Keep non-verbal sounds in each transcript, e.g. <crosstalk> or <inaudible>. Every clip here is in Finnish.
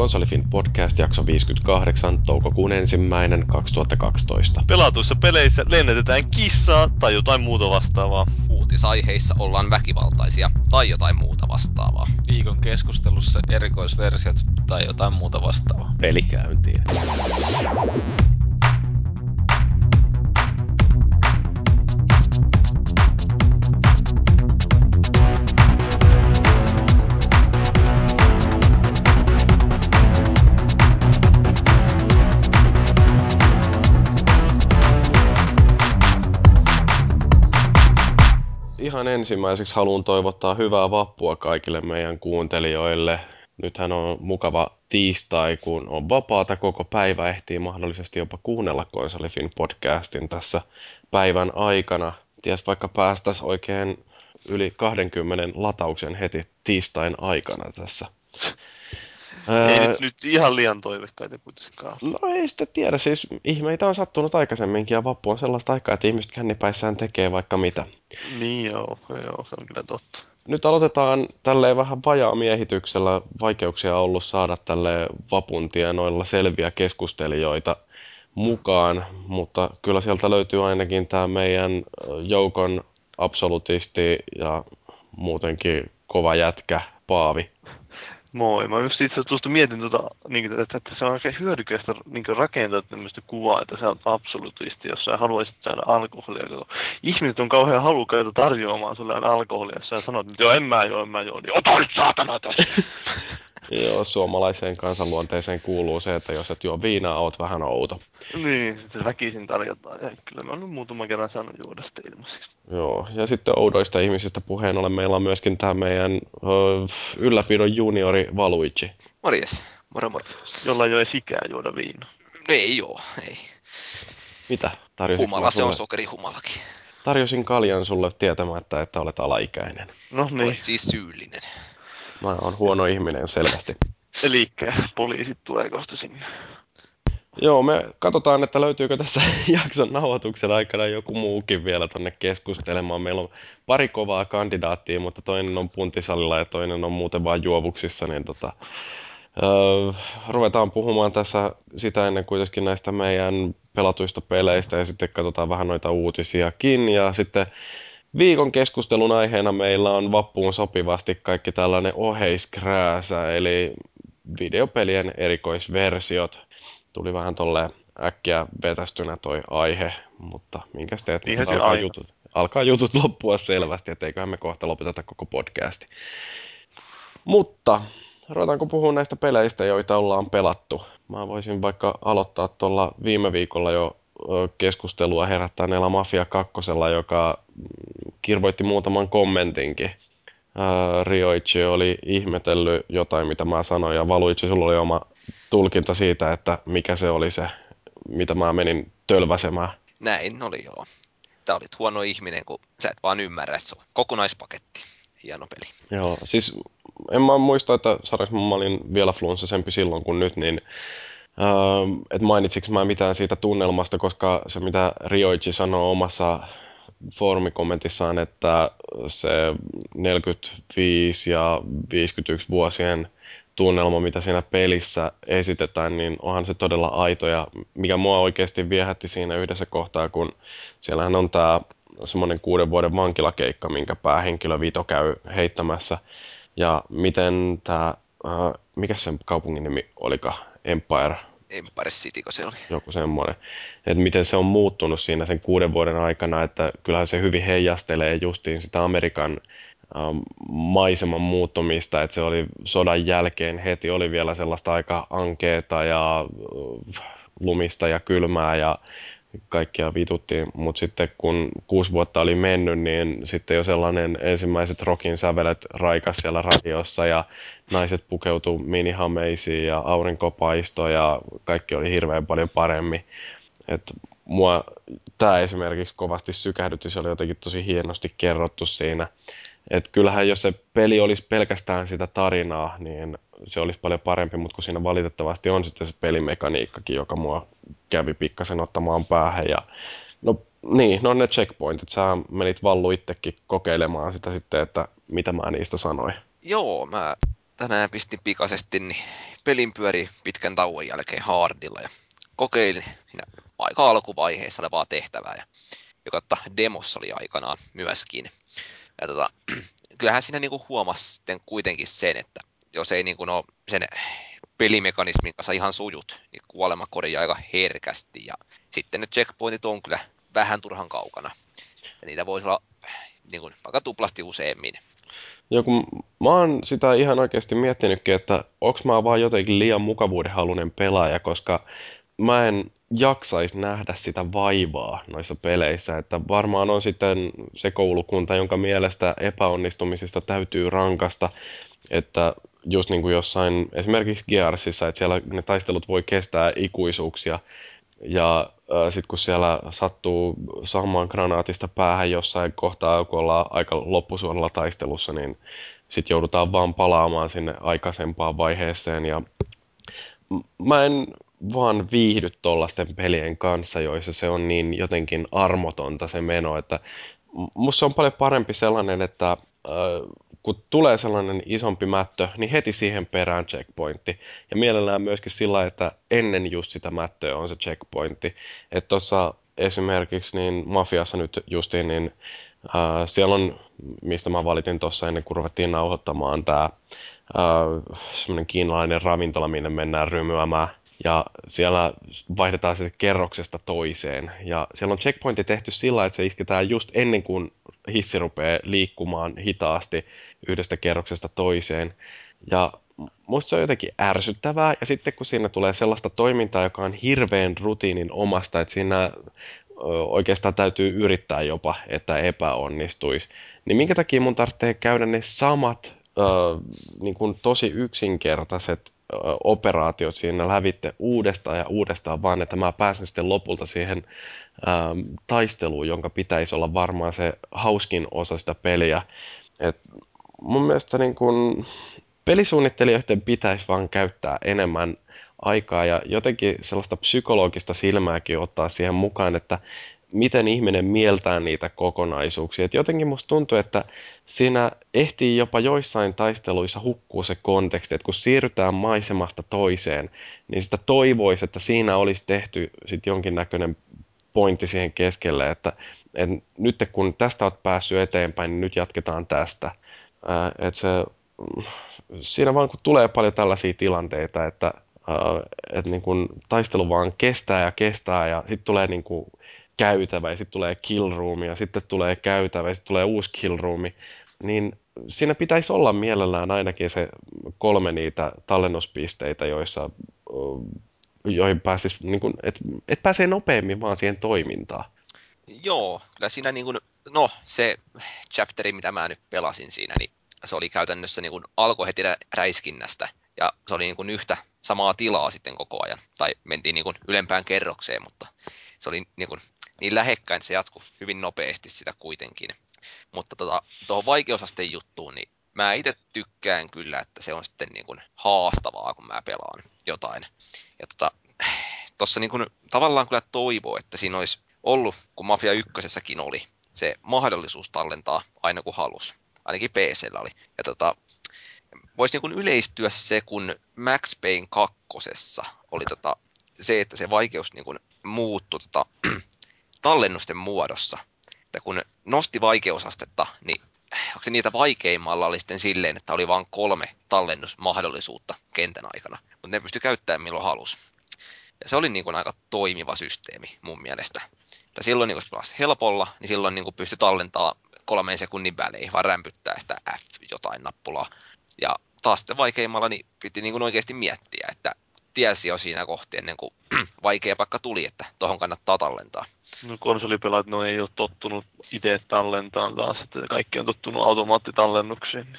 Konsolifin podcast jakso 58 toukokuun ensimmäinen 2012. Pelatuissa peleissä lennätetään kissaa tai jotain muuta vastaavaa. Uutisaiheissa ollaan väkivaltaisia tai jotain muuta vastaavaa. Viikon keskustelussa erikoisversiot tai jotain muuta vastaavaa. Peli käyntiin. Ensimmäiseksi haluan toivottaa hyvää vappua kaikille meidän kuuntelijoille. Nythän on mukava tiistai, kun on vapaata koko päivä, ehtii mahdollisesti jopa kuunnella Konsolifin podcastin tässä päivän aikana. Ties vaikka päästäisiin oikein yli 20 latauksen heti tiistain aikana tässä. Ei nyt, nyt ihan liian toivekkaita kuitenkaan. No ei sitten tiedä, siis ihmeitä on sattunut aikaisemminkin ja vappu on sellaista aikaa, että ihmiset kännipäissään tekee vaikka mitä. Niin joo, joo, se on kyllä totta. Nyt aloitetaan tälleen vähän vajaa miehityksellä. Vaikeuksia on ollut saada tälle vapun tienoilla selviä keskustelijoita mukaan, mutta kyllä sieltä löytyy ainakin tämä meidän joukon absolutisti ja muutenkin kova jätkä Paavi. Moi. Mä just itse asiassa mietin, tota, niin, että, että, se on oikein hyödykästä niin rakentaa tämmöistä kuvaa, että sä oot absolutisti, jos sä haluaisit saada alkoholia. Ihmiset on kauhean halukkaita tarjoamaan sulle alkoholia, jos sä sanot, että joo, en mä joo, en mä joo, niin ota nyt saatana tästä. <laughs> Joo, suomalaiseen kansanluonteeseen kuuluu se, että jos et juo viinaa, oot vähän outo. Niin, se väkisin tarjotaan. Ja kyllä mä olen muutaman kerran saanut juoda sitä ilmaiseksi. Joo, ja sitten oudoista ihmisistä puheen ollen meillä on myöskin tämä meidän ö, ylläpidon juniori Valuigi. Morjes, moro moro. Jolla ei ole sikää juoda viinaa. No ei joo, ei. Mitä? Tarjosin Humala, se on sokerihumalakin. Tarjosin kaljan sulle tietämättä, että olet alaikäinen. No niin. Olet siis syyllinen. Mä oon huono ihminen selvästi. Eli poliisit tulee kohta sinne. Joo, me katsotaan, että löytyykö tässä <laughs> jakson nauhoituksen aikana joku muukin vielä tonne keskustelemaan. Meillä on pari kovaa kandidaattia, mutta toinen on puntisalilla ja toinen on muuten vain juovuksissa, niin tota, öö, ruvetaan puhumaan tässä sitä ennen kuitenkin näistä meidän pelatuista peleistä ja sitten katsotaan vähän noita uutisiakin ja sitten Viikon keskustelun aiheena meillä on vappuun sopivasti kaikki tällainen oheiskrääsä, eli videopelien erikoisversiot. Tuli vähän tolle äkkiä vetästynä toi aihe, mutta minkä teet, niin alkaa jutut, alkaa jutut loppua selvästi, etteiköhän me kohta lopeteta koko podcasti. Mutta ruvetaanko puhua näistä peleistä, joita ollaan pelattu? Mä voisin vaikka aloittaa tuolla viime viikolla jo keskustelua herättäneellä Mafia 2, joka kirvoitti muutaman kommentinkin. Rioichi oli ihmetellyt jotain, mitä mä sanoin, ja Valuichi, sulla oli oma tulkinta siitä, että mikä se oli se, mitä mä menin tölväsemään. Näin oli joo. Tää olit huono ihminen, kun sä et vaan ymmärrä, että se on kokonaispaketti. Hieno peli. Joo, siis en mä muista, että sarjassa mä olin vielä flunssasempi silloin kuin nyt, niin Uh, että mainitsinko mä mitään siitä tunnelmasta, koska se mitä Rioichi sanoo omassa foorumikommentissaan, että se 45 ja 51 vuosien tunnelma, mitä siinä pelissä esitetään, niin onhan se todella aito. Ja mikä mua oikeasti viehätti siinä yhdessä kohtaa, kun siellähän on tämä semmoinen kuuden vuoden vankilakeikka, minkä päähenkilö Vito käy heittämässä. Ja miten tämä, uh, mikä sen kaupungin nimi olika, Empire Empire City, se oli. Joku semmoinen. Että miten se on muuttunut siinä sen kuuden vuoden aikana, että kyllähän se hyvin heijastelee justiin sitä Amerikan ähm, maiseman muuttumista, että se oli sodan jälkeen heti oli vielä sellaista aika ankeeta ja äh, lumista ja kylmää ja kaikkia vituttiin, mutta sitten kun kuusi vuotta oli mennyt, niin sitten jo sellainen ensimmäiset rokin sävelet raikas siellä radiossa ja naiset pukeutu minihameisiin ja aurinko paistoi ja kaikki oli hirveän paljon paremmin. Et mua tämä esimerkiksi kovasti sykähdytti, se oli jotenkin tosi hienosti kerrottu siinä. Et kyllähän jos se peli olisi pelkästään sitä tarinaa, niin se olisi paljon parempi, mutta kun siinä valitettavasti on sitten se pelimekaniikkakin, joka mua kävi pikkasen ottamaan päähän. Ja, no niin, no ne checkpointit, sä menit Vallu itsekin kokeilemaan sitä sitten, että mitä mä niistä sanoin. Joo, mä tänään pistin pikaisesti niin pelin pyöri pitkän tauon jälkeen hardilla ja kokeilin siinä aika alkuvaiheessa olevaa tehtävää, ja, joka demossa oli aikanaan myöskin. Ja tota, <clears throat> kyllähän siinä niinku huomasi sitten kuitenkin sen, että jos ei niinku ole sen pelimekanismin kanssa ihan sujut, niin kuolema korjaa aika herkästi. Ja sitten ne checkpointit on kyllä vähän turhan kaukana. Ja niitä voisi olla niin kuin, vaikka tuplasti useammin. Joo, kun mä oon sitä ihan oikeasti miettinytkin, että onko mä vaan jotenkin liian mukavuudenhalunen pelaaja, koska mä en jaksaisi nähdä sitä vaivaa noissa peleissä, että varmaan on sitten se koulukunta, jonka mielestä epäonnistumisista täytyy rankasta, että just niin kuin jossain esimerkiksi Gearsissa, että siellä ne taistelut voi kestää ikuisuuksia, ja sitten kun siellä sattuu saamaan granaatista päähän jossain kohtaa, kun ollaan aika loppusuoralla taistelussa, niin sitten joudutaan vaan palaamaan sinne aikaisempaan vaiheeseen. Ja mä en vaan viihdy tollasten pelien kanssa, joissa se on niin jotenkin armotonta se meno, että musta on paljon parempi sellainen, että äh, kun tulee sellainen isompi mättö, niin heti siihen perään checkpointti. Ja mielellään myöskin sillä, että ennen just sitä mättöä on se checkpointti. Että tuossa esimerkiksi niin Mafiassa nyt justiin, niin äh, siellä on, mistä mä valitin tuossa ennen kuin ruvettiin nauhoittamaan tämä äh, semmoinen kiinalainen ravintola, minne mennään rymyämään ja siellä vaihdetaan sitten kerroksesta toiseen. Ja siellä on checkpointti tehty sillä, että se isketään just ennen kuin hissi rupeaa liikkumaan hitaasti yhdestä kerroksesta toiseen. Ja musta se on jotenkin ärsyttävää, ja sitten kun siinä tulee sellaista toimintaa, joka on hirveän rutiinin omasta, että siinä oikeastaan täytyy yrittää jopa, että epäonnistuisi, niin minkä takia mun tarvitsee käydä ne samat äh, niin kuin tosi yksinkertaiset operaatiot siinä lävitte uudestaan ja uudestaan, vaan että mä pääsen sitten lopulta siihen ähm, taisteluun, jonka pitäisi olla varmaan se hauskin osa sitä peliä. Et mun mielestä niin kun, pelisuunnittelijoiden pitäisi vaan käyttää enemmän aikaa ja jotenkin sellaista psykologista silmääkin ottaa siihen mukaan, että miten ihminen mieltää niitä kokonaisuuksia. Et jotenkin musta tuntuu, että siinä ehtii jopa joissain taisteluissa hukkuu se konteksti, että kun siirrytään maisemasta toiseen, niin sitä toivoisi, että siinä olisi tehty sit jonkinnäköinen pointti siihen keskelle, että, että nyt kun tästä olet päässyt eteenpäin, niin nyt jatketaan tästä. että se, siinä vaan kun tulee paljon tällaisia tilanteita, että, että niin kun taistelu vaan kestää ja kestää ja sitten tulee niin kuin käytävä ja sitten tulee kill room ja sitten tulee käytävä ja sitten tulee uusi kill room, niin siinä pitäisi olla mielellään ainakin se kolme niitä tallennuspisteitä, joissa, joihin pääsisi, niin kuin, et, et pääsee nopeammin vaan siihen toimintaan. Joo, kyllä siinä niin kuin, no se chapteri, mitä mä nyt pelasin siinä, niin se oli käytännössä niin kuin, alkoi heti räiskinnästä ja se oli niin kuin yhtä samaa tilaa sitten koko ajan. Tai mentiin niin kuin ylempään kerrokseen, mutta se oli niin, kuin, niin lähekkäin, se jatkui hyvin nopeasti sitä kuitenkin. Mutta tota, tuohon vaikeusasteen juttuun, niin mä itse tykkään kyllä, että se on sitten niin kuin haastavaa, kun mä pelaan jotain. Ja tota, tuossa niin kuin, tavallaan kyllä toivoo, että siinä olisi ollut, kun Mafia ykkösessäkin oli, se mahdollisuus tallentaa aina kun halus. Ainakin PCllä oli. Ja tota, voisi niin yleistyä se, kun Max Payne kakkosessa oli tota, se, että se vaikeus niin kuin muuttui tota, tallennusten muodossa. Että kun nosti vaikeusastetta, niin onko se niitä vaikeimmalla oli sitten silleen, että oli vain kolme tallennusmahdollisuutta kentän aikana, mutta ne pystyi käyttämään milloin halus. Ja se oli niin kuin aika toimiva systeemi mun mielestä. Että silloin niin kun helpolla, niin silloin niin pystyi tallentaa kolmeen sekunnin välein, vaan rämpyttää sitä F jotain nappulaa. Ja taas sitten vaikeimmalla niin piti niin kuin oikeasti miettiä, että tiesi jo siinä kohti ennen kuin <clears throat> vaikea paikka tuli, että tuohon kannattaa tallentaa. No konsolipelaat no ei ole tottunut itse tallentaan taas, että kaikki on tottunut automaattitallennuksiin.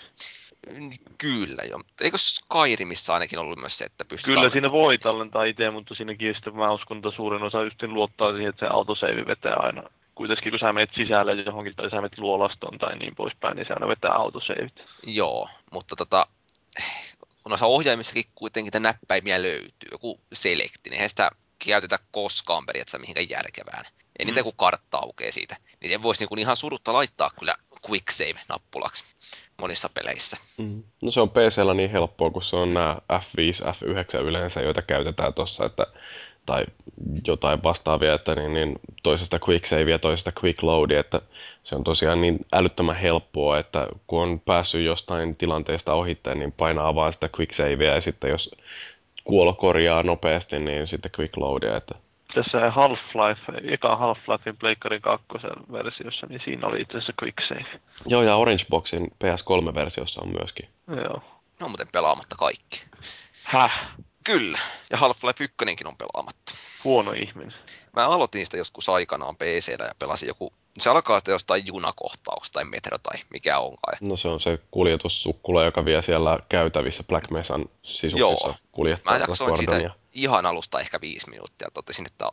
Kyllä joo. Eikö Skyrimissa ainakin ollut myös se, että pystyy Kyllä siinä voi tallentaa itse, mutta siinäkin sitten mä uskon, että suurin osa just luottaa siihen, että se autoseivi vetää aina. Kuitenkin kun sä menet sisälle johonkin tai sä menet luolastoon tai niin poispäin, niin se aina vetää autoseivit. Joo, mutta tota, kun noissa ohjaimissakin kuitenkin näppäimiä löytyy, joku selekti, niin sitä käytetä koskaan periaatteessa mihinkään järkevään. Ei niitä kuin kartta aukeaa siitä. Niin sen voisi niin ihan surutta laittaa kyllä quick save-nappulaksi monissa peleissä. Mm. No se on PCllä niin helppoa, kun se on nämä F5, F9 yleensä, joita käytetään tuossa, että tai jotain vastaavia, että niin, niin toisesta quick save ja toisesta quick load, että se on tosiaan niin älyttömän helppoa, että kun on päässyt jostain tilanteesta ohittain, niin painaa vaan sitä quick savea ja sitten jos kuolo korjaa nopeasti, niin sitten quick loadia. Että... Tässä Half-Life, eka Half-Lifein Pleikkarin kakkosen versiossa, niin siinä oli itse asiassa quick save. Joo, ja Orange Boxin PS3-versiossa on myöskin. Joo. No muuten pelaamatta kaikki. Häh? Kyllä, ja Half-Life 1 on pelaamatta. Huono ihminen. Mä aloitin sitä joskus aikanaan pc ja pelasin joku, se alkaa sitten jostain junakohtauksesta tai metro tai mikä onkaan. No se on se kuljetussukkula, joka vie siellä käytävissä Black Mesan sisuksissa Joo. kuljettaa. Mä jaksoin sitä ihan alusta ehkä viisi minuuttia. Totesin, että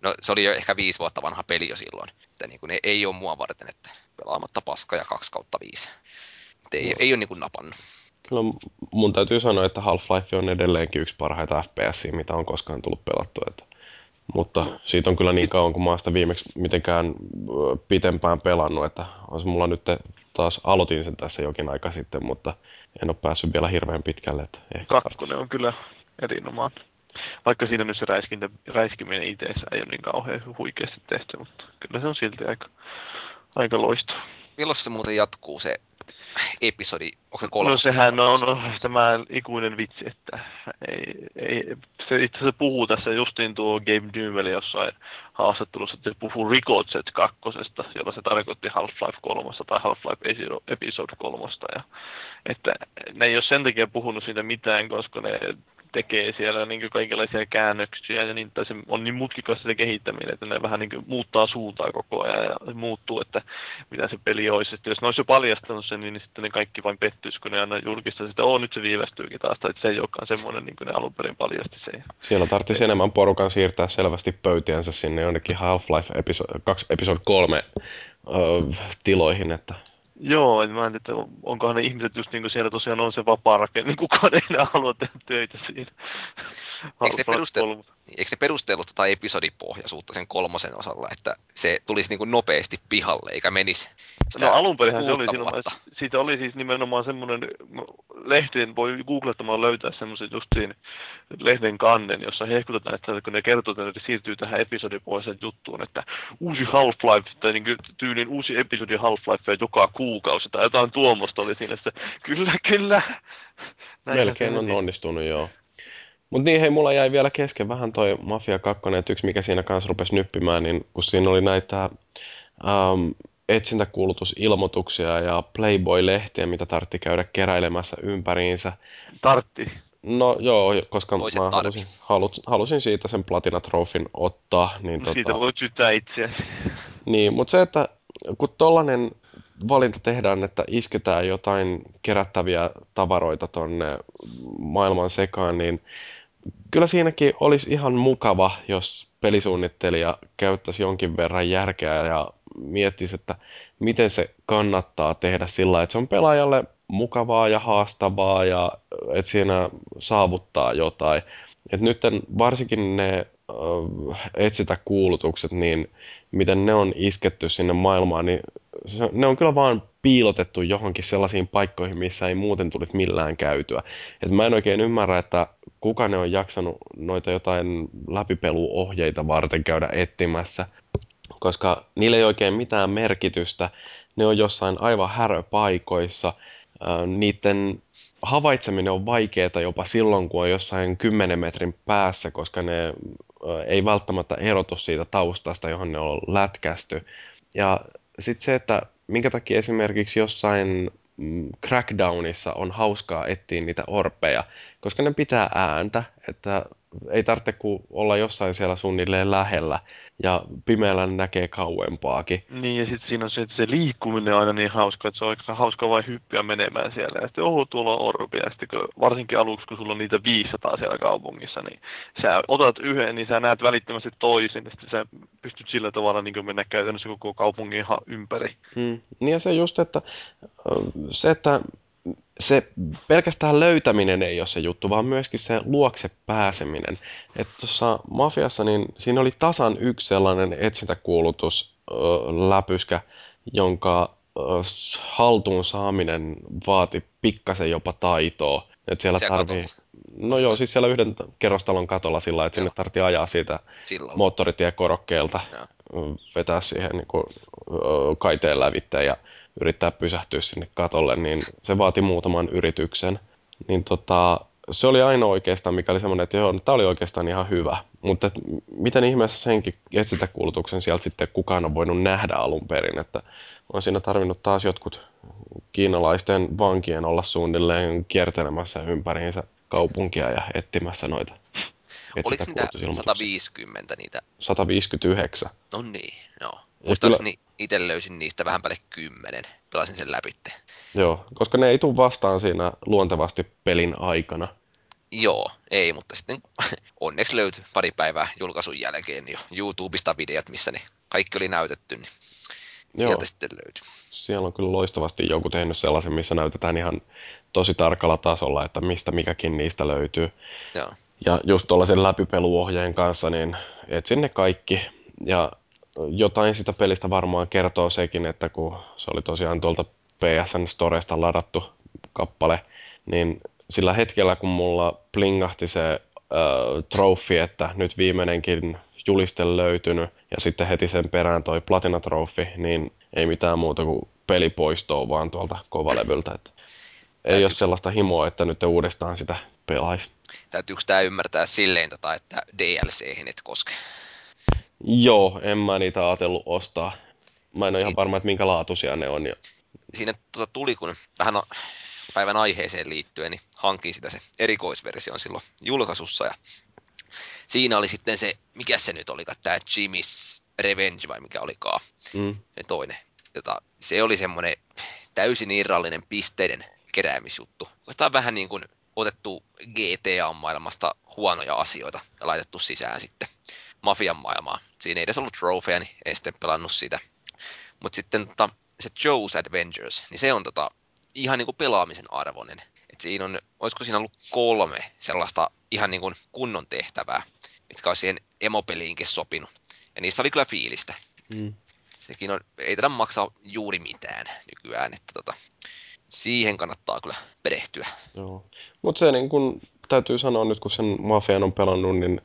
no, se oli jo ehkä viisi vuotta vanha peli jo silloin. Että niin kuin, ei, ei ole mua varten, että pelaamatta paska ja 2 kautta 5. Ei, ei ole niin kuin napannut. Kyllä mun täytyy sanoa, että Half-Life on edelleenkin yksi parhaita FPS, mitä on koskaan tullut pelattua. Että, mutta siitä on kyllä niin kauan, kun mä oon sitä viimeksi mitenkään pitempään pelannut, että on se mulla nyt taas aloitin sen tässä jokin aika sitten, mutta en ole päässyt vielä hirveän pitkälle. Että ehkä Kakkonen on kyllä erinomainen. Vaikka siinä nyt se räiskintä, räiskiminen itseensä ei ole niin kauhean huikeasti tehty, mutta kyllä se on silti aika, aika loistava. Milloin se muuten jatkuu se episodi? Onko se kolmas? No sehän on tämä ikuinen vitsi, että ei, ei, se itse asiassa puhuu tässä justiin tuo Gabe Newell jossain haastattelussa, että se puhuu Ricochet kakkosesta, jolla se tarkoitti Half-Life 3 tai Half-Life Episode 3. Ja, että ne ei ole sen takia puhunut siitä mitään, koska ne tekee siellä niin kaikenlaisia käännöksiä ja niin, tai se on niin mutkikasta se kehittäminen, että ne vähän niin muuttaa suuntaa koko ajan ja se muuttuu, että mitä se peli olisi. Että jos ne olisi jo paljastanut sen, niin sitten ne kaikki vain pettyisi, kun ne aina julkistaa sitä, oo nyt se viivästyykin taas, tai että se ei olekaan semmoinen, niin kuin ne alun perin paljasti se. Siellä tarvitsisi enemmän porukan siirtää selvästi pöytiänsä sinne jonnekin Half-Life episode, 2, episode 3 ö, tiloihin, että Joo, en mä en tiedä, onkohan ne ihmiset just niin kuin siellä tosiaan on se vapaa rakenne, niin kukaan ei enää halua tehdä töitä siinä. Eikö se, Half-Life peruste- 3. eikö se perustellut tota episodipohjaisuutta sen kolmosen osalla, että se tulisi niin kuin nopeasti pihalle eikä menisi sitä No alun perin se oli silloin, vuotta? siitä oli siis nimenomaan semmoinen, lehteen voi googlettamalla löytää semmoisen justiin lehden kannen, jossa hehkutetaan, että kun ne kertoo, että ne siirtyy tähän episodipohjaiseen juttuun, että uusi Half-Life, tai niin kuin tyylin uusi episodi Half-Life joka kuukausi, tai jotain tuommoista oli siinä, että kyllä, kyllä. Näin melkein on meni. onnistunut, joo. Mutta niin, hei, mulla jäi vielä kesken vähän toi Mafia 2, että yksi mikä siinä kanssa rupesi nyppimään, niin kun siinä oli näitä ähm, etsintäkuulutusilmoituksia ja Playboy-lehtiä, mitä tartti käydä keräilemässä ympäriinsä. Tartti. No joo, koska Toiset mä halusin, halus, halusin siitä sen Platina-trofin ottaa. Niin, Siitä tota, voit syyttää itseäsi. niin, mutta se, että kun tollanen valinta tehdään, että isketään jotain kerättäviä tavaroita tonne maailman sekaan, niin kyllä siinäkin olisi ihan mukava, jos pelisuunnittelija käyttäisi jonkin verran järkeä ja miettisi, että miten se kannattaa tehdä sillä, että se on pelaajalle mukavaa ja haastavaa ja että siinä saavuttaa jotain. Et nyt varsinkin ne etsitä kuulutukset, niin miten ne on isketty sinne maailmaan, niin ne on kyllä vaan piilotettu johonkin sellaisiin paikkoihin, missä ei muuten tulisi millään käytyä. Et mä en oikein ymmärrä, että kuka ne on jaksanut noita jotain läpipeluohjeita varten käydä etsimässä, koska niillä ei oikein mitään merkitystä. Ne on jossain aivan häröpaikoissa. Niiden havaitseminen on vaikeaa jopa silloin, kun on jossain 10 metrin päässä, koska ne ei välttämättä erotu siitä taustasta, johon ne on lätkästy. Ja sitten se, että minkä takia esimerkiksi jossain Crackdownissa on hauskaa etsiä niitä orpeja, koska ne pitää ääntä, että ei tarvitse kuin olla jossain siellä suunnilleen lähellä ja pimeällä näkee kauempaakin. Niin, ja sitten siinä on se, että se liikkuminen on aina niin hauska, että se on aika hauska vain hyppiä menemään siellä. Ja sitten, oho, tuolla on orpi. Ja sitten kun, varsinkin aluksi, kun sulla on niitä 500 siellä kaupungissa, niin sä otat yhden, niin sä näet välittömästi toisen. Ja sitten sä pystyt sillä tavalla niin mennä käytännössä koko kaupungin ihan ympäri. Mm. Niin ja se just, että se, että se pelkästään löytäminen ei ole se juttu, vaan myöskin se luokse pääseminen. Että tuossa Mafiassa, niin siinä oli tasan yksi sellainen etsintäkuulutus ö, läpyskä, jonka ö, haltuun saaminen vaati pikkasen jopa taitoa. Että siellä, Siellä tarvii, katolla. no joo, siis siellä yhden kerrostalon katolla sillä, että sinne tarvitsee ajaa siitä Sillalta. moottoritiekorokkeelta, Joo. vetää siihen niin kuin, ö, kaiteen lävitteen ja yrittää pysähtyä sinne katolle, niin se vaati muutaman yrityksen. Niin tota, se oli ainoa oikeastaan, mikä oli semmoinen, että joo, tämä oli oikeastaan ihan hyvä. Mutta et miten ihmeessä senkin etsintäkuulutuksen sieltä sitten kukaan on voinut nähdä alun perin, että on siinä tarvinnut taas jotkut kiinalaisten vankien olla suunnilleen kiertelemässä ympäriinsä kaupunkia ja etsimässä noita Oliko niitä etsintäkuulutusilmoituksia. 150 niitä? 159. No niin, joo. Muistaakseni itse löysin niistä vähän päälle kymmenen. Pelasin sen läpi. Joo, koska ne ei tule vastaan siinä luontevasti pelin aikana. Joo, ei, mutta sitten <laughs> onneksi löytyi pari päivää julkaisun jälkeen jo YouTubesta videot, missä ne kaikki oli näytetty, niin Joo. sieltä sitten löytyi. Siellä on kyllä loistavasti joku tehnyt sellaisen, missä näytetään ihan tosi tarkalla tasolla, että mistä mikäkin niistä löytyy. Joo. Ja just tuollaisen läpipeluohjeen kanssa, niin etsin ne kaikki. Ja jotain sitä pelistä varmaan kertoo sekin, että kun se oli tosiaan tuolta PSN Storesta ladattu kappale, niin sillä hetkellä, kun mulla plingahti se äh, trofi, että nyt viimeinenkin juliste löytynyt, ja sitten heti sen perään toi Platina Trophy, niin ei mitään muuta kuin peli poistuu vaan tuolta kovalevyltä. Että ei ole sellaista himoa, että nyt uudestaan sitä pelaisi. Täytyykö tämä ymmärtää silleen, tota, että DLC-hin et koske? Joo, en mä niitä ajatellut ostaa. Mä en ole ihan varma, että minkä laatuisia ne on. Ja... Siinä tota, tuli, kun vähän päivän aiheeseen liittyen, niin hankin sitä se erikoisversio silloin julkaisussa. Ja siinä oli sitten se, mikä se nyt olikaan, tämä Jimmy's Revenge vai mikä olikaan, Mm. se toinen. Jota, se oli semmoinen täysin irrallinen pisteiden keräämisjuttu. Oikeastaan vähän niin kuin otettu GTA-maailmasta huonoja asioita ja laitettu sisään sitten mafian maailmaan. Siinä ei edes ollut trofeja, niin ei sitten pelannut sitä. Mutta sitten tota, se Joe's Adventures, niin se on tota, ihan niin kuin pelaamisen arvoinen. Et siinä on, olisiko siinä ollut kolme sellaista ihan niin kuin kunnon tehtävää, mitkä olisi siihen emopeliinkin sopinut. Ja niissä oli kyllä fiilistä. Mm. Sekin on, ei tätä maksaa juuri mitään nykyään, että tota, siihen kannattaa kyllä perehtyä. Joo. Mutta se niin kun, täytyy sanoa nyt, kun sen Mafian on pelannut, niin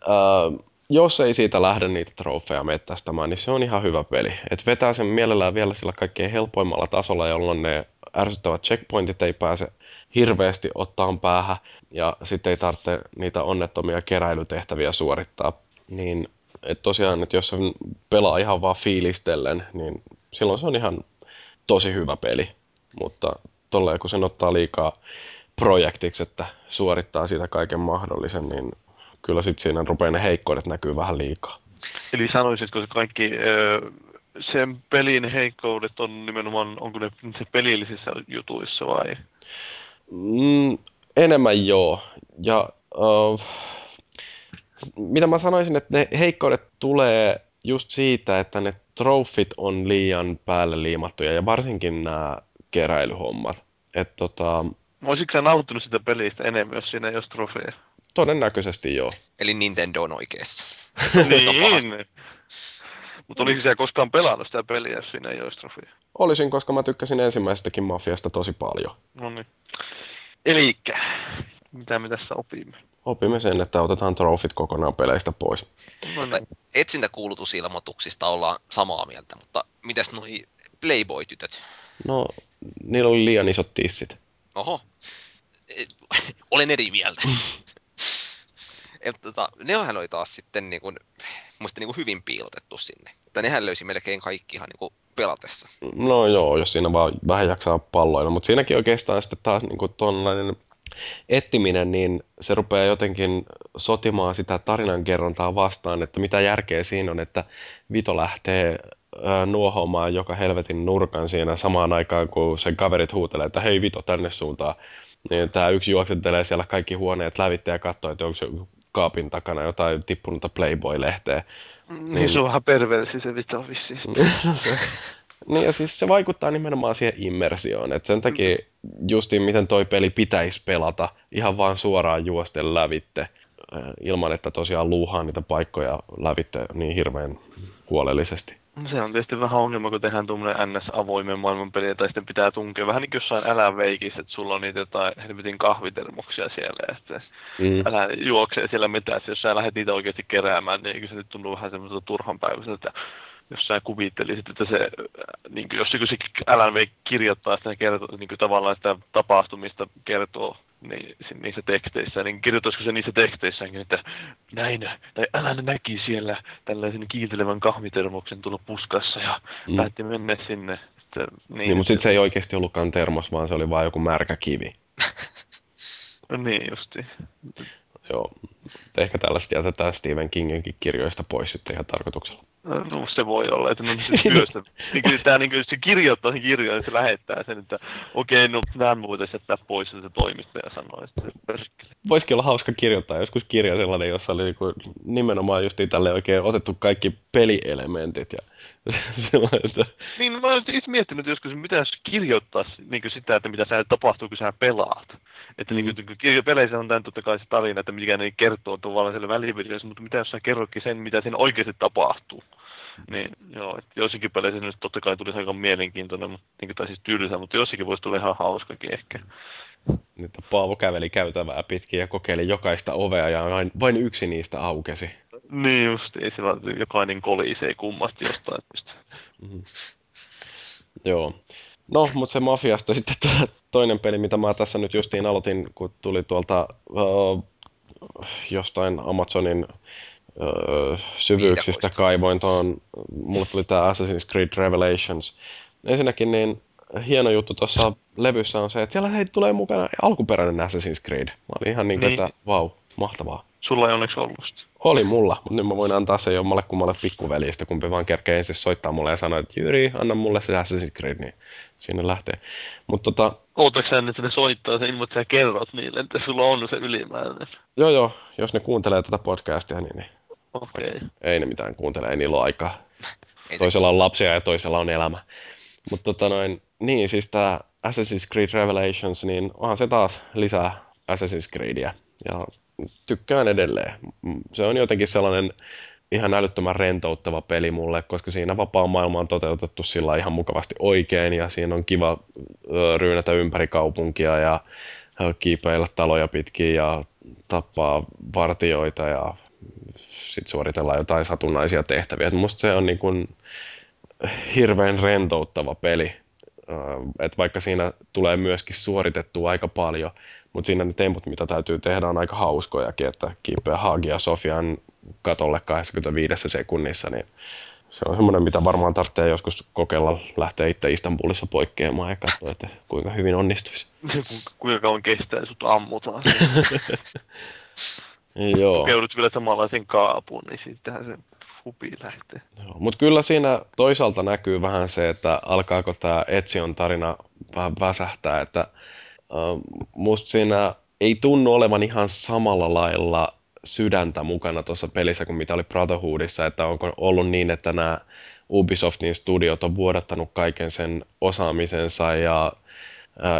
ää, jos ei siitä lähde niitä trofeja mettästämään, niin se on ihan hyvä peli. Et vetää sen mielellään vielä sillä kaikkein helpoimmalla tasolla, jolloin ne ärsyttävät checkpointit ei pääse hirveästi ottaan päähän ja sitten ei tarvitse niitä onnettomia keräilytehtäviä suorittaa. Niin et tosiaan, että jos sen pelaa ihan vaan fiilistellen, niin silloin se on ihan tosi hyvä peli. Mutta tolleen, kun sen ottaa liikaa projektiksi, että suorittaa siitä kaiken mahdollisen, niin kyllä sitten siinä rupeaa ne heikkoudet näkyy vähän liikaa. Eli sanoisitko se kaikki, ö, sen pelin heikkoudet on nimenomaan, onko ne se pelillisissä jutuissa vai? Mm, enemmän joo. Ja uh, mitä mä sanoisin, että ne heikkoudet tulee just siitä, että ne trofit on liian päälle liimattuja ja varsinkin nämä keräilyhommat. Et tota, Olisitko sä nauttinut sitä pelistä enemmän, jos siinä ei olisi trofeja? Todennäköisesti joo. Eli Nintendo on oikeassa. <laughs> niin. Mutta olisiko sä koskaan pelannut sitä peliä, jos siinä trofeja? Olisin, koska mä tykkäsin ensimmäisestäkin Mafiasta tosi paljon. No niin. Elikkä, mitä me tässä opimme? Opimme sen, että otetaan trofit kokonaan peleistä pois. No Mutta niin. etsintäkuulutusilmoituksista ollaan samaa mieltä, mutta mitäs noi Playboy-tytöt? No, niillä oli liian isot tissit. Oho, E, olen eri mieltä. <laughs> Et, tota, nehän oli taas sitten niin kuin, musta niin kuin hyvin piilotettu sinne. Että nehän löysi melkein kaikki ihan niin kuin pelatessa. No joo, jos siinä vaan vähän jaksaa palloilla, mutta siinäkin oikeastaan sitten taas niin kuin tuollainen ettiminen, niin se rupeaa jotenkin sotimaan sitä tarinankerrontaa vastaan, että mitä järkeä siinä on, että Vito lähtee ää, nuohoamaan joka helvetin nurkan siinä samaan aikaan, kun sen kaverit huutelee, että hei Vito tänne suuntaan. Niin tämä yksi juoksentelee siellä kaikki huoneet lävitse ja katsoo, että onko kaapin takana jotain tippunutta Playboy-lehteä. Niin se on vähän perversi se vito vissiin. <laughs> No se, Niin ja siis se vaikuttaa nimenomaan siihen immersioon, että sen takia justiin miten toi peli pitäisi pelata ihan vaan suoraan juosten lävitte, ilman että tosiaan luuhaa niitä paikkoja lävitte niin hirveän huolellisesti. Se on tietysti vähän ongelma, kun tehdään tuommoinen NS-avoimen maailman peli, tai sitten pitää tunkea vähän niin kuin jossain älä veikissä, että sulla on niitä jotain helvetin kahvitermoksia siellä, ja sitten mm. älä juoksee siellä mitään, jos sä lähdet niitä oikeasti keräämään, niin eikö se nyt tuntuu vähän semmoiselta turhan päiväiseltä, jos sä kuvittelisit, että se, niin kuin, jos se LNV kirjoittaa sitä kertoo, niin kuin tavallaan sitä tapahtumista kertoo niin, niissä teksteissä, niin kirjoittaisiko se niissä teksteissäkin, että näin, tai älä näki siellä tällaisen kiiltelevän kahvitermoksen tulla puskassa ja mm. päätti mennä sinne. Että, niin, niin, mutta sitten se ei oikeasti ollutkaan termos, vaan se oli vain joku märkä kivi. No niin, justi. Joo, ehkä tällaiset jätetään Stephen Kinginkin kirjoista pois sitten ihan tarkoituksella. No se voi olla, että no <laughs> siis työstä. niin kyllä tämä niin se kirjoittaa sen kirjan ja se lähettää sen, että okei, okay, no nämä voitaisiin jättää pois, että se toimittaja sanoo, että perkele. Voisikin olla hauska kirjoittaa joskus kirja sellainen, jossa oli niin nimenomaan just tälle oikein otettu kaikki pelielementit ja <laughs> että... Niin, mä olen itse miettinyt joskus, mitä jos kirjoittaisi niin sitä, että mitä sä tapahtuu, kun sä pelaat. Että niin mm. niin kuin, peleissä on tämän totta kai se tarina, että mikä ne kertoo tavallaan siellä välivideossa, mutta mitä jos sä kerrotkin sen, mitä siinä oikeasti tapahtuu. Niin, joo, että joissakin peleissä nyt totta kai tulisi aika mielenkiintoinen, mutta, niin kuin, tai siis tylsä, mutta jossakin voisi tulla ihan hauskakin ehkä. Nyt Paavo käveli käytävää pitkin ja kokeili jokaista ovea ja vain, vain yksi niistä aukesi. Niin just, ei se vaan jokainen kolisee kummasti jostain Mm-hmm. Joo. No, mutta se Mafiasta sitten <laughs> toinen peli, mitä mä tässä nyt justiin aloitin, kun tuli tuolta uh, jostain Amazonin uh, syvyyksistä kaivoin tuon, mulle tuli tämä Assassin's Creed Revelations. Ensinnäkin niin hieno juttu tuossa levyssä on se, että siellä hei, tulee mukana alkuperäinen Assassin's Creed. Mä olin ihan niin kuin, niin. että vau, wow, mahtavaa. Sulla ei onneksi ollut sitä. Oli mulla, mutta nyt mä voin antaa se jommalle kummalle pikkuvelistä, kumpi vaan kerkee ensin soittaa mulle ja sanoa, että Jyri, anna mulle se Assassin's Creed, niin sinne lähtee. Mut tota... Ootatko sä, että ne soittaa sen, mutta sä kerrot niille, että sulla on se ylimääräinen? Joo, joo. Jos ne kuuntelee tätä podcastia, niin, niin okay. ei ne mitään kuuntele, ei niillä ole aikaa. toisella on lapsia ja toisella on elämä. Mutta tota noin, niin siis tää Assassin's Creed Revelations, niin onhan se taas lisää Assassin's Creedia. Ja tykkään edelleen. Se on jotenkin sellainen ihan älyttömän rentouttava peli mulle, koska siinä vapaa maailma on toteutettu sillä ihan mukavasti oikein ja siinä on kiva ryynätä ympäri kaupunkia ja kiipeillä taloja pitkin ja tappaa vartioita ja sitten suoritella jotain satunnaisia tehtäviä. Et musta se on niin kuin hirveän rentouttava peli, että vaikka siinä tulee myöskin suoritettua aika paljon, mutta siinä ne temput, mitä täytyy tehdä, on aika hauskojakin, että kiipeä Hagia Sofian katolle 25 sekunnissa, niin se on semmoinen, mitä varmaan tarvitsee joskus kokeilla lähteä itse Istanbulissa poikkeamaan ja katsoa, että kuinka hyvin onnistuisi. <laughs> kuinka kauan kestää, sut ammutaan. <laughs> Joo. Joudut vielä samanlaisen kaapuun, niin sittenhän se hupi lähtee. Mutta kyllä siinä toisaalta näkyy vähän se, että alkaako tämä Etsion tarina vähän väsähtää, että musta siinä ei tunnu olevan ihan samalla lailla sydäntä mukana tuossa pelissä kuin mitä oli Brotherhoodissa, että onko ollut niin, että nämä Ubisoftin studiot on vuodattanut kaiken sen osaamisensa ja äh,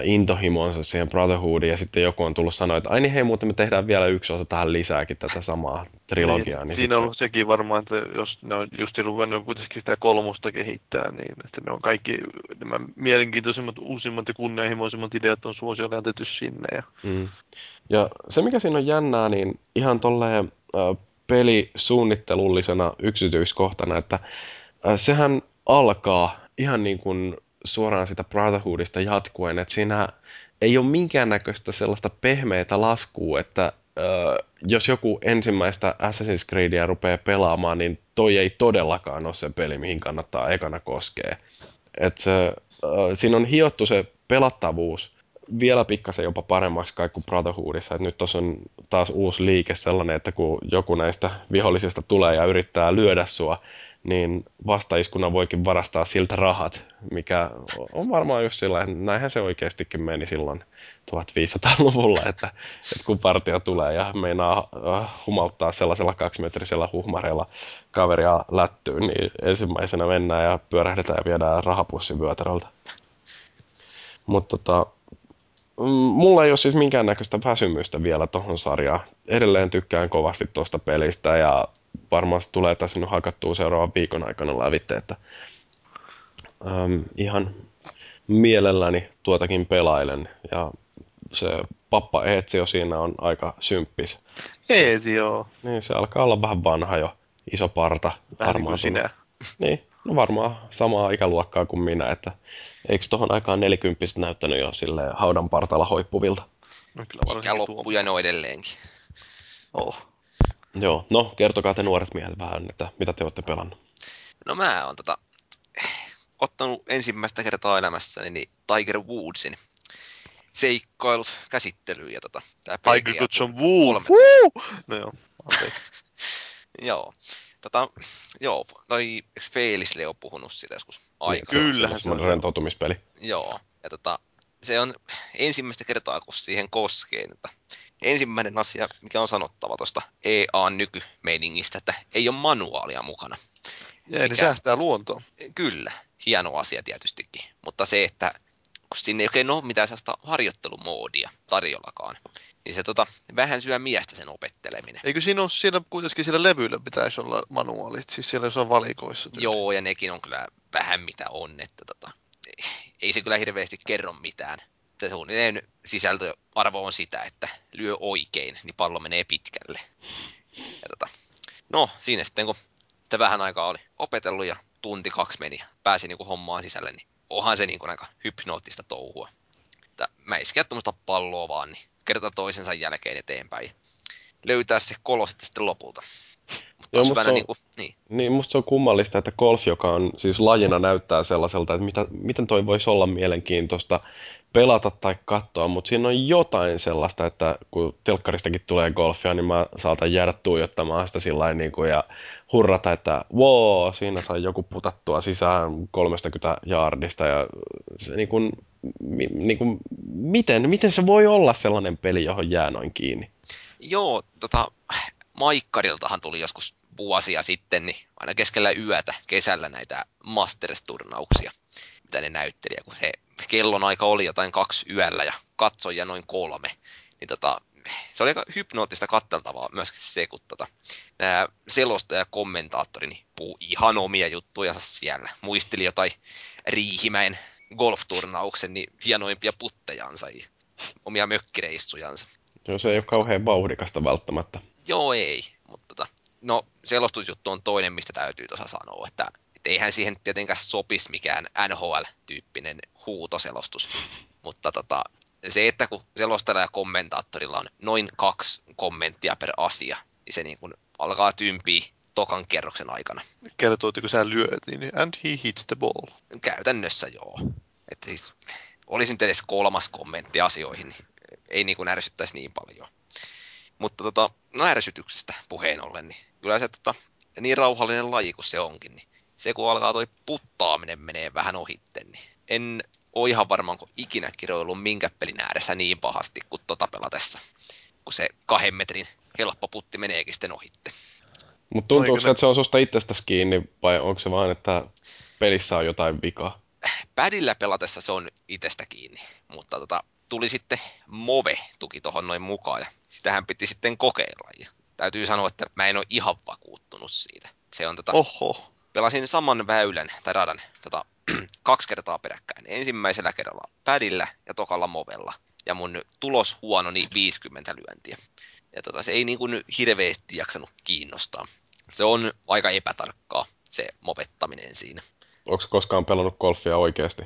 intohimonsa siihen Brotherhoodiin ja sitten joku on tullut sanoa, että ai niin hei muuten me tehdään vielä yksi osa tähän lisääkin tätä samaa trilogiaa. Niin, niin siinä on ollut sekin varmaan, että jos ne on just ruvennut kuitenkin sitä kolmosta kehittää, niin että ne on kaikki nämä mielenkiintoisimmat, uusimmat ja kunnianhimoisimmat ideat on suosiolla jätetty sinne. Ja... Mm. ja se mikä siinä on jännää, niin ihan tolleen äh, pelisuunnittelullisena yksityiskohtana, että äh, sehän alkaa ihan niin kuin suoraan sitä Brotherhoodista jatkuen, että siinä ei ole minkäännäköistä sellaista pehmeitä laskua, että jos joku ensimmäistä Assassin's Creedia rupeaa pelaamaan, niin toi ei todellakaan ole se peli, mihin kannattaa ekana koskea. Et se, äh, siinä on hiottu se pelattavuus vielä pikkasen jopa paremmaksi kai kuin Brotherhoodissa. Et nyt tuossa on taas uusi liike sellainen, että kun joku näistä vihollisista tulee ja yrittää lyödä sua, niin vastaiskuna voikin varastaa siltä rahat, mikä on varmaan just sillä, näinhän se oikeastikin meni silloin 1500-luvulla, että, että kun partio tulee ja meinaa äh, humalttaa sellaisella kaksimetrisellä huhmareella kaveria lättyyn, niin ensimmäisenä mennään ja pyörähdetään ja viedään rahapussi vyötäröltä. Mutta tota, mm, mulla ei ole siis minkäännäköistä väsymystä vielä tohon sarjaan. Edelleen tykkään kovasti tuosta pelistä ja varmaan tulee tässä nyt hakattua seuraavan viikon aikana lävitte, että um, ihan mielelläni tuotakin pelailen ja se pappa Eetsio siinä on aika symppis. Eetsi, joo. Niin, se alkaa olla vähän vanha jo, iso parta. Vähän niin kuin sinä. Niin, no varmaan samaa ikäluokkaa kuin minä, että eikö tohon aikaan nelikymppiset näyttänyt jo sille haudan partalla hoippuvilta? No kyllä Ikä ja no edelleenkin. Oh. Joo, no kertokaa te nuoret miehet vähän, että mitä te olette pelannut. No mä oon tota, ottanut ensimmäistä kertaa elämässäni niin Tiger Woodsin seikkailut käsittelyyn. Ja tota, tää Tiger PGA Goods on Wood. No joo. <laughs> Joo. Tota, joo, toi eikö Felisle on puhunut siitä joskus aikaa? Kyllähän se on. rentoutumispeli. Joo, ja tota, se on ensimmäistä kertaa, kun siihen koskee. Että ensimmäinen asia, mikä on sanottava tuosta EA-nykymeiningistä, että ei ole manuaalia mukana. Ja ne Mikä- säästää luontoa. Kyllä, hieno asia tietystikin, mutta se, että kun sinne ei oikein ole mitään sellaista harjoittelumoodia tarjollakaan, niin se tota, vähän syö miestä sen opetteleminen. Eikö siinä ole siellä kuitenkin siellä levyllä pitäisi olla manuaalit, siis siellä jossain valikoissa. tyyli. Joo, ja nekin on kyllä vähän mitä on, että tota, ei se kyllä hirveästi kerro mitään. Se suunnilleen sisältöarvo on sitä, että lyö oikein, niin pallo menee pitkälle. Ja tota, no, siinä sitten kun sitä vähän aikaa oli opetellut ja tunti kaksi meni ja pääsi niinku hommaan sisälle, niin onhan se niinku aika hypnoottista touhua. Että mä iskeä tuommoista palloa vaan, niin kerta toisensa jälkeen eteenpäin. Löytää se kolo sitten lopulta. Joo, musta se on- niinku, niin, Niin musta se on kummallista, että golf, joka on siis lajina näyttää sellaiselta, että mitä, miten toi voisi olla mielenkiintoista pelata tai katsoa, mutta siinä on jotain sellaista, että kun telkkaristakin tulee golfia, niin mä saatan jäädä tuijottamaan sitä sillä niin kuin, ja hurrata, että wow, siinä sai joku putattua sisään 30 jaardista ja se niin kuin, niin kuin, miten, miten se voi olla sellainen peli, johon jää noin kiinni? Joo, tota, Maikkariltahan tuli joskus vuosia sitten, niin aina keskellä yötä kesällä näitä Masters-turnauksia, mitä ne näytteli. Ja kun se kellon aika oli jotain kaksi yöllä ja katsoja noin kolme, niin tota, se oli aika hypnoottista katteltavaa myöskin se, kun tota, nämä selostaja ja kommentaattori niin puhuu ihan omia juttujansa siellä. Muisteli jotain Riihimäen golfturnauksen niin hienoimpia puttejansa ja omia mökkireissujansa. Joo, se ei ole kauhean vauhdikasta välttämättä. Joo, ei. Mutta tota, no, selostusjuttu on toinen, mistä täytyy tuossa sanoa, että et eihän siihen tietenkään sopisi mikään NHL-tyyppinen huutoselostus. <laughs> Mutta tota, se, että kun selostajalla ja kommentaattorilla on noin kaksi kommenttia per asia, niin se niin kuin alkaa tympiä tokan kerroksen aikana. Kertoo, että kun sä lyöt, niin and he hits the ball. Käytännössä joo. Että siis olisi nyt edes kolmas kommentti asioihin, niin ei niin kuin ärsyttäisi niin paljon. Mutta tota, no ärsytyksestä puheen ollen, niin kyllä se tota, niin rauhallinen laji kuin se onkin, niin se kun alkaa toi puttaaminen menee vähän ohitten, niin en ole ihan varma, onko ikinä kiroillut minkä pelin ääressä niin pahasti kuin tota pelatessa, kun se kahden metrin helppo putti meneekin sitten ohitte. Mutta tuntuuko se, että se on susta itsestäsi kiinni vai onko se vaan, että pelissä on jotain vikaa? Pädillä pelatessa se on itsestä kiinni, mutta tota, tuli sitten Move tuki tuohon noin mukaan ja sitähän piti sitten kokeilla. Ja täytyy sanoa, että mä en ole ihan vakuuttunut siitä. Se on tota, Oho. pelasin saman väylän tai radan tota, <clears throat> kaksi kertaa peräkkäin. Ensimmäisellä kerralla pädillä ja tokalla Movella. Ja mun tulos huononi 50 lyöntiä. Ja tota, se ei niin kuin hirveästi jaksanut kiinnostaa. Se on aika epätarkkaa se movettaminen siinä. Onko koskaan pelannut golfia oikeasti?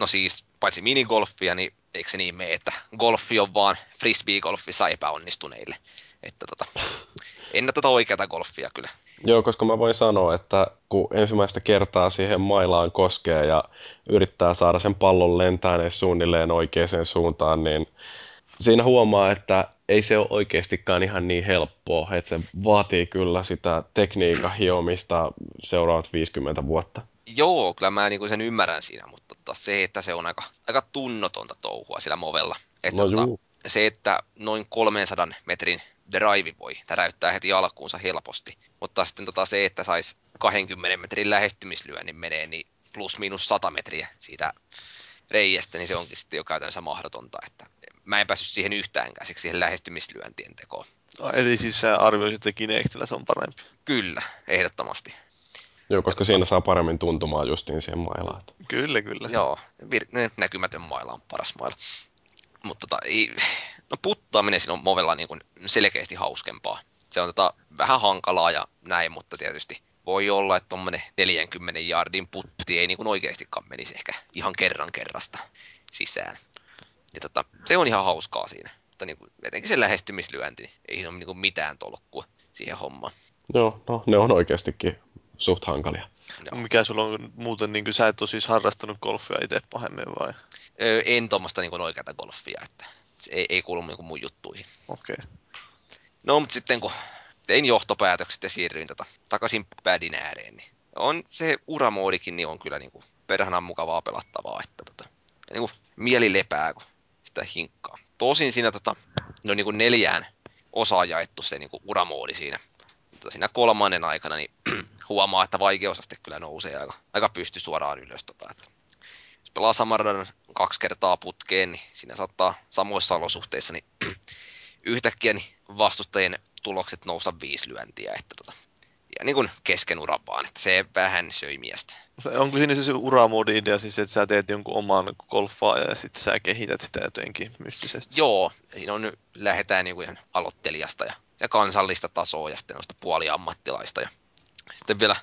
No siis, paitsi minigolfia, niin eikö se niin mene, että golfi on vaan frisbee-golfissa epäonnistuneille. Että tota, en ole tota oikeata golfia kyllä. Joo, koska mä voin sanoa, että kun ensimmäistä kertaa siihen mailaan koskee ja yrittää saada sen pallon lentää edes suunnilleen oikeaan suuntaan, niin siinä huomaa, että ei se ole oikeastikaan ihan niin helppoa, että se vaatii kyllä sitä tekniikan hiomista seuraavat 50 vuotta. Joo, kyllä mä niinku sen ymmärrän siinä, mutta tota, se, että se on aika, aika tunnotonta touhua sillä movella. Että No tota, juu. se, että noin 300 metrin drive voi täräyttää heti alkuunsa helposti, mutta sitten tota se, että sais 20 metrin lähestymislyönnin menee, niin plus miinus 100 metriä siitä reiästä, niin se onkin sitten jo käytännössä mahdotonta, että mä en päässyt siihen yhtään käsiksi siihen lähestymislyöntien tekoon. Ai, Eli siis sä arvioisit, että Kinectillä se on parempi. Kyllä, ehdottomasti. Joo, koska siinä saa paremmin tuntumaan justiin siihen mailaan. Kyllä, kyllä. Joo, vir- näkymätön maila on paras maila. Mutta tota, ei, no puttaaminen siinä on movella niin kuin selkeästi hauskempaa. Se on tota, vähän hankalaa ja näin, mutta tietysti voi olla, että tuommoinen 40 jardin putti ei niin kuin oikeastikaan menisi ehkä ihan kerran kerrasta sisään. Ja tota, se on ihan hauskaa siinä. Mutta niin kuin, etenkin se lähestymislyönti, niin ei siinä ole niin kuin mitään tolkkua siihen hommaan. Joo, no ne on oikeastikin suht hankalia. Joo. Mikä sulla on muuten, niin kuin sä et ole siis harrastanut golfia itse pahemmin vai? Öö, en tuommoista niin oikeata golfia, että se ei, ei kuulu niin kuin mun juttuihin. Okei. No, mutta sitten kun tein johtopäätökset ja siirryin tota, takaisin padin ääreen, niin on se uramoodikin niin on kyllä niin kuin perhanan mukavaa pelattavaa, että tota, niin kuin mieli lepää, kun sitä hinkkaa. Tosin siinä tota, ne on niin kuin neljään osaan jaettu se niin kuin uramoodi siinä. Mutta siinä kolmannen aikana niin huomaa, että vaikeusaste kyllä nousee aika, aika pysty suoraan ylös. Tota, että jos pelaa Samardan kaksi kertaa putkeen, niin siinä saattaa samoissa olosuhteissa niin <clears throat> yhtäkkiä niin vastustajien tulokset nousta viisi lyöntiä. Että tota, ja niin kuin kesken uran vaan, että se vähän söi miestä. Onko siinä se, uramoodi idea siis, että sä teet jonkun oman golfaa ja sitten sä kehität sitä jotenkin mystisesti? Joo, siinä on nyt, lähdetään niin kuin aloittelijasta ja, ja kansallista tasoa ja sitten noista puoliammattilaista. Ja sitten vielä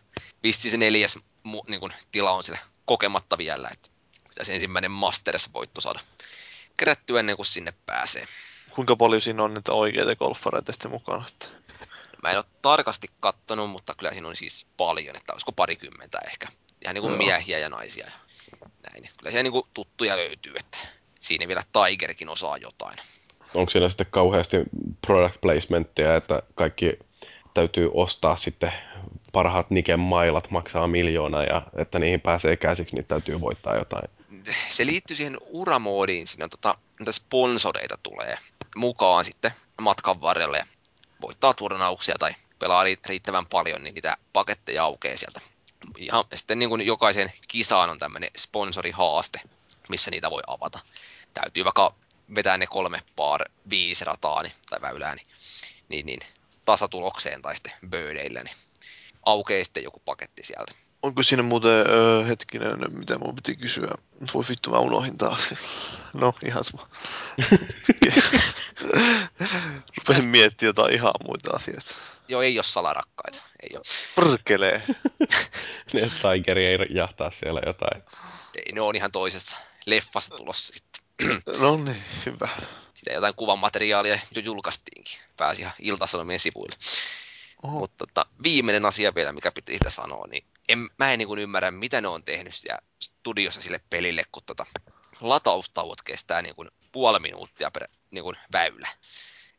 vissiin se neljäs mu, niin kuin, tila on sille kokematta vielä, että pitäisi ensimmäinen Masters-voitto saada kerättyä ennen kuin sinne pääsee. Kuinka paljon siinä on niitä oikeita golfareita sitten mukana? Että... Mä en ole tarkasti kattonut, mutta kyllä siinä on siis paljon, että olisiko parikymmentä ehkä. Ihan niin kuin Joo. miehiä ja naisia ja näin. Kyllä siellä niin kuin tuttuja löytyy, että siinä vielä Tigerkin osaa jotain. Onko siinä sitten kauheasti product placementtia, että kaikki täytyy ostaa sitten parhaat Niken mailat maksaa miljoona ja että niihin pääsee käsiksi, niin täytyy voittaa jotain. se liittyy siihen uramoodiin, siinä on tota, niitä sponsoreita tulee mukaan sitten matkan varrelle voittaa turnauksia tai pelaa ri- riittävän paljon, niin niitä paketteja aukeaa sieltä. Ja sitten niin kuin jokaisen kisaan on tämmöinen sponsorihaaste, missä niitä voi avata. Täytyy vaikka vetää ne kolme par viisi rataa niin, tai väylää, niin, niin, niin tasatulokseen tai sitten böödeillä, niin aukeaa sitten joku paketti sieltä. Onko siinä muuten, öö, hetkinen, mitä mun piti kysyä? Voi vittu, mä unohdin taas. <laughs> No, ihan sama. <laughs> Rupesin miettimään jotain ihan muita asioita. Joo, ei ole salarakkaita. Ei ole. Perkelee. <laughs> Niin, että Tigeri ei jahtaa siellä jotain. Ei, ne on ihan toisessa leffassa tulossa sitten. No niin, hyvä. Sitä jotain kuvamateriaalia jo julkaistiinkin. Pääsi ihan iltasanomien sivuille. Oho. Mutta tota, viimeinen asia vielä, mikä piti sitä sanoa, niin en, mä en niin kuin ymmärrä, mitä ne on tehnyt siellä studiossa sille pelille, kun tota, lataustauot kestää niin kuin puoli minuuttia per niin kuin väylä.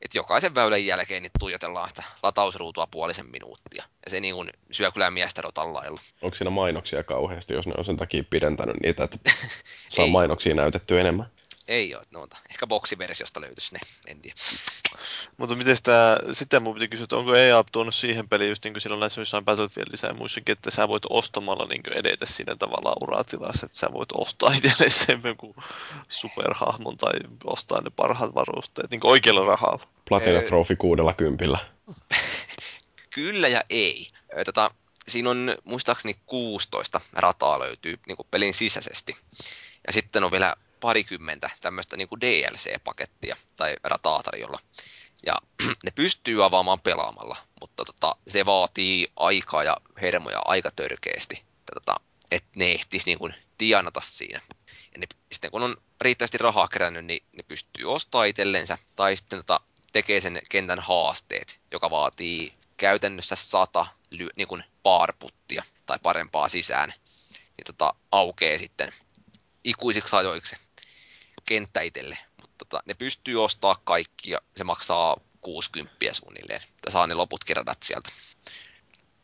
Et jokaisen väylän jälkeen niin tuijotellaan sitä latausruutua puolisen minuuttia. Ja se niin kuin syö kyllä miestä lailla. Onko siinä mainoksia kauheasti, jos ne on sen takia pidentänyt niitä, että <laughs> saa mainoksia näytettyä enemmän? Ei ole, no, ehkä boksiversiosta löytyisi ne, en tiedä. Mutta miten sitä, sitä mun piti kysyä, että onko EA tuonut siihen peliin, just niin kuin silloin näissä jossain Battlefieldissä ja muissakin, että sä voit ostamalla niin edetä siinä tavallaan uratilassa, että sä voit ostaa itselle sen jonkun superhahmon tai ostaa ne parhaat varusteet niin oikealla rahalla. Platina. Trophy kuudella kympillä. <laughs> Kyllä ja ei. Tota, siinä on muistaakseni 16 rataa löytyy niin kuin pelin sisäisesti. Ja sitten on vielä parikymmentä tämmöistä niin DLC-pakettia tai rataa tarjolla. Ja <clears throat> ne pystyy avaamaan pelaamalla, mutta tota, se vaatii aikaa ja hermoja aika törkeästi, tota, että ne ehtis niin kuin tienata siinä. Ja ne, sitten kun on riittävästi rahaa kerännyt, niin ne pystyy ostamaan itsellensä, tai sitten tota, tekee sen kentän haasteet, joka vaatii käytännössä sata ly- niin kuin paarputtia tai parempaa sisään, niin tota, aukeaa sitten ikuisiksi ajoiksi kenttä itselle. Mutta tota, ne pystyy ostaa kaikki ja se maksaa 60 suunnilleen. Ja saa ne loput radat sieltä.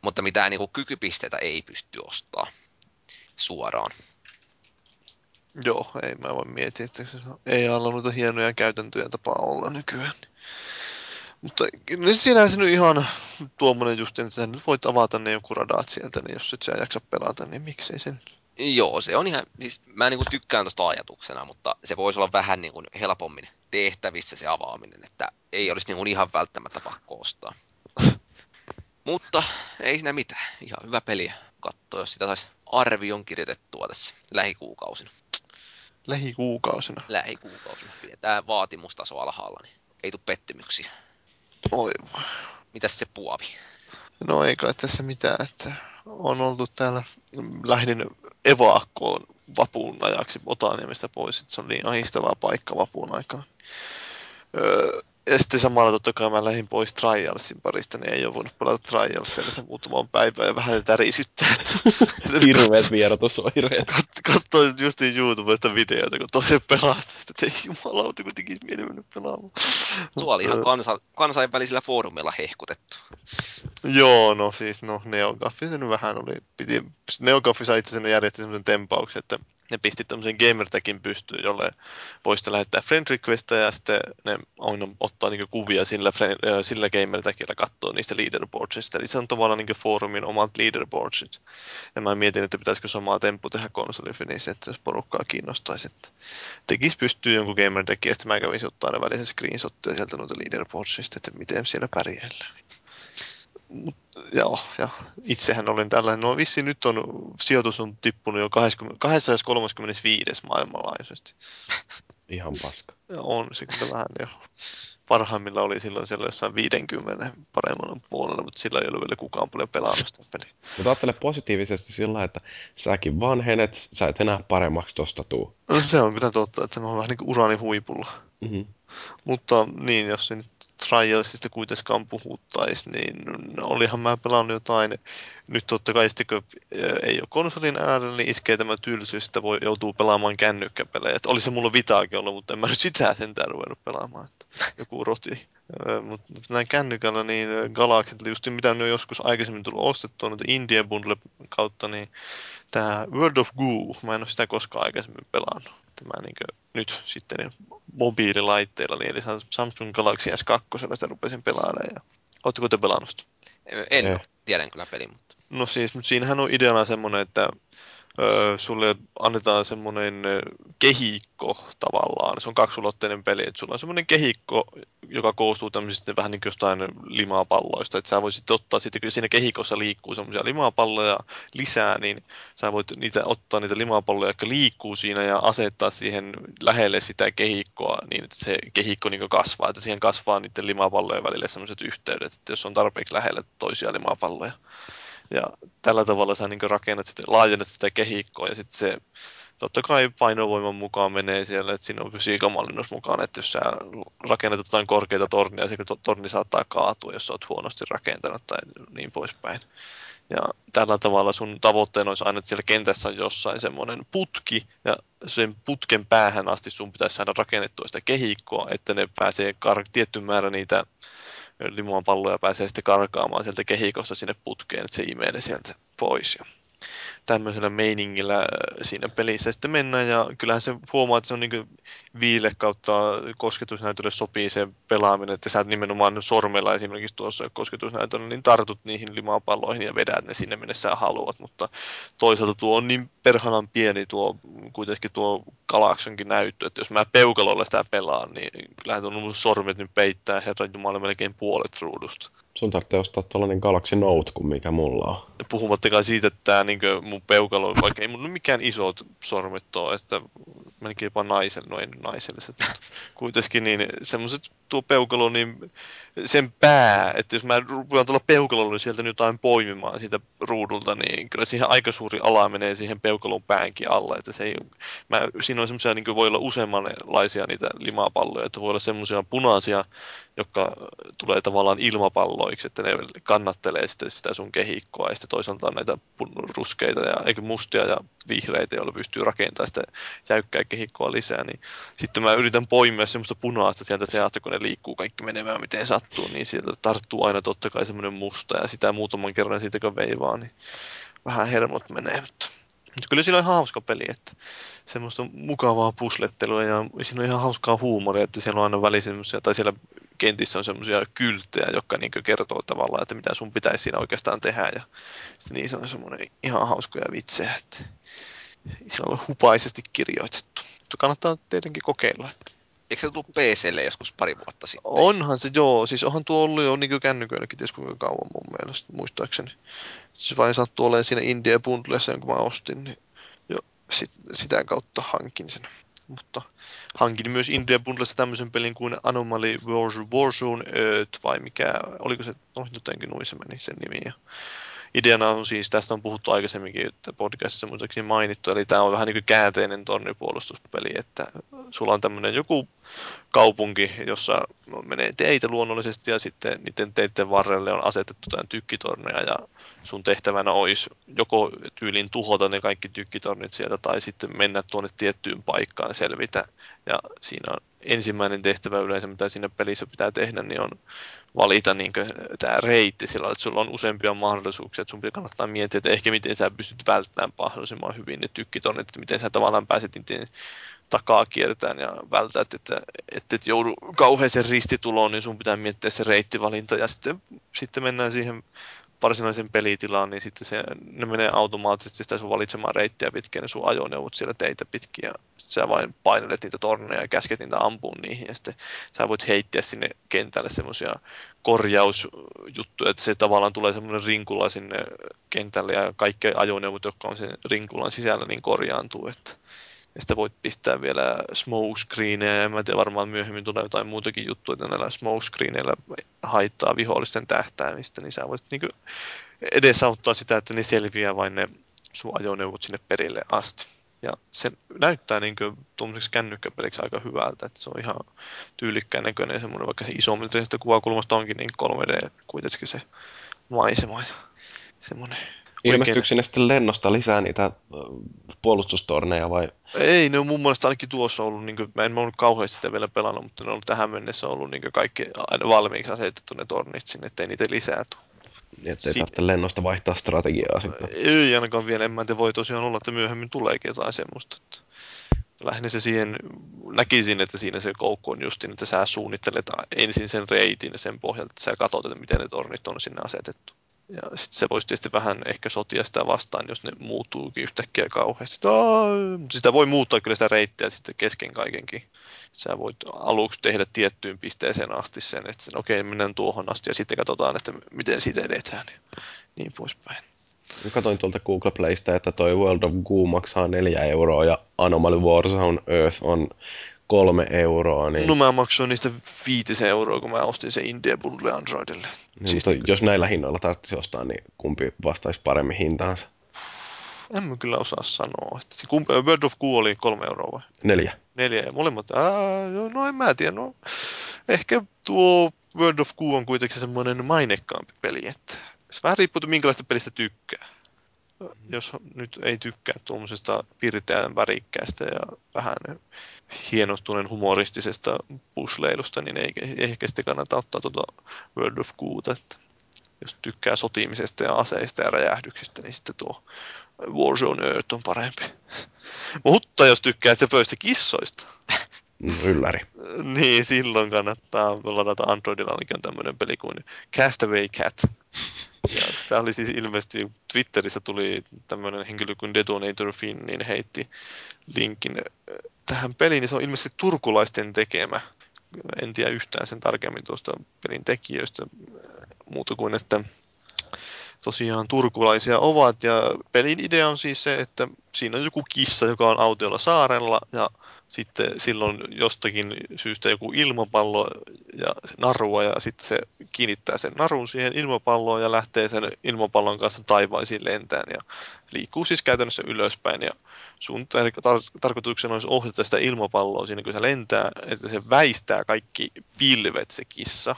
Mutta mitään niin kuin, kykypisteitä ei pysty ostaa suoraan. Joo, ei mä voi miettiä, että se ei alla noita hienoja käytäntöjä tapaa olla nykyään. Mutta nyt siinä se nyt ihan tuommoinen just, että sä nyt voit avata ne joku radat sieltä, niin jos et sä jaksa pelata, niin miksei sen Joo, se on ihan, siis mä niin kuin tykkään tuosta ajatuksena, mutta se voisi olla vähän niin kuin helpommin tehtävissä se avaaminen, että ei olisi niin kuin ihan välttämättä pakko ostaa. <laughs> mutta ei siinä mitään, ihan hyvä peli katsoa, jos sitä saisi arvion kirjoitettua tässä lähikuukausina. Lähikuukausina? Lähikuukausina. Pidetään vaatimustaso alhaalla, niin ei tule pettymyksiä. Oi. Mitäs se puavi? No ei kai tässä mitään, että on oltu täällä, lähdin evakkoon vapuun ajaksi Otaniemestä pois, se on niin ahistava paikka vapuun aikaan. Öö, ja sitten samalla totta kai mä lähdin pois Trialsin parista, niin ei ole voinut pelata Trialsia se muutaman päivän ja vähän tärisyttää. <laughs> Hirveät vierotusoireet. Kat, katsoin justiin YouTubesta videoita, kun tosi pelastaa, että ei jumalauta, kun tekisi mieli mennä pelaamaan. Tuo oli ihan kansa, kansainvälisillä foorumilla hehkutettu. Joo, no siis no Neogaffi se nyt vähän oli, piti, Neogaffi sai itse asiassa järjesti semmoisen tempauksen, että ne pisti tämmöisen gamertagin pystyyn, jolle voi sitten lähettää friend requesta ja sitten ne aina ottaa niinku kuvia sillä, sillä gamertagilla katsoa niistä leaderboardsista. Eli se on tavallaan niinku foorumin omat leaderboardsit. Ja mä mietin, että pitäisikö samaa temppu tehdä konsolifinissä, että jos porukkaa kiinnostaisi, että tekisi pystyy jonkun gamertagin ja sitten mä kävisin ottaa ne välisen screenshotteja sieltä noita leaderboardsista, että miten siellä pärjäillään. Mut, joo, ja itsehän olin tällainen. No vissi nyt on, sijoitus on tippunut jo 20, 235 maailmanlaajuisesti. Ihan paska. On se kyllä vähän jo. Parhaimmilla oli silloin siellä jossain 50 paremman puolella, mutta sillä ei ollut vielä kukaan paljon pelannut sitä peliä. Mutta ajattele positiivisesti sillä, että säkin vanhenet, sä et enää paremmaksi tosta tuu. No, se on kyllä totta, että mä oon vähän niin kuin urani huipulla. Mm-hmm. Mutta niin, jos se nyt Trialsista kuitenkaan puhuttaisi, niin olihan mä pelannut jotain. Nyt totta kai sitten, kun ei ole konsolin äärellä, niin iskee tämä tylsyys, että voi joutuu pelaamaan kännykkäpelejä. Että oli se mulla vitaakin ollut, mutta en mä nyt sitä sentään ruvennut pelaamaan. Että joku roti. Mutta näin kännykällä, niin Galaxy, just mitä ne on joskus aikaisemmin tullut ostettua noita Indie Bundle kautta, niin tämä World of Goo, mä en ole sitä koskaan aikaisemmin pelannut. Tämä niin nyt sitten niin mobiililaitteilla, niin eli Samsung Galaxy S2 sitä rupesin pelaamaan. Ja... Oletteko te pelannut En, eh. tiedän kyllä peli, mutta... No siis, mutta siinähän on ideana semmoinen, että öö, sulle annetaan semmoinen kehikko tavallaan. Se on kaksulotteinen peli, että sulla on semmoinen kehikko, joka koostuu tämmöisistä vähän niin kuin jostain limapalloista. Että sä voisit ottaa sitten, kun siinä kehikossa liikkuu semmoisia limapalloja lisää, niin sä voit niitä, ottaa niitä limapalloja, jotka liikkuu siinä ja asettaa siihen lähelle sitä kehikkoa niin, että se kehikko niin kasvaa. Että siihen kasvaa niiden limapallojen välille semmoiset yhteydet, että jos on tarpeeksi lähellä toisia limapalloja. Ja tällä tavalla sä niin rakennat sitten, laajennat sitä kehikkoa ja sitten se totta kai painovoiman mukaan menee siellä, että siinä on fysiikan mukaan, että jos sä rakennat jotain korkeita tornia, se torni saattaa kaatua, jos sä oot huonosti rakentanut tai niin poispäin. Ja tällä tavalla sun tavoitteena olisi aina, että siellä kentässä on jossain semmoinen putki, ja sen putken päähän asti sun pitäisi saada rakennettua sitä kehikkoa, että ne pääsee kar- tietty määrä niitä limuanpalloja pääsee sitten karkaamaan sieltä kehikosta sinne putkeen, että se imee ne sieltä pois. Ja tämmöisellä meiningillä äh, siinä pelissä sitten mennään ja kyllähän se huomaa, että se on niin viile kautta kosketusnäytölle sopii se pelaaminen, että sä nimenomaan sormella esimerkiksi tuossa kosketusnäytöllä niin tartut niihin limapalloihin ja vedät ne sinne minne sä haluat, mutta toisaalta tuo on niin perhanan pieni tuo kuitenkin tuo Galaxonkin näyttö, että jos mä peukalolla sitä pelaan, niin kyllähän tuon sormet nyt peittää herran jumala melkein puolet ruudusta. Sun tarvitsee ostaa tuollainen Galaxy Note kuin mikä mulla on. Puhumattakaan siitä, että tämä niin mun peukalo, vaikka ei mun mikään isot sormet ole, että melkein jopa naiselle, no ei naiselle, mutta <laughs> kuitenkin niin semmoiset tuo peukalo, niin sen pää, että jos mä rupean tuolla peukalolla niin sieltä jotain poimimaan siitä ruudulta, niin kyllä siihen aika suuri ala menee siihen peukalon päänkin alle, että se ei, mä, siinä on semmoisia, niin voi olla useammanlaisia niitä limapalloja, että voi olla semmoisia punaisia, jotka tulee tavallaan ilmapallo paloiksi, että ne kannattelee sitten sitä sun kehikkoa ja sitten toisaalta on näitä ruskeita ja eikö mustia ja vihreitä, joilla pystyy rakentamaan sitä jäykkää kehikkoa lisää, niin sitten mä yritän poimia semmoista punaista sieltä seasta, kun ne liikkuu kaikki menemään miten sattuu, niin sieltä tarttuu aina totta kai semmoinen musta ja sitä muutaman kerran siitä kun veivaa, niin vähän hermot menee, mutta mutta kyllä siinä on ihan hauska peli, että semmoista mukavaa puslettelua ja siinä on ihan hauskaa huumoria, että siellä on aina välissä semmoisia, tai siellä kentissä on semmoisia kylttejä, jotka niin kertoo tavallaan, että mitä sun pitäisi siinä oikeastaan tehdä ja niin se on semmoinen ihan hauskoja vitsejä, että se on hupaisesti kirjoitettu. Mutta kannattaa tietenkin kokeilla. Eikö se tullut PClle joskus pari vuotta sitten? Onhan se, joo. Siis onhan tuo ollut jo niin kännyköilläkin ties kuinka kauan mun mielestä, muistaakseni. Se vain sattuu olemaan siinä India Bundlessa, jonka mä ostin, niin jo sit, sitä kautta hankin sen. Mutta hankin myös India Bundlessa tämmöisen pelin kuin Anomaly Warzone Earth, vai mikä, oliko se, no jotenkin noin se meni sen nimi. Ja ideana on siis, tästä on puhuttu aikaisemminkin, että podcastissa muistaakseni mainittu, eli tämä on vähän niin kuin käänteinen tornipuolustuspeli, että sulla on tämmöinen joku kaupunki, jossa menee teitä luonnollisesti ja sitten niiden teiden varrelle on asetettu tämän tykkitorneja ja sun tehtävänä olisi joko tyylin tuhota ne kaikki tykkitornit sieltä tai sitten mennä tuonne tiettyyn paikkaan selvitä. Ja siinä on ensimmäinen tehtävä yleensä, mitä siinä pelissä pitää tehdä, niin on valita niin tämä reitti sillä että sulla on useampia mahdollisuuksia, että sun pitää kannattaa miettiä, että ehkä miten sä pystyt välttämään mahdollisimman hyvin ne tykkitornit, että miten sä tavallaan pääset niiden takaa kiertään ja vältät, että, että et joudu kauheeseen ristituloon, niin sun pitää miettiä se reittivalinta ja sitten, sitten mennään siihen varsinaisen pelitilaan, niin sitten se, ne menee automaattisesti sitä sun valitsemaan reittiä pitkin, ne sun ajoneuvot siellä teitä pitkin, ja sä vain painelet niitä torneja ja käsket niitä ampuun niihin, ja sitten sä voit heittää sinne kentälle semmoisia korjausjuttuja, että se tavallaan tulee semmoinen rinkula sinne kentälle, ja kaikki ajoneuvot, jotka on sen rinkulan sisällä, niin korjaantuu, että ja sitten voit pistää vielä smoke screenejä, ja mä tiedän, varmaan myöhemmin tulee jotain muutakin juttuja, että näillä smoke screeneillä haittaa vihollisten tähtäämistä, niin sä voit niin edesauttaa sitä, että ne selviää vain ne sun ajoneuvot sinne perille asti. Ja se näyttää niin tuommoiseksi kännykkäpeliksi aika hyvältä, että se on ihan tyylikkään näköinen semmoinen, vaikka se isometrisesta kuvakulmasta onkin niin 3D kuitenkin se maisema ja semmoinen Ilmestyykö sinne sitten lennosta lisää niitä puolustustorneja vai? Ei, ne on mun mielestä ainakin tuossa ollut, niin kuin, mä en ollut kauheasti sitä vielä pelannut, mutta ne on ollut tähän mennessä ollut niin kaikki aina valmiiksi asetettu ne tornit sinne, ettei niitä lisää tule. Niin, ettei si- tarvitse lennosta vaihtaa strategiaa sitten. Ei ainakaan vielä, en mä tiedä, voi tosiaan olla, että myöhemmin tuleekin jotain semmoista. Että lähinnä se siihen, näkisin, että siinä se koukku on justin, että sä suunnittelet ensin sen reitin ja sen pohjalta, että sä katsot, että miten ne tornit on sinne asetettu. Ja sitten se voisi tietysti vähän ehkä sotia sitä vastaan, jos ne muuttuukin yhtäkkiä kauheasti. Sitä voi muuttaa kyllä sitä reittiä sitten kesken kaikenkin. Sä voit aluksi tehdä tiettyyn pisteeseen asti sen, että sen, okei, mennään tuohon asti ja sitten katsotaan, että miten siitä edetään ja niin poispäin. Katoin tuolta Google Playsta, että toi World of Goo maksaa 4 euroa ja Anomaly Warzone Earth on kolme euroa. Niin... No mä maksoin niistä viitisen euroa, kun mä ostin se India Bundle Androidille. Niin, siis... jos näillä hinnoilla tarvitsisi ostaa, niin kumpi vastaisi paremmin hintaansa? En mä kyllä osaa sanoa. Että se kumpi, World of Goo oli kolme euroa vai? Neljä. Neljä ja molemmat. Ää, no en mä tiedä. No, ehkä tuo World of Goo on kuitenkin semmoinen mainekkaampi peli. Että se vähän riippuu, minkälaista pelistä tykkää jos nyt ei tykkää tuommoisesta pirteän värikkäästä ja vähän hienostuneen humoristisesta pusleilusta, niin ei, ei ehkä sitten kannata ottaa tuota World of Goota. Että jos tykkää sotimisesta ja aseista ja räjähdyksistä, niin sitten tuo Warzone Earth on parempi. <laughs> Mutta jos tykkää pöystä kissoista, ylläri. niin, silloin kannattaa ladata Androidilla ainakin tämmöinen peli kuin Castaway Cat. Ja tämä oli siis ilmeisesti, Twitterissä tuli tämmöinen henkilö kuin Detonator Finn, niin heitti linkin äh, tähän peliin, niin se on ilmeisesti turkulaisten tekemä. En tiedä yhtään sen tarkemmin tuosta pelin tekijöistä, muuta kuin että tosiaan turkulaisia ovat. Ja pelin idea on siis se, että siinä on joku kissa, joka on autiolla saarella ja sitten silloin jostakin syystä joku ilmapallo ja narua ja sitten se kiinnittää sen narun siihen ilmapalloon ja lähtee sen ilmapallon kanssa taivaisiin lentään ja liikkuu siis käytännössä ylöspäin ja sun tar- tarkoituksena olisi ohjata sitä ilmapalloa siinä kun se lentää, että se väistää kaikki pilvet se kissa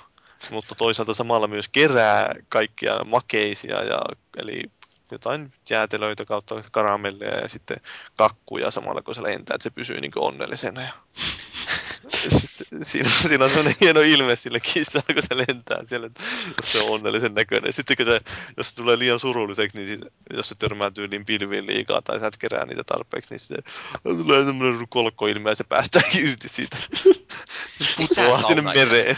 mutta toisaalta samalla myös kerää kaikkia makeisia, ja, eli jotain jäätelöitä kautta karamelleja ja sitten kakkuja samalla kun se lentää, että se pysyy niin onnellisena. Ja <laughs> siinä, siinä on sellainen hieno ilme sille kissalla, kun se lentää siellä, jos se on onnellisen näköinen. Sitten kun se, jos se tulee liian surulliseksi, niin sit, jos se törmää tyyliin pilviin liikaa tai sä et kerää niitä tarpeeksi, niin se tulee semmoinen kolkkoilme ja se päästää irti siitä. Putoaa sinne mereen.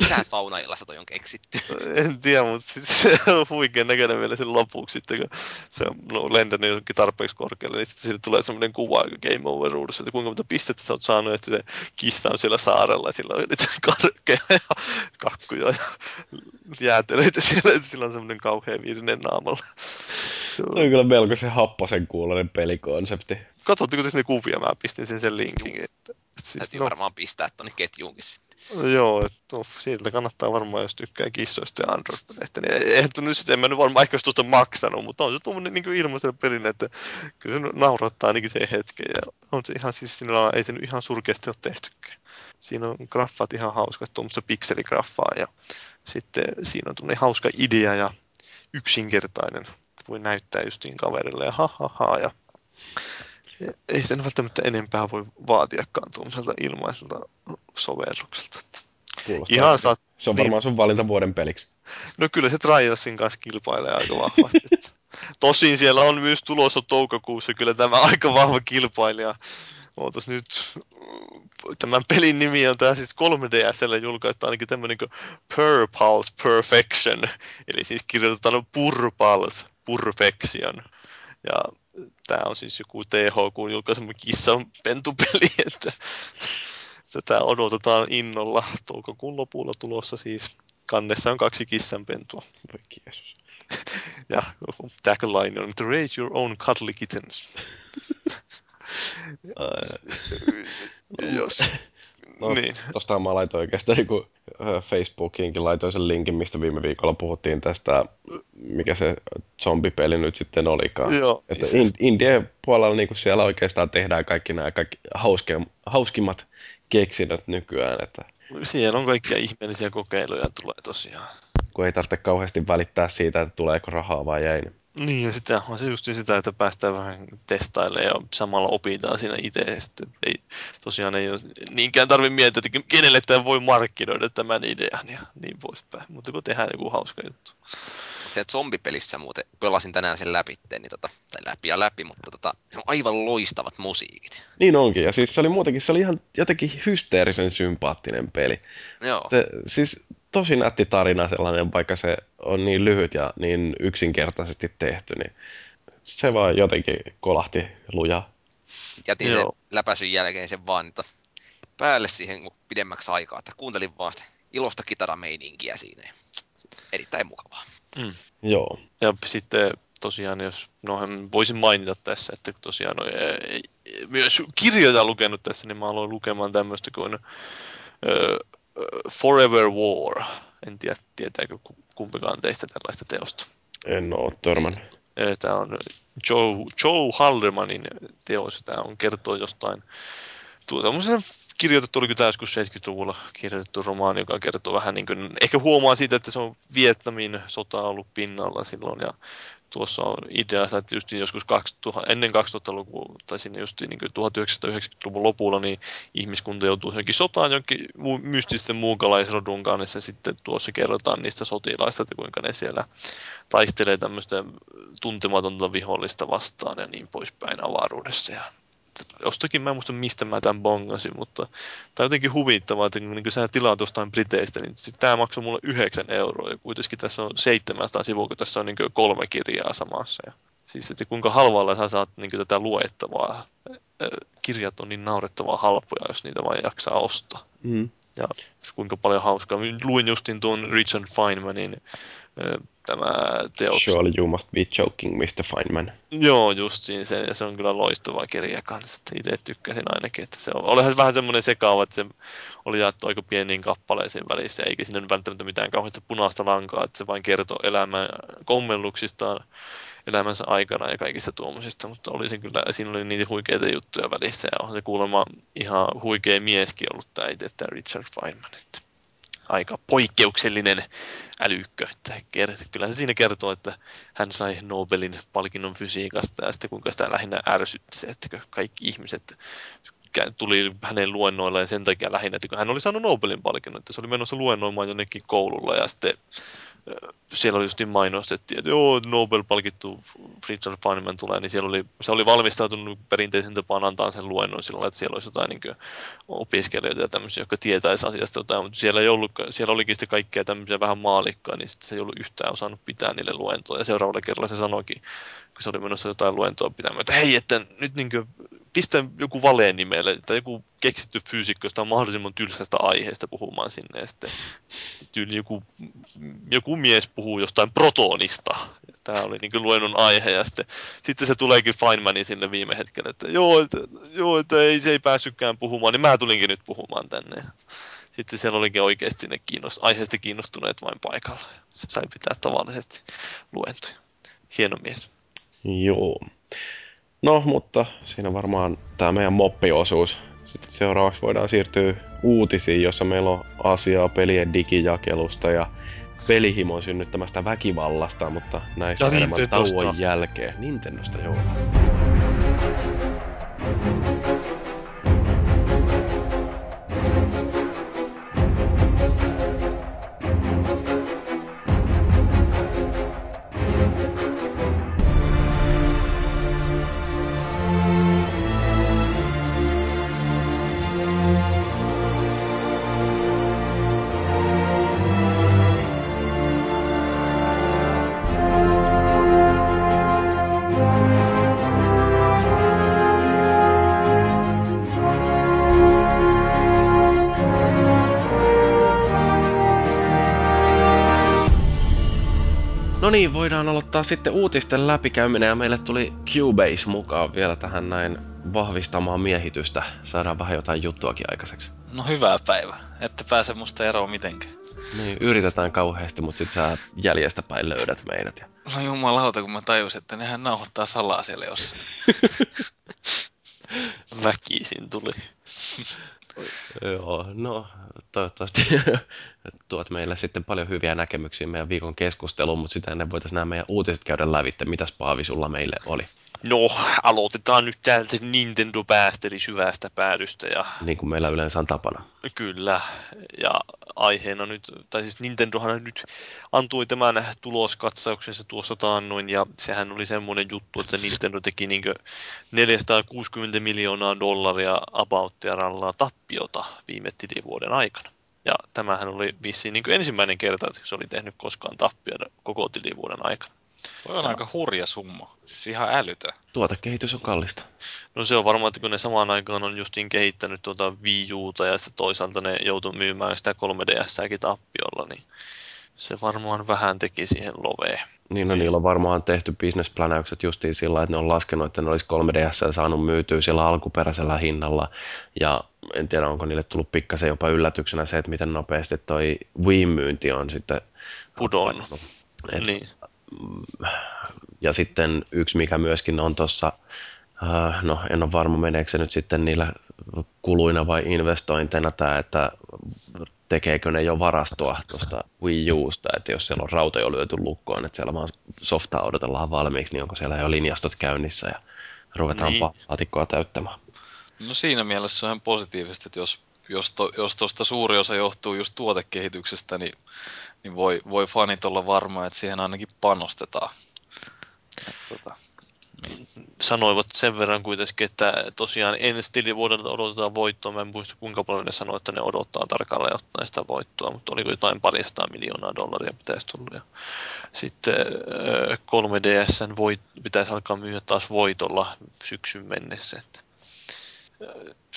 Missä saunaillassa toi on keksitty? <laughs> En tiedä, mutta sit se on huikean näköinen vielä sen lopuksi, sitten kun se on no, lentänyt jonkin tarpeeksi korkealle, niin sitten tulee semmoinen kuva Game Over ruudussa, että kuinka monta pistettä sä oot saanut, ja sitten se kissa on siellä saarella, ja sillä on niitä <laughs> karkkeja ja kakkuja ja jäätelöitä siellä, että sillä on semmoinen kauhean virinen naamalla. Se on... on kyllä melko se happosen kuulonen pelikonsepti. Katsotteko te sinne kuvia? Mä pistin sen sen linkin. Siis, Täytyy no, varmaan pistää tuonne ketjuunkin sitten. Joo, että no, siitä kannattaa varmaan, jos tykkää kissoista ja Android-peleistä. Niin eihän nyt sitten, en mä nyt varmaan ehkä tuosta maksanut, mutta on se tuommoinen niin ilmaisen pelin, että kyllä se naurattaa ainakin sen hetken. Ja on se ihan siis sinällä ei se nyt ihan surkeasti ole tehtykään. Siinä on graffat ihan hauskat, tuommoista pikseligraffaa ja sitten siinä on tuommoinen hauska idea ja yksinkertainen. Voi näyttää justiin kaverille ja ha ha ha ja ei sen välttämättä enempää voi vaatiakaan tuommoiselta ilmaiselta sovellukselta. Kuulostaa, Ihan saat, se on varmaan niin, sun valinta vuoden peliksi. No kyllä se Trialsin kanssa kilpailee aika vahvasti. <laughs> Tosin siellä on myös tulossa toukokuussa kyllä tämä aika vahva kilpailija. Ootas nyt, tämän pelin nimi on tämä siis 3DSlle julkaistu ainakin tämmöinen kuin Purpulse Perfection. Eli siis kirjoitetaan Purpulse Perfection. Ja tämä on siis joku THQ julkaisema kissan pentupeli, <laughs> että tätä odotetaan innolla. Toukokuun lopulla tulossa siis. Kannessa on kaksi kissanpentua. Voi Jeesus. <laughs> ja tagline on to raise your own cuddly kittens. <laughs> Jos. No, niin. Tuosta mä laitoin oikeastaan niin Facebookiinkin laitoin sen linkin, mistä viime viikolla puhuttiin tästä, mikä se zombipeli nyt sitten olikaan. Joo, että se... Indien puolella niin siellä oikeastaan tehdään kaikki nämä kaikki hauske, hauskimmat keksinnöt nykyään. Että... Siellä on kaikkia ihmeellisiä kokeiluja tulee tosiaan. Kun ei tarvitse kauheasti välittää siitä, että tuleeko rahaa vai ei. Niin niin, ja sitä on se just sitä, että päästään vähän testailemaan ja samalla opitaan siinä itse. Sitten ei, tosiaan ei ole niinkään tarvitse miettiä, että kenelle tämä voi markkinoida tämän idean ja niin poispäin. Mutta kun tehdään joku hauska juttu. Se zombipelissä muuten pelasin tänään sen läpi, niin tota, tai läpi ja läpi, mutta tota, se on aivan loistavat musiikit. Niin onkin, ja siis se oli muutenkin, se oli ihan jotenkin hysteerisen sympaattinen peli. Joo. Se, siis tosi nätti tarina sellainen, vaikka se on niin lyhyt ja niin yksinkertaisesti tehty, niin se vaan jotenkin kolahti luja. Jätin Joo. sen läpäisyn jälkeen sen vaan että päälle siihen pidemmäksi aikaa, että kuuntelin vaan sitä ilosta kitarameininkiä siinä. Erittäin mukavaa. Mm. Joo. Ja sitten tosiaan, jos no, voisin mainita tässä, että tosiaan no, myös kirjoja lukenut tässä, niin mä aloin lukemaan tämmöistä kuin Forever War. En tiedä, tietääkö kumpikaan teistä tällaista teosta. En ole törmännyt. Tämä on Joe, Joe Haldermanin teos. Tämä on kertoo jostain tuota, kirjoitettu, oliko joskus 70-luvulla kirjoitettu romaani, joka kertoo vähän niin kuin, ehkä huomaa siitä, että se on Vietnamin sota ollut pinnalla silloin ja tuossa on idea, että just joskus 2000, ennen 2000-lukua tai sinne just niin 1990-luvun lopulla, niin ihmiskunta joutuu johonkin sotaan jonkin mystisten muukalaisrodun kanssa, ja sitten tuossa kerrotaan niistä sotilaista, että kuinka ne siellä taistelee tämmöistä tuntematonta vihollista vastaan ja niin poispäin avaruudessa. Ja jostakin, mä en muista mistä mä tämän bongasin, mutta tämä on jotenkin huvittavaa, että niin kun sä tilaat jostain Briteistä, niin tämä maksoi mulle 9 euroa ja kuitenkin tässä on 700 sivua, kun tässä on niin kolme kirjaa samassa. Ja siis, että kuinka halvalla sä saat niin tätä luettavaa. Kirjat on niin naurettavaa halpoja, jos niitä vain jaksaa ostaa. Mm. Ja kuinka paljon hauskaa. Luin justin tuon Richard Feynmanin tämä teos. Surely you must be joking, Mr. Feynman. Joo, justiin se, ja se on kyllä loistava kirja kanssa. Itse tykkäsin ainakin, että se on, olihan vähän semmoinen sekaava, että se oli jaettu aika pieniin kappaleisiin välissä, eikä sinne välttämättä mitään kauheasti punaista lankaa, että se vain kertoo elämän kommelluksistaan elämänsä aikana ja kaikista tuommoisista, mutta oli se kyllä, siinä oli niitä huikeita juttuja välissä, ja on se kuulemma ihan huikea mieskin ollut tämä itse, tämä Richard Feynman. Että aika poikkeuksellinen älykkö. Että kyllä se siinä kertoo, että hän sai Nobelin palkinnon fysiikasta ja sitten kuinka sitä lähinnä ärsytti se, että kaikki ihmiset tuli hänen luennoilleen sen takia lähinnä, että kun hän oli saanut Nobelin palkinnon, että se oli menossa luennoimaan jonnekin koululla ja sitten siellä oli just niin mainostettiin, että joo, Nobel-palkittu Fritjof Feynman tulee, niin siellä oli, se oli valmistautunut perinteisen tapaan antaa sen luennon sillä että siellä olisi jotain niin opiskelijoita ja tämmöisiä, jotka tietäisi asiasta jotain, mutta siellä, ei ollut, siellä olikin sitten kaikkea tämmöisiä vähän maalikkaa, niin sitten se ei ollut yhtään osannut pitää niille luentoa. Ja seuraavalla kerralla se sanoikin, kun se oli menossa jotain luentoa pitämään, että hei, että nyt niin kuin, pistä joku valeen nimelle, tai joku keksitty fyysikko, josta on mahdollisimman tylsästä aiheesta puhumaan sinne, ja sitten tyyli joku, joku mies puhuu jostain protonista. Tämä oli niin luennon aihe, ja sitten, sitten se tuleekin Feynmanin sinne viime hetkellä, että joo, että, joo, että ei, se ei päässytkään puhumaan, niin mä tulinkin nyt puhumaan tänne. Sitten siellä olikin oikeasti ne kiinnost, aiheesta kiinnostuneet vain paikalla. Se sai pitää tavallisesti luentoja. Hieno mies. Joo. No, mutta siinä varmaan tämä meidän moppiosuus. Sitten seuraavaksi voidaan siirtyä uutisiin, jossa meillä on asiaa pelien digijakelusta ja pelihimon synnyttämästä väkivallasta, mutta näistä enemmän tauon jälkeen. Nintendosta, joo. Aloittaa sitten uutisten läpikäyminen ja meille tuli Cubase mukaan vielä tähän näin vahvistamaan miehitystä. Saadaan vähän jotain juttuakin aikaiseksi. No hyvää päivää. Ette pääse musta eroon mitenkään. Niin, yritetään kauheasti, mutta sit sä jäljestä päin löydät meidät. Ja... No jumalauta, kun mä tajusin, että nehän nauhoittaa salaa siellä jossain. <laughs> Väkisin tuli. Joo, no toivottavasti <laughs> tuot meille sitten paljon hyviä näkemyksiä meidän viikon keskusteluun, mutta sitä ennen voitaisiin nämä meidän uutiset käydä lävitte. Mitäs Paavi sulla meille oli? No, aloitetaan nyt täältä Nintendo päästeli syvästä päädystä ja Niin kuin meillä yleensä on tapana. Kyllä, ja aiheena nyt, tai siis Nintendohan nyt antoi tämän tuloskatsauksensa tuossa taannoin, ja sehän oli semmoinen juttu, että Nintendo teki niin 460 miljoonaa dollaria about rallaa tappiota viime tilivuoden aikana. Ja tämähän oli vissiin niin ensimmäinen kerta, että se oli tehnyt koskaan tappiota koko tilivuoden aikana. Toi on aika hurja summa. Siis ihan älytön. Tuotekehitys on kallista. No se on varmaan, että kun ne samaan aikaan on justiin kehittänyt tuota Wii Uta ja sitten toisaalta ne joutui myymään sitä 3DSääkin tappiolla, niin se varmaan vähän teki siihen loveen. Niin, no niillä on varmaan tehty bisnespläneykset justiin sillä, että ne on laskenut, että ne olisi 3DS saanut myytyä sillä alkuperäisellä hinnalla. Ja en tiedä, onko niille tullut pikkasen jopa yllätyksenä se, että miten nopeasti toi Wii-myynti on sitten Pudonnut. Niin. Ja sitten yksi, mikä myöskin on tuossa, äh, no en ole varma meneekö se nyt sitten niillä kuluina vai investointeina tämä, että tekeekö ne jo varastoa tuosta Wii Usta, että jos siellä on rauta jo lyöty lukkoon, että siellä vaan softaa odotellaan valmiiksi, niin onko siellä jo linjastot käynnissä ja ruvetaan Niin. niin. laatikkoa täyttämään. No siinä mielessä se on ihan positiivista, että jos, jos, to, jos tuosta suuri osa johtuu just tuotekehityksestä, niin, niin voi, voi fanit olla varma, että siihen ainakin panostetaan. Et, tota, Sanoivat sen verran kuitenkin, että tosiaan ensi tilivuodelta odotetaan voittoa. Mä en muista kuinka paljon ne sanoi, että ne odottaa tarkalleen ottaen sitä voittoa, mutta oliko jotain parista miljoonaa dollaria pitäisi tulla. Ja sitten äh, 3DSn voit, pitäisi alkaa myydä taas voitolla syksyn mennessä. Että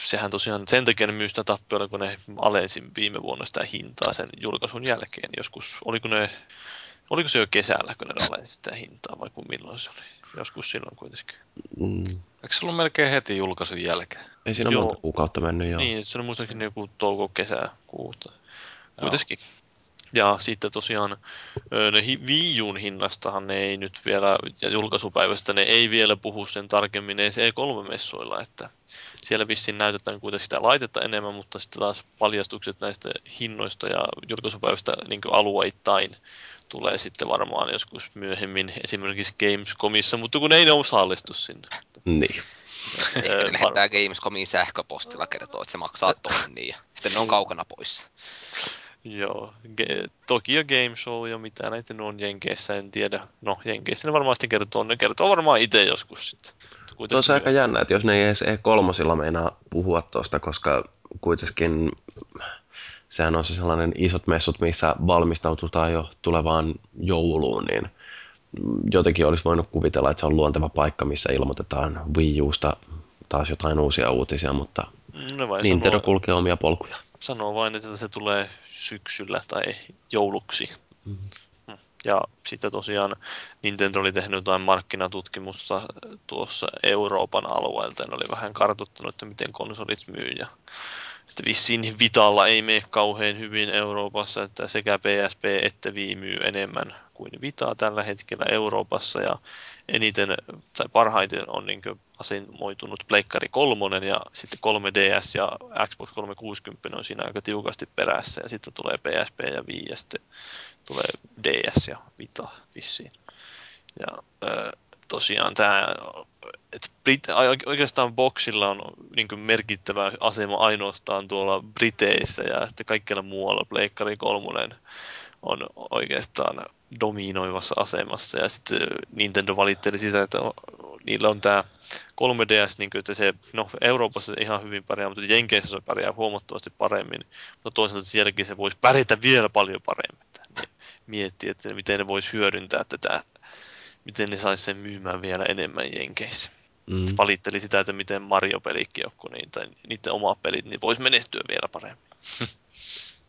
sehän tosiaan sen takia ne myy sitä tappiolla, kun ne alensi viime vuonna sitä hintaa sen julkaisun jälkeen. Joskus, oliko ne, oliko se jo kesällä, kun ne alensi sitä hintaa vai kun milloin se oli? Joskus silloin kuitenkin. Mm, eikö se ollut melkein heti julkaisun jälkeen? ei siinä Joo. Joo. monta kuukautta mennyt jo. Niin, se on muistaakseni joku touko-kesä kuuta. Kuitenkin. Ja sitten tosiaan ö, ne Uun hinnastahan ne ei nyt vielä, ja julkaisupäivästä ne ei vielä puhu sen tarkemmin edes E3-messuilla, että siellä vissiin näytetään kuitenkin sitä laitetta enemmän, mutta sitten taas paljastukset näistä hinnoista ja julkaisupäivistä niin alueittain tulee sitten varmaan joskus myöhemmin esimerkiksi Gamescomissa, mutta kun ei ne osallistu sinne. Niin. Ehkä ne lähettää Gamescomiin sähköpostilla kertoo, että se maksaa tonnin ja sitten ne on kaukana pois. Joo, Ge- Tokyo Game Show ja mitä näitä on Jenkeissä, en tiedä. No, Jenkeissä ne varmaan sitten kertoo, ne kertoo varmaan itse joskus sitten. Tuossa aika jännä, että jos ne ei edes E3 meinaa puhua tuosta, koska kuitenkin sehän on se sellainen isot messut, missä valmistaututaan jo tulevaan jouluun, niin jotenkin olisi voinut kuvitella, että se on luonteva paikka, missä ilmoitetaan Wii Usta taas jotain uusia uutisia, mutta no Nintendo sanoo, kulkee omia polkuja. Sanoo vain, että se tulee syksyllä tai jouluksi. Mm-hmm. Ja sitten tosiaan Nintendo oli tehnyt jotain markkinatutkimusta tuossa Euroopan alueelta ja oli vähän kartuttanut, että miten konsolit myy. Ja että vissiin Vitalla ei mene kauhean hyvin Euroopassa, että sekä PSP että Wii myy enemmän kuin Vitaa tällä hetkellä Euroopassa ja eniten tai parhaiten on niin asemoitunut Pleikkari 3 ja sitten 3DS ja Xbox 360 on siinä aika tiukasti perässä ja sitten tulee PSP ja Wii ja sitten tulee DS ja Vita vissiin. Ja tosiaan tämä, että Brit- oikeastaan Boxilla on niin merkittävä asema ainoastaan tuolla Briteissä ja sitten kaikkialla muualla Pleikkari 3 on oikeastaan dominoivassa asemassa. Ja sitten Nintendo valitteli sitä, että niillä on tämä 3DS, niin kuin, että se, no Euroopassa se ihan hyvin pärjää, mutta Jenkeissä se pärjää huomattavasti paremmin. No toisaalta sielläkin se voisi pärjätä vielä paljon paremmin. Niin miettii, että miten ne voisi hyödyntää tätä, miten ne saisi sen myymään vielä enemmän Jenkeissä. Mm. Valitteli sitä, että miten Mario-pelikki joku niin, tai niiden omat pelit, niin voisi menestyä vielä paremmin. <laughs>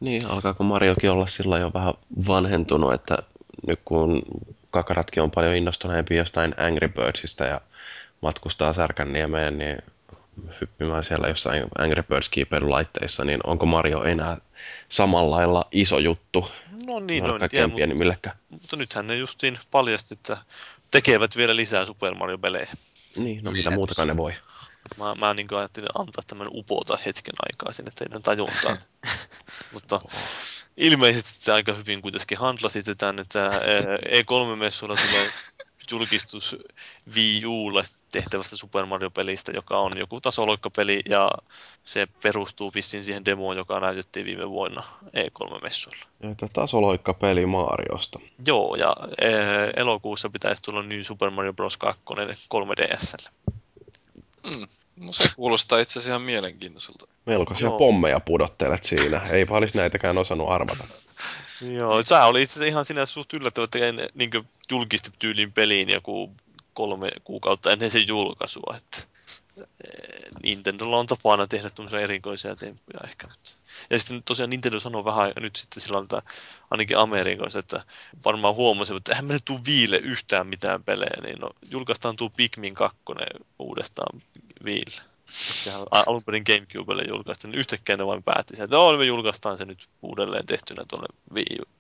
Niin, alkaako Mariokin olla sillä jo vähän vanhentunut, että nyt kun kakaratkin on paljon innostuneempi jostain Angry Birdsista ja matkustaa Särkänniemeen, niin hyppimään siellä jossain Angry Birds laitteissa, niin onko Mario enää samalla lailla iso juttu? No niin, no en tiedä, mutta, mutta nythän ne justiin paljasti, että tekevät vielä lisää Super Mario-pelejä. Niin, no mitä muutakaan ne voi. Mä, mä niin ajattelin antaa tämän upota hetken aikaa sinne teidän tajuntaan. <laughs> Mutta ilmeisesti se aika hyvin kuitenkin handlasitte tämän, että E3-messuilla tulee <laughs> julkistus Wii Ulle tehtävästä Super Mario-pelistä, joka on joku tasoloikkapeli ja se perustuu vissiin siihen demoon, joka näytettiin viime vuonna E3-messuilla. Että tasoloikkapeli Mariosta. Joo, ja e, elokuussa pitäisi tulla New Super Mario Bros. 2 3DSlle. Mm. No se kuulostaa itse asiassa ihan mielenkiintoiselta. Melkoisia Joo. pommeja pudottelet siinä. Ei olisi näitäkään osannut arvata. Joo, sä oli itse asiassa ihan sinä suht yllättävä, että niin julkisti tyylin peliin joku kolme kuukautta ennen sen julkaisua. Että eh, Nintendolla on tapana tehdä tämmöisiä erikoisia temppuja ehkä. Ja sitten tosiaan Nintendo sanoo vähän nyt sitten sillä että ainakin Amerikassa, että varmaan huomasi, että eihän me tule viille yhtään mitään pelejä, niin no, julkaistaan tuo Pikmin 2 uudestaan Sehän alun perin Gamecubelle julkaistiin, niin yhtäkkiä ne vain päätti, että no, me julkaistaan se nyt uudelleen tehtynä tuonne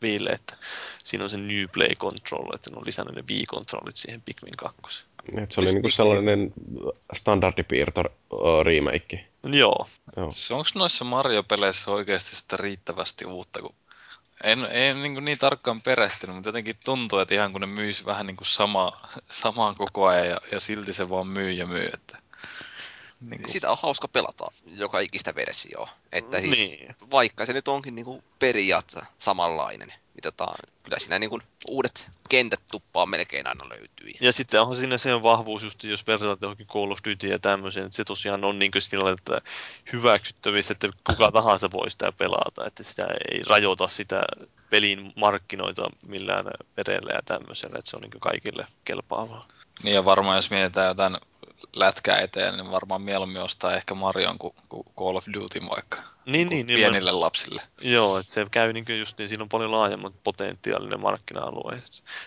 Viille, että siinä on se New Play Control, että ne on lisännyt ne Wii-kontrollit siihen Pikmin 2. Et se oli niinku sellainen standardipiirto remake. Joo. Joo. Onko noissa Mario-peleissä oikeasti sitä riittävästi uutta, kun en, en niin, niin tarkkaan perehtynyt, mutta jotenkin tuntuu, että ihan kun ne myisi vähän niin kuin sama, samaan koko ajan ja, ja silti se vaan myy ja myy. Että niin kuin... Sitä on hauska pelata joka ikistä versioa. Että siis, niin. vaikka se nyt onkin niin kuin periaatteessa samanlainen, niin tota, kyllä siinä niin kuin uudet kentät tuppaa melkein aina löytyy. Ja sitten onhan siinä se vahvuus, just jos verrataan johonkin Call of Duty ja tämmöiseen, että se tosiaan on niin sillä että hyväksyttävissä, että kuka tahansa voi sitä pelata, että sitä ei rajoita sitä pelin markkinoita millään verellä ja tämmöisellä, että se on niin kaikille kelpaavaa. Niin ja varmaan jos mietitään jotain lätkää eteen, niin varmaan mieluummin ostaa ehkä Marion kuin, kuin Call of Duty vaikka niin, niin, niin, pienille niin, lapsille. Joo, että se käy niin kuin just niin, siinä on paljon laajemmat potentiaalinen markkina-alue.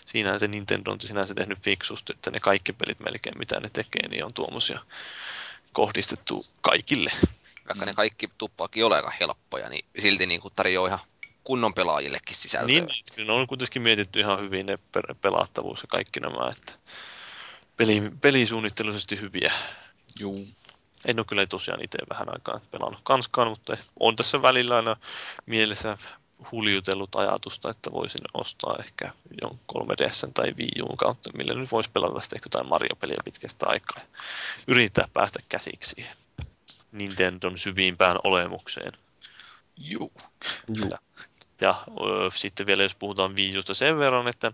Siinähän se Nintendo on sinänsä tehnyt fiksusti, että ne kaikki pelit melkein mitä ne tekee, niin on tuommoisia kohdistettu kaikille. Vaikka ne kaikki tuppaakin ole aika helppoja, niin silti niin kuin tarjoaa ihan kunnon pelaajillekin sisältöä. Niin, niin ne on kuitenkin mietitty ihan hyvin ne pelattavuus ja kaikki nämä, että peli, pelisuunnittelullisesti hyviä. Juu. En ole kyllä tosiaan itse vähän aikaa pelannut kanskaan, mutta on tässä välillä aina mielessä huljutellut ajatusta, että voisin ostaa ehkä jon 3DS tai Wii U kautta, millä nyt voisi pelata sitten jotain Mario-peliä pitkästä aikaa. Yrittää päästä käsiksi siihen Nintendon syvimpään olemukseen. Juu. Ja, ja ö, sitten vielä jos puhutaan Wii Usta sen verran, että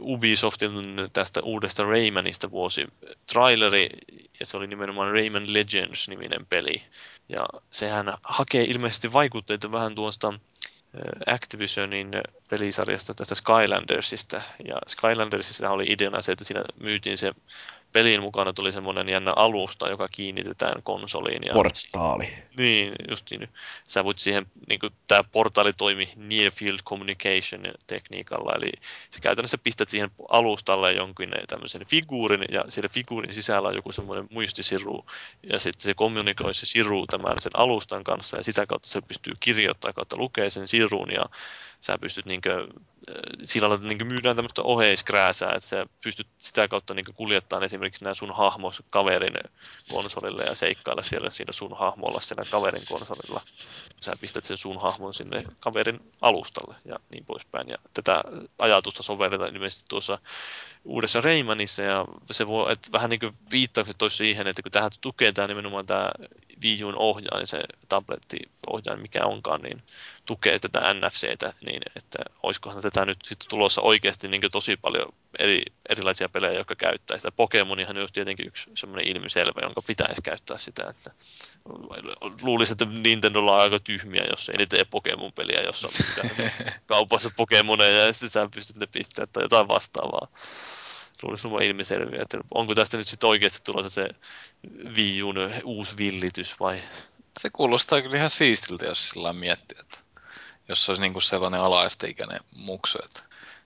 Ubisoftin tästä uudesta Raymanista vuosi traileri, ja se oli nimenomaan Rayman Legends-niminen peli. Ja sehän hakee ilmeisesti vaikutteita vähän tuosta Activisionin pelisarjasta tästä Skylandersista. Ja Skylandersista oli ideana se, että siinä myytiin se pelin mukana tuli semmoinen jännä alusta, joka kiinnitetään konsoliin. Ja Portaali. niin, just niin. Sä voit siihen, niin kuin, tämä portaali toimi Near Field Communication tekniikalla, eli sä käytännössä pistät siihen alustalle jonkin tämmöisen figuurin, ja siellä figuurin sisällä on joku semmoinen muistisiru, ja sitten se kommunikoi se siru tämän sen alustan kanssa, ja sitä kautta se pystyy kirjoittamaan kautta lukee sen sirun, ja sä pystyt niin kuin, sillä lailla niin myydään tämmöistä oheiskrääsää, että sä pystyt sitä kautta niin kuljettamaan esimerkiksi nämä sun hahmos kaverin konsolille ja seikkailla siellä siinä sun hahmolla siellä kaverin konsolilla. Sä pistät sen sun hahmon sinne kaverin alustalle ja niin poispäin. Ja tätä ajatusta sovelletaan ilmeisesti tuossa uudessa Raymanissa ja se voi, että vähän niin kuin viittaukset toisi siihen, että kun tähän tukee tämä nimenomaan tämä Wii Un ohjain, se tabletti-ohjain, mikä onkaan, niin tukee tätä NFCtä, niin että olisikohan tätä nyt sitten tulossa oikeasti niin tosi paljon eri, erilaisia pelejä, jotka käyttää sitä. Pokemonihan olisi tietenkin yksi semmoinen ilmiselvä, jonka pitäisi käyttää sitä, että luulisin, että Nintendolla on aika tyhmiä, jos ei ne tee Pokemon-peliä, jossa on <laughs> kaupassa Pokemoneja ja sitten sä pystyt ne pistämään tai jotain vastaavaa luulisi olevan ilmiselviä, että onko tästä nyt sitten oikeasti tulossa se Wii Uun uusi villitys vai? Se kuulostaa kyllä ihan siistiltä, jos sillä miettii, että jos se olisi niin kuin sellainen alaisteikäinen muksu, että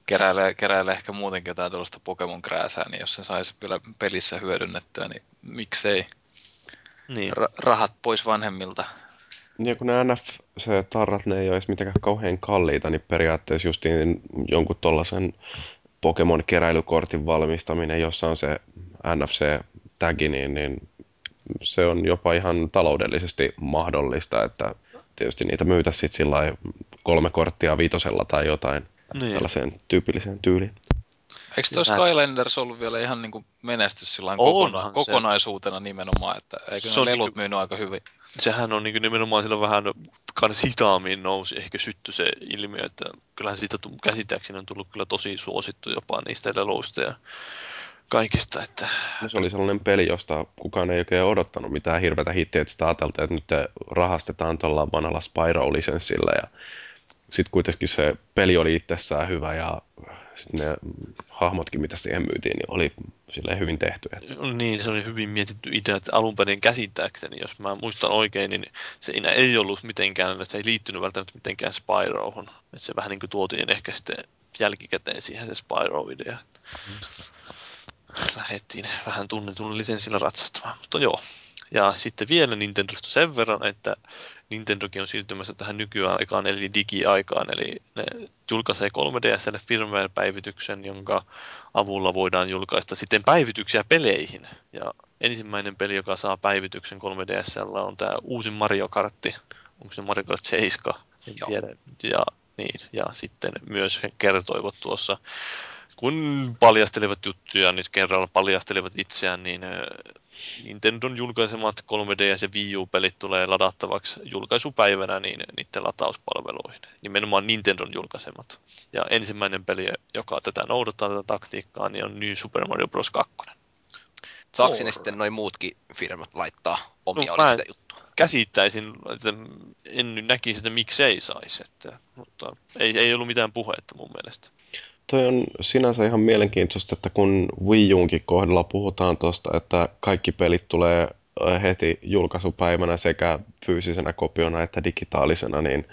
keräilee, keräilee ehkä muutenkin jotain tuollaista Pokemon-krääsää, niin jos se saisi vielä pelissä hyödynnettyä, niin miksei Niin. Ra- rahat pois vanhemmilta. Ja kun nämä NFC-tarrat, ne ei ole edes mitenkään kauhean kalliita, niin periaatteessa justiin jonkun tuollaisen Pokemon-keräilykortin valmistaminen, jossa on se NFC-tagi, niin, niin se on jopa ihan taloudellisesti mahdollista, että tietysti niitä myytä sitten sillä kolme korttia viitosella tai jotain Niin. tällaiseen tyypilliseen tyyliin. Eikö Ja- Skylanders ollut vielä ihan niin kuin menestys Onhan kokona- se. kokonaisuutena nimenomaan, että eikö Se ne on lelut niinku- myynyt aika hyvin? Sehän on niin nimenomaan sillä vähän kans hitaammin nousi ehkä sytty se ilmiö, että kyllähän siitä käsittääkseni on tullut kyllä tosi suosittu jopa niistä leluista ja kaikista, että No se oli sellainen peli, josta kukaan ei oikein odottanut mitään hirveätä hittiä, että sitä ajateltiin, että nyt rahastetaan tuolla vanhalla Spyro-lisenssillä ja sitten kuitenkin se peli oli itsessään hyvä ja sitten ne hahmotkin, mitä siihen myytiin, niin oli silleen hyvin tehty. Että niin se oli hyvin mietitty idea, että alun perin käsittääkseni, jos mä muistan oikein, niin se ei ollut mitenkään, se ei liittynyt välttämättä mitenkään Spyrohon. Että se vähän niin kuin tuotiin ehkä sitten jälkikäteen siihen se Spyro-idea. Lähettiin vähän tunnetulla lisenssillä ratsastamaan, mutta joo. Ja sitten vielä Nintendosta sen verran, että Nintendokin on siirtymässä tähän nykyaikaan, eli digiaikaan, eli ne julkaisee 3DSlle firmware-päivityksen, jonka avulla voidaan julkaista sitten päivityksiä peleihin. Ja ensimmäinen peli, joka saa päivityksen 3DSllä on tämä uusi Mario Kartti. Onko se Mario Kart 7? En tiedä. Ja, niin, ja sitten myös he kertoivat tuossa, kun paljastelivat juttuja, nyt kerralla paljastelivat itseään, niin Nintendon julkaisemat 3DS ja Wii U-pelit tulee ladattavaksi julkaisupäivänä niin niiden latauspalveluihin. Nimenomaan Nintendon julkaisemat. Ja ensimmäinen peli, joka tätä noudattaa tätä taktiikkaa, niin on New Super Mario Bros. 2. Saako sinne sitten noin muutkin firmat laittaa omia No, sitä juttua. Käsittäisin, että en nyt näkisi, että miksei saisi, että, mutta ei, ei ollut mitään puhetta mun mielestä. Toi on sinänsä ihan mielenkiintoista, että kun Wii Unkin kohdalla puhutaan tuosta, että kaikki pelit tulee heti julkaisupäivänä sekä fyysisenä kopiona että digitaalisena, niin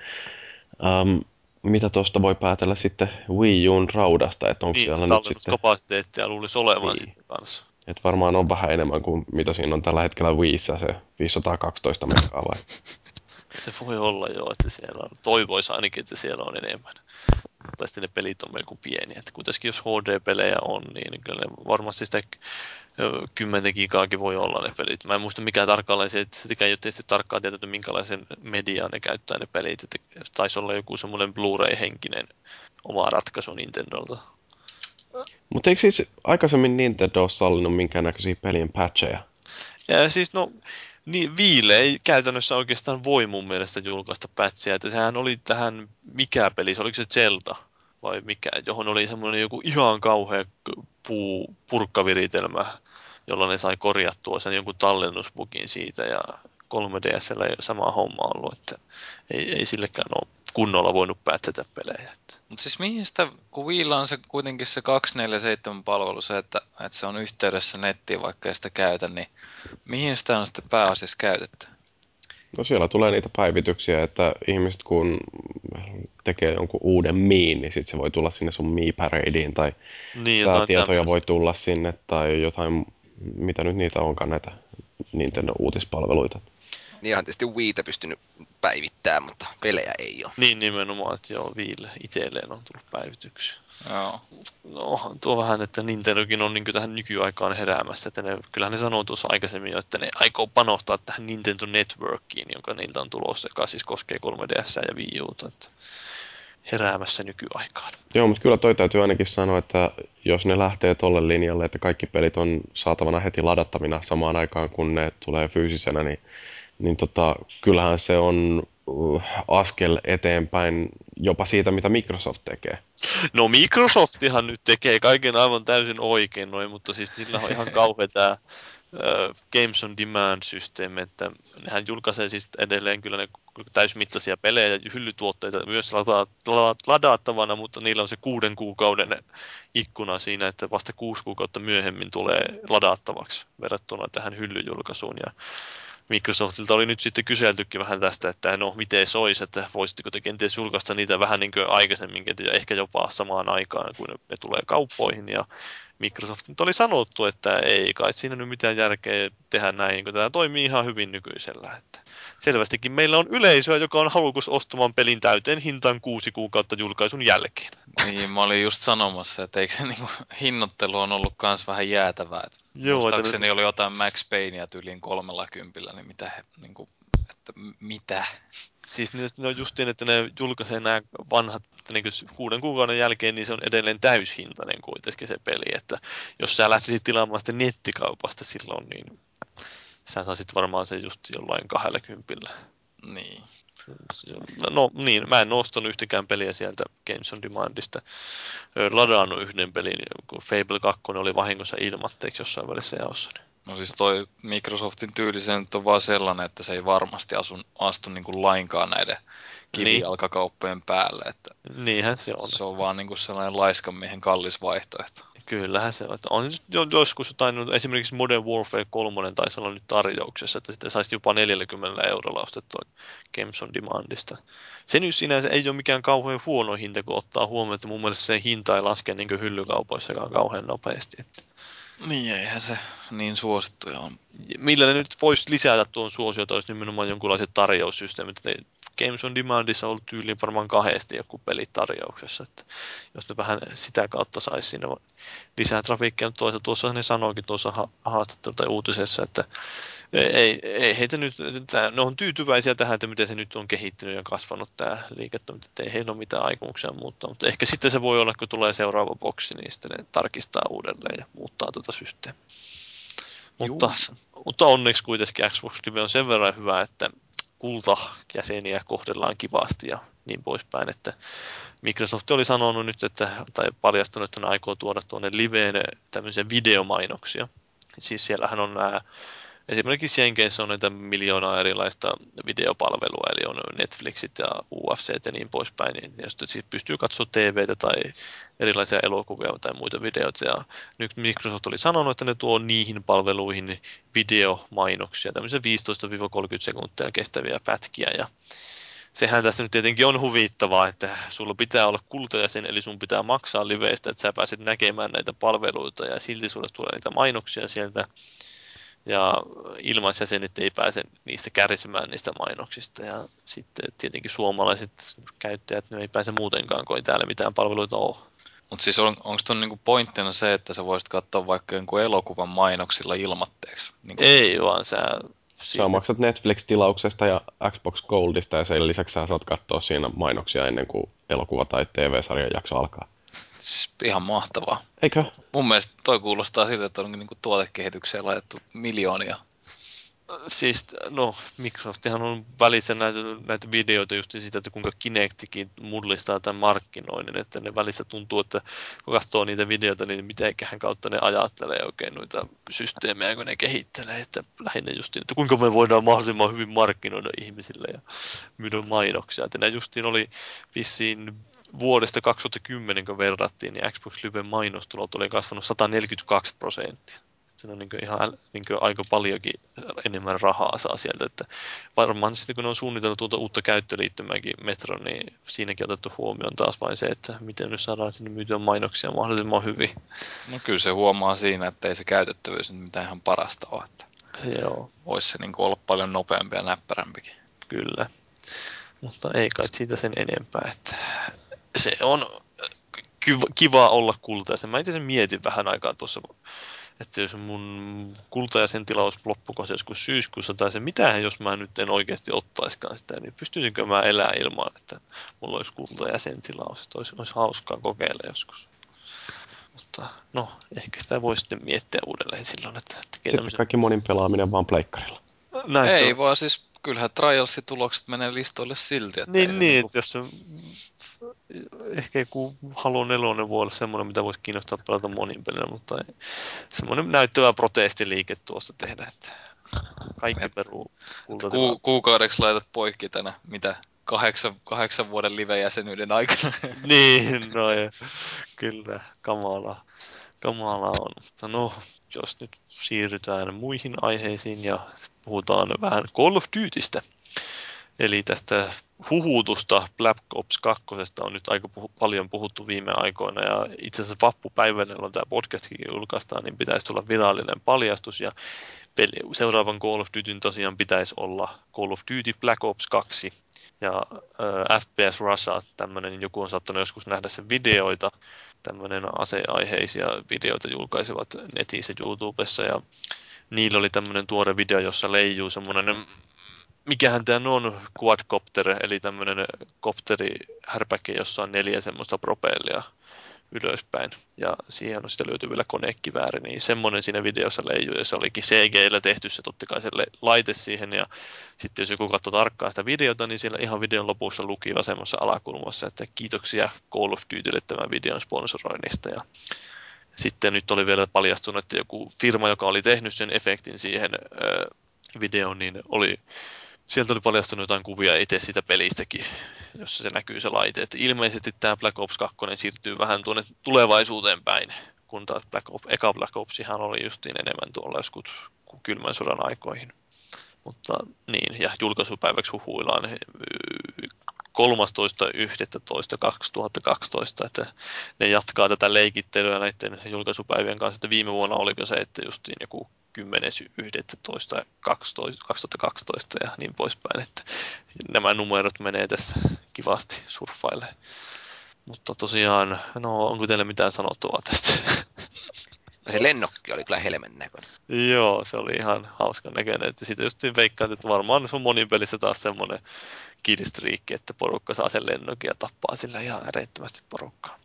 äm, mitä tuosta voi päätellä sitten Wii Un raudasta, että onko Niin, siellä nyt sitten, tallennuskapasiteettia luulisi olevan Niin. sitten kanssa. että varmaan on vähän enemmän kuin mitä siinä on tällä hetkellä Wiissä, se 512 megaa vai? Se voi olla jo, että siellä on. Toivoisi ainakin, että siellä on enemmän. Tai sitten ne pelit on melko pieniä. Että kuitenkin jos HD-pelejä on, niin kyllä ne varmasti sitä 10 gigaakin voi olla ne pelit. Mä en muista mikä tarkalleen se, että sitäkään ei ole tietysti tarkkaan tietysti minkälaisen median ne käyttää ne pelit. Että taisi olla joku semmoinen Blu-ray-henkinen oma ratkaisu Nintendolta. Mutta eikö siis aikaisemmin Nintendo ole sallinut minkäännäköisiä pelien patcheja? Ja siis no, niin Viile ei käytännössä oikeastaan voi mun mielestä julkaista patcheja, että sehän oli tähän mikä peli, se oliko se Zelda vai mikä, johon oli semmoinen joku ihan kauhea puu, purkkaviritelmä, jolla ne sai korjattua sen jonkun tallennusbukin siitä ja 3DSllä ei sama homma ollut, että ei, ei sillekään ole kunnolla voinut päätsätä pelejä. Mutta siis mihin sitä, kun Viilla on se kuitenkin se 247 palvelu, se, että, että se on yhteydessä nettiin, vaikka ei sitä käytä, niin mihin sitä on sitten pääasiassa käytetty? No siellä tulee niitä päivityksiä, että ihmiset kun tekee jonkun uuden miin, niin sitten se voi tulla sinne sun Mi-paradeen tai niin, säätietoja voi tulla sinne tai jotain, mitä nyt niitä onkaan näitä Nintendo uutispalveluita. Niin on tietysti Wiitä pystynyt päivittämään, mutta pelejä ei ole. Niin nimenomaan, että joo, Viille itselleen on tullut päivityksiä. Joo. No, tuo vähän, että Nintendokin on niin tähän nykyaikaan heräämässä. Että ne, kyllähän ne sanoo tuossa aikaisemmin jo, että ne aikoo panostaa tähän Nintendo Networkiin, joka niiltä on tulossa, joka siis koskee 3DS ja Wii Uta. Että heräämässä nykyaikaan. Joo, mutta kyllä toi täytyy ainakin sanoa, että jos ne lähtee tolle linjalle, että kaikki pelit on saatavana heti ladattavina samaan aikaan, kun ne tulee fyysisenä, niin niin tota, kyllähän se on uh, askel eteenpäin jopa siitä, mitä Microsoft tekee. No Microsoftihan nyt tekee kaiken aivan täysin oikein noin, mutta siis sillä on ihan kauhea tämä Games on Demand-systeemi, että nehän julkaisee siis edelleen kyllä ne täysmittaisia pelejä ja hyllytuotteita myös ladattavana, mutta niillä on se kuuden kuukauden ikkuna siinä, että vasta kuusi kuukautta myöhemmin tulee ladattavaksi verrattuna tähän hyllyjulkaisuun. Ja Microsoftilta oli nyt sitten kyseltykin vähän tästä, että no miten se olisi, että voisitteko te kenties julkaista niitä vähän niin kuin aikaisemmin, ehkä jopa samaan aikaan, kun ne tulee kauppoihin. Ja Microsoftin oli sanottu, että ei kai siinä nyt mitään järkeä tehdä näin, kun tämä toimii ihan hyvin nykyisellä. Että selvästikin meillä on yleisöä, joka on halukas ostamaan pelin täyteen hintaan kuusi kuukautta julkaisun jälkeen. Niin, mä olin just sanomassa, että eikö se niinku, hinnoittelu on ollut myös vähän jäätävää. Että Joo, Muistaakseni että... oli jotain Max Paynea tyyliin kolmella kympillä, niin mitä he, niin kuin, että mitä? Siis ne, ne on justiin, että ne julkaisee nämä vanhat niin kuuden kuukauden jälkeen, niin se on edelleen täyshintainen kuitenkin se peli. Että jos sä lähtisit tilaamaan sitä nettikaupasta silloin, niin sä saisit varmaan se just jollain kahdella kympillä. Niin. No, no niin, mä en ostanut yhtäkään peliä sieltä Games on Demandista. Ladannut yhden pelin, kun Fable 2 oli vahingossa ilmatteeksi jossain välissä jaossa. No siis toi Microsoftin tyyli se nyt on vaan sellainen, että se ei varmasti asu, astu niin kuin lainkaan näiden kivijalkakauppojen niin. päälle. Että Niinhän se on. Se on vaan niin kuin sellainen laiskan miehen kallis vaihtoehto. Kyllähän se on. On joskus jotain, no esimerkiksi Modern Warfare 3 taisi olla nyt tarjouksessa, että sitten saisi jopa 40 eurolla ostettua Games on Demandista. Se nyt sinänsä ei ole mikään kauhean huono hinta, kun ottaa huomioon, että mun mielestä se hinta ei laske niin hyllykaupoissakaan kauhean nopeasti. Että niin, eihän se niin suosittuja on. Millä ne nyt voisi lisätä tuon suosiota, olisi nimenomaan jonkunlaiset tarjoussysteemit. Games on Demandissa ollut tyyliin varmaan kahdesti joku peli tarjouksessa. Että jos ne vähän sitä kautta saisi siinä lisää trafiikkia, mutta toisaalta tuossa ne sanoikin tuossa haastattelussa tai uutisessa, että ei, ei heitä nyt, että ne on tyytyväisiä tähän, että miten se nyt on kehittynyt ja kasvanut tämä liiketoiminta, että ei heillä ole mitään aikomuksia muuttaa, mutta ehkä sitten se voi olla, kun tulee seuraava boksi, niin sitten ne tarkistaa uudelleen ja muuttaa tuota systeemiä. Mutta, mutta onneksi kuitenkin Xbox Live on sen verran hyvä, että kultajäseniä kohdellaan kivasti ja niin poispäin, että Microsoft oli sanonut nyt, että, tai paljastanut, että ne aikoo tuoda tuonne liveen tämmöisiä videomainoksia. Siis siellähän on nämä Esimerkiksi Jenkeissä on näitä miljoonaa erilaista videopalvelua, eli on Netflixit ja UFC ja niin poispäin, niin josta siis pystyy katsoa TVtä tai erilaisia elokuvia tai muita videoita. Ja nyt Microsoft oli sanonut, että ne tuo niihin palveluihin videomainoksia, tämmöisiä 15-30 sekuntia kestäviä pätkiä. Ja sehän tässä nyt tietenkin on huvittavaa, että sulla pitää olla kultajäsen, eli sun pitää maksaa liveistä, että sä pääset näkemään näitä palveluita ja silti sulle tulee niitä mainoksia sieltä ja ilmaisjäsenet ei pääse niistä kärsimään niistä mainoksista ja sitten tietenkin suomalaiset käyttäjät ne ei pääse muutenkaan, kun ei täällä mitään palveluita ole. Mutta siis on, onko tuon niinku pointtina se, että sä voisit katsoa vaikka jonkun elokuvan mainoksilla ilmatteeksi? Niinku... Ei, vaan sä... Siis sä maksat Netflix-tilauksesta ja Xbox Goldista ja sen lisäksi sä saat katsoa siinä mainoksia ennen kuin elokuva tai TV-sarjan jakso alkaa. Siis ihan mahtavaa. Eikö? Mun mielestä toi kuulostaa siltä, että on niinku tuotekehitykseen laitettu miljoonia Siis, no, Microsoftihan on välissä näitä, näitä videoita just siitä, että kuinka Kinectikin mullistaa tämän markkinoinnin, että ne välissä tuntuu, että kun katsoo niitä videoita, niin mitenköhän kautta ne ajattelee oikein noita systeemejä, kun ne kehittelee, että lähinnä just että kuinka me voidaan mahdollisimman hyvin markkinoida ihmisille ja myydä mainoksia. Että ne justiin oli vissiin vuodesta 2010, kun verrattiin, niin Xbox Live mainostulot oli kasvanut 142 prosenttia siinä on niin ihan niin aika paljonkin enemmän rahaa saa sieltä. Että varmaan sitten kun ne on suunniteltu tuota uutta käyttöliittymääkin Metro, niin siinäkin otettu huomioon taas vain se, että miten nyt saadaan sinne myytyä mainoksia mahdollisimman hyvin. No kyllä se huomaa siinä, että ei se käytettävyys nyt mitään ihan parasta ole. Että Joo. Voisi se niin olla paljon nopeampi ja näppärämpikin. Kyllä. Mutta ei kai siitä sen enempää, että se on kiva olla kultaisen. Mä itse asiassa mietin vähän aikaa tuossa että jos mun kultaisen tilaus loppukosi joskus syyskuussa tai se, mitähän jos mä nyt en oikeasti ottaiskaan sitä, niin pystyisinkö mä elää ilman, että mulla olisi kultajäsen tilaus, että olisi, olisi hauskaa kokeilla joskus. Mutta no, ehkä sitä voi sitten miettiä uudelleen silloin, että tekee Sitten tämmöisen... kaikki monin pelaaminen vaan pleikkarilla. Näin Ei tuo... vaan siis, kyllähän Trialsi-tulokset menee listoille silti. Että niin, niin, niinku... että jos se ehkä joku Halo 4 voi olla semmoinen, mitä voisi kiinnostaa pelata monin pelinä, mutta ei. semmoinen näyttävä protestiliike tuosta tehdä, että kaikki peruu Ku, kuukaudeksi laitat poikki tänä, mitä kahdeksan, kahdeksan vuoden live-jäsenyyden aikana. <laughs> niin, no ja, kyllä, kamala, kamala on. Mutta no, jos nyt siirrytään muihin aiheisiin ja puhutaan vähän Call of Dutystä. Eli tästä huhutusta Black Ops 2 on nyt aika puhu, paljon puhuttu viime aikoina. Ja itse asiassa vappupäivänä, jolloin tämä podcastkin julkaistaan, niin pitäisi tulla virallinen paljastus. Ja peli, seuraavan Call of Dutyn tosiaan pitäisi olla Call of Duty Black Ops 2 ja äh, FPS Russia, tämmöinen, joku on saattanut joskus nähdä sen videoita, tämmöinen aseaiheisia videoita julkaisivat netissä YouTubessa. Ja niillä oli tämmöinen tuore video, jossa leijuu semmoinen mikähän tämä on quadcopter, eli tämmöinen kopteri härpäke, jossa on neljä semmoista propellia ylöspäin. Ja siihen on sitten löytyy vielä konekivääri, niin semmoinen siinä videossa leijuu, ja se olikin CG-llä tehty se totta kai se laite siihen, ja sitten jos joku katsoo tarkkaan sitä videota, niin siellä ihan videon lopussa luki vasemmassa alakulmassa, että kiitoksia Call of Dutylle tämän videon sponsoroinnista, ja sitten nyt oli vielä paljastunut, että joku firma, joka oli tehnyt sen efektin siihen videoon, niin oli sieltä oli paljastunut jotain kuvia itse siitä pelistäkin, jossa se näkyy se laite. Että ilmeisesti tämä Black Ops 2 siirtyy vähän tuonne tulevaisuuteen päin, kun taas Black Ops, eka Black Opsihan oli justiin enemmän tuolla joskus kylmän sodan aikoihin. Mutta niin, ja julkaisupäiväksi huhuillaan 13.11.2012, että ne jatkaa tätä leikittelyä näiden julkaisupäivien kanssa, että viime vuonna oliko se, että justiin joku 10.11.2012 2012 ja niin poispäin, että nämä numerot menee tässä kivasti surffaille. Mutta tosiaan, no onko teille mitään sanottavaa tästä? Se lennokki oli kyllä helmen näköinen. Joo, se oli ihan hauska näköinen. Että siitä just veikkaan, että varmaan se on monin pelissä taas semmoinen killstreak, että porukka saa sen lennokin ja tappaa sillä ihan äreettömästi porukkaa.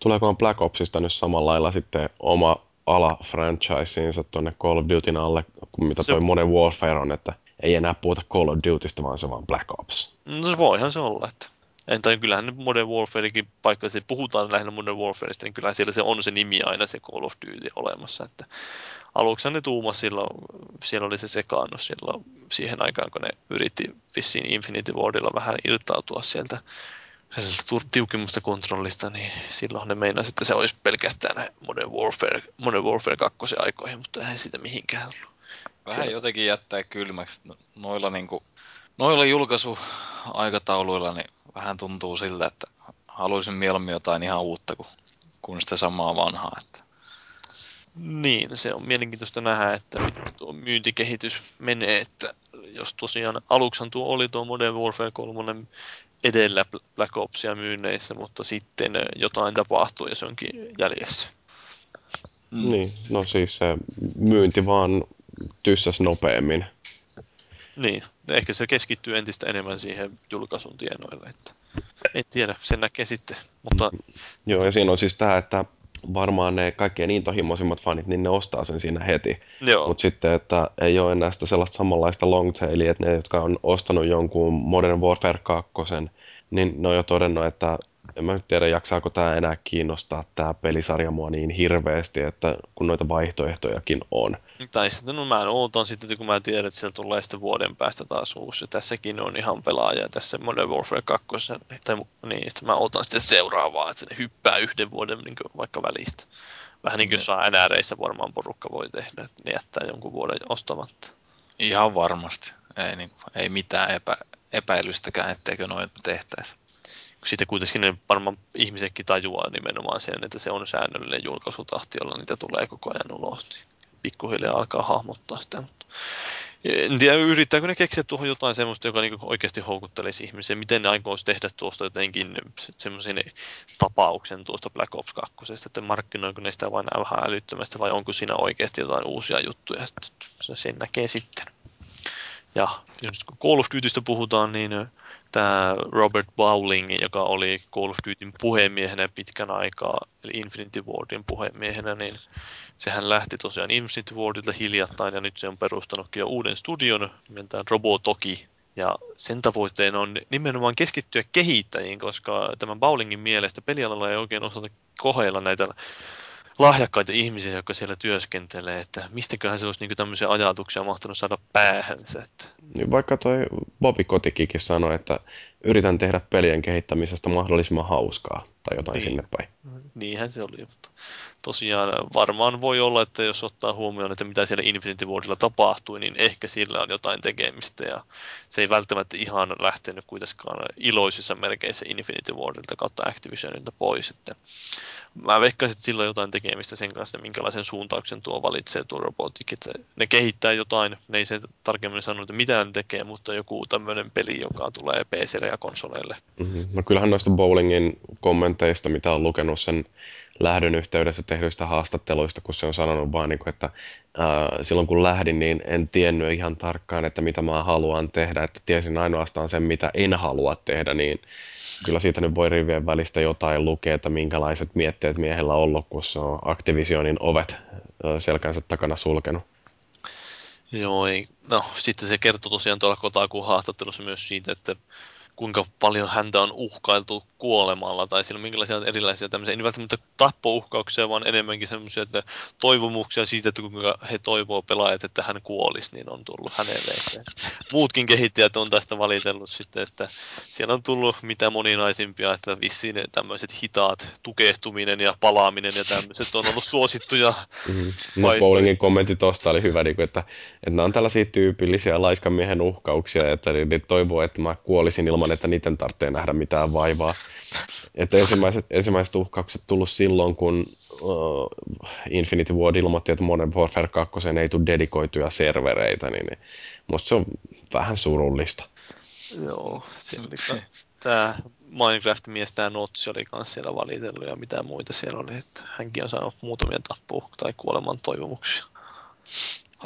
Tuleeko Black Opsista nyt samalla lailla sitten oma ala-franchiseinsa tuonne Call of Dutyn alle, mitä se... toi Modern Warfare on, että ei enää puhuta Call of Dutysta, vaan se vaan Black Ops. No se voihan se olla, että Entä kyllähän nyt Modern Warfarekin, paikka se puhutaan lähinnä Modern Warfareista, niin kyllähän siellä se on se nimi aina se Call of Duty olemassa. Että aluksi ne tuumas silloin, siellä oli se sekaannus silloin siihen aikaan, kun ne yritti vissiin Infinity Wardilla vähän irtautua sieltä tiukimmasta kontrollista, niin silloin ne meinasi, että se olisi pelkästään Modern Warfare, Modern Warfare 2 aikoihin, mutta eihän siitä mihinkään ollut. Vähän Siellä... jotenkin jättää kylmäksi noilla, niin kuin, noilla julkaisuaikatauluilla, niin vähän tuntuu siltä, että haluaisin mieluummin jotain ihan uutta kuin, kuin sitä samaa vanhaa. Että Niin, se on mielenkiintoista nähdä, että miten tuo myyntikehitys menee, että jos tosiaan aluksan tuo oli tuo Modern Warfare 3 edellä Black Opsia myynneissä, mutta sitten jotain tapahtuu ja se onkin jäljessä. Mm. Niin, no siis se myynti vaan tyssäs nopeammin. Niin, ehkä se keskittyy entistä enemmän siihen julkaisun tienoille, että en tiedä, sen näkee sitten, mutta... Joo, ja siinä on siis tämä, että varmaan ne kaikkein intohimoisimmat fanit, niin ne ostaa sen siinä heti. Mutta sitten, että ei ole enää sitä sellaista samanlaista longtailia, että ne, jotka on ostanut jonkun Modern Warfare 2, niin ne on jo todennut, että en mä nyt tiedä, jaksaako tämä enää kiinnostaa tämä pelisarja mua niin hirveästi, että kun noita vaihtoehtojakin on. Tai sitten no mä ootan sitten, kun mä tiedän, että siellä tulee sitten vuoden päästä taas uusi. Ja tässäkin on ihan pelaaja tässä Modern Warfare 2. Tai, niin, että mä ootan sitten seuraavaa, että ne hyppää yhden vuoden niin vaikka välistä. Vähän niin kuin mm. saa NReissä varmaan porukka voi tehdä, että ne jättää jonkun vuoden ostamatta. Ihan varmasti. Ei, niin, ei mitään epä, epäilystäkään, etteikö noin tehtäisi sitten kuitenkin ne varmaan ihmisetkin tajuaa nimenomaan sen, että se on säännöllinen julkaisutahti, jolla niitä tulee koko ajan ulos. Pikkuhiljaa alkaa hahmottaa sitä. Mutta en tiedä, yrittääkö ne keksiä tuohon jotain semmoista, joka niinku oikeasti houkuttelisi ihmisiä. Miten ne aikoisi tehdä tuosta jotenkin semmoisen tapauksen tuosta Black Ops 2. Että markkinoiko ne sitä vain vähän älyttömästi vai onko siinä oikeasti jotain uusia juttuja. Sen näkee sitten. Ja jos Call of Dutystä puhutaan, niin tämä Robert Bowling, joka oli Call of Dutyn puhemiehenä pitkän aikaa, eli Infinity Wardin puhemiehenä, niin sehän lähti tosiaan Infinity Wardilta hiljattain ja nyt se on perustanutkin jo uuden studion nimeltään Robotoki. Ja sen tavoitteena on nimenomaan keskittyä kehittäjiin, koska tämän Bowlingin mielestä pelialalla ei oikein osata koheilla näitä lahjakkaita ihmisiä, jotka siellä työskentelee, että mistäköhän se olisi niin tämmöisiä ajatuksia mahtanut saada päähänsä. Että... Niin vaikka toi Bobby Kotikikin sanoi, että yritän tehdä pelien kehittämisestä mahdollisimman hauskaa tai jotain niin. sinne päin. Niinhän se oli, mutta tosiaan varmaan voi olla, että jos ottaa huomioon, että mitä siellä Infinity Wardilla tapahtui, niin ehkä sillä on jotain tekemistä ja se ei välttämättä ihan lähtenyt kuitenkaan iloisissa merkeissä Infinity Wardilta kautta Activisionilta pois. Että mä veikkaisin, että sillä on jotain tekemistä sen kanssa, minkälaisen suuntauksen tuo valitsee tuo robotik. Että ne kehittää jotain, ne ei sen tarkemmin sano, että mitä ne tekee, mutta joku tämmöinen peli, joka tulee PClle ja konsoleille. Mm-hmm. No kyllähän noista bowlingin kommenteista, mitä on lukenut sen lähdön yhteydessä tehdyistä haastatteluista, kun se on sanonut vaan, niin kuin, että ää, silloin kun lähdin, niin en tiennyt ihan tarkkaan, että mitä mä haluan tehdä, että tiesin ainoastaan sen, mitä en halua tehdä, niin kyllä siitä nyt voi rivien välistä jotain lukea, että minkälaiset mietteet miehellä on ollut, kun se on Activisionin ovet selkänsä takana sulkenut. Joo, ei. No, sitten se kertoo tosiaan tuolla Kotakuun haastattelussa myös siitä, että kuinka paljon häntä on uhkailtu kuolemalla tai sillä minkälaisia erilaisia tämmöisiä, ei välttämättä tappouhkauksia, vaan enemmänkin semmoisia, että toivomuksia siitä, että kuinka he toivoo pelaajat, että hän kuolisi, niin on tullut hänelle. Muutkin kehittäjät on tästä valitellut sitten, että siellä on tullut mitä moninaisimpia, että vissiin tämmöiset hitaat tukehtuminen ja palaaminen ja tämmöiset on ollut suosittuja. Mm. No, Bowlingin kommentti tuosta oli hyvä, niin että, että nämä on tällaisia tyypillisiä laiskamiehen uhkauksia, että ne toivoo, että mä kuolisin ilman, että niiden tarvitsee nähdä mitään vaivaa. Että ensimmäiset, ensimmäiset uhkaukset tullut silloin, kun uh, Infinity Ward ilmoitti, että Modern Warfare 2 ei tule dedikoituja servereitä, niin, niin musta se on vähän surullista. Joo, tämä Minecraft-mies, tämä Notsi oli kanssa siellä valitellut ja mitä muita siellä oli, että hänkin on saanut muutamia tappu- tai kuoleman toivomuksia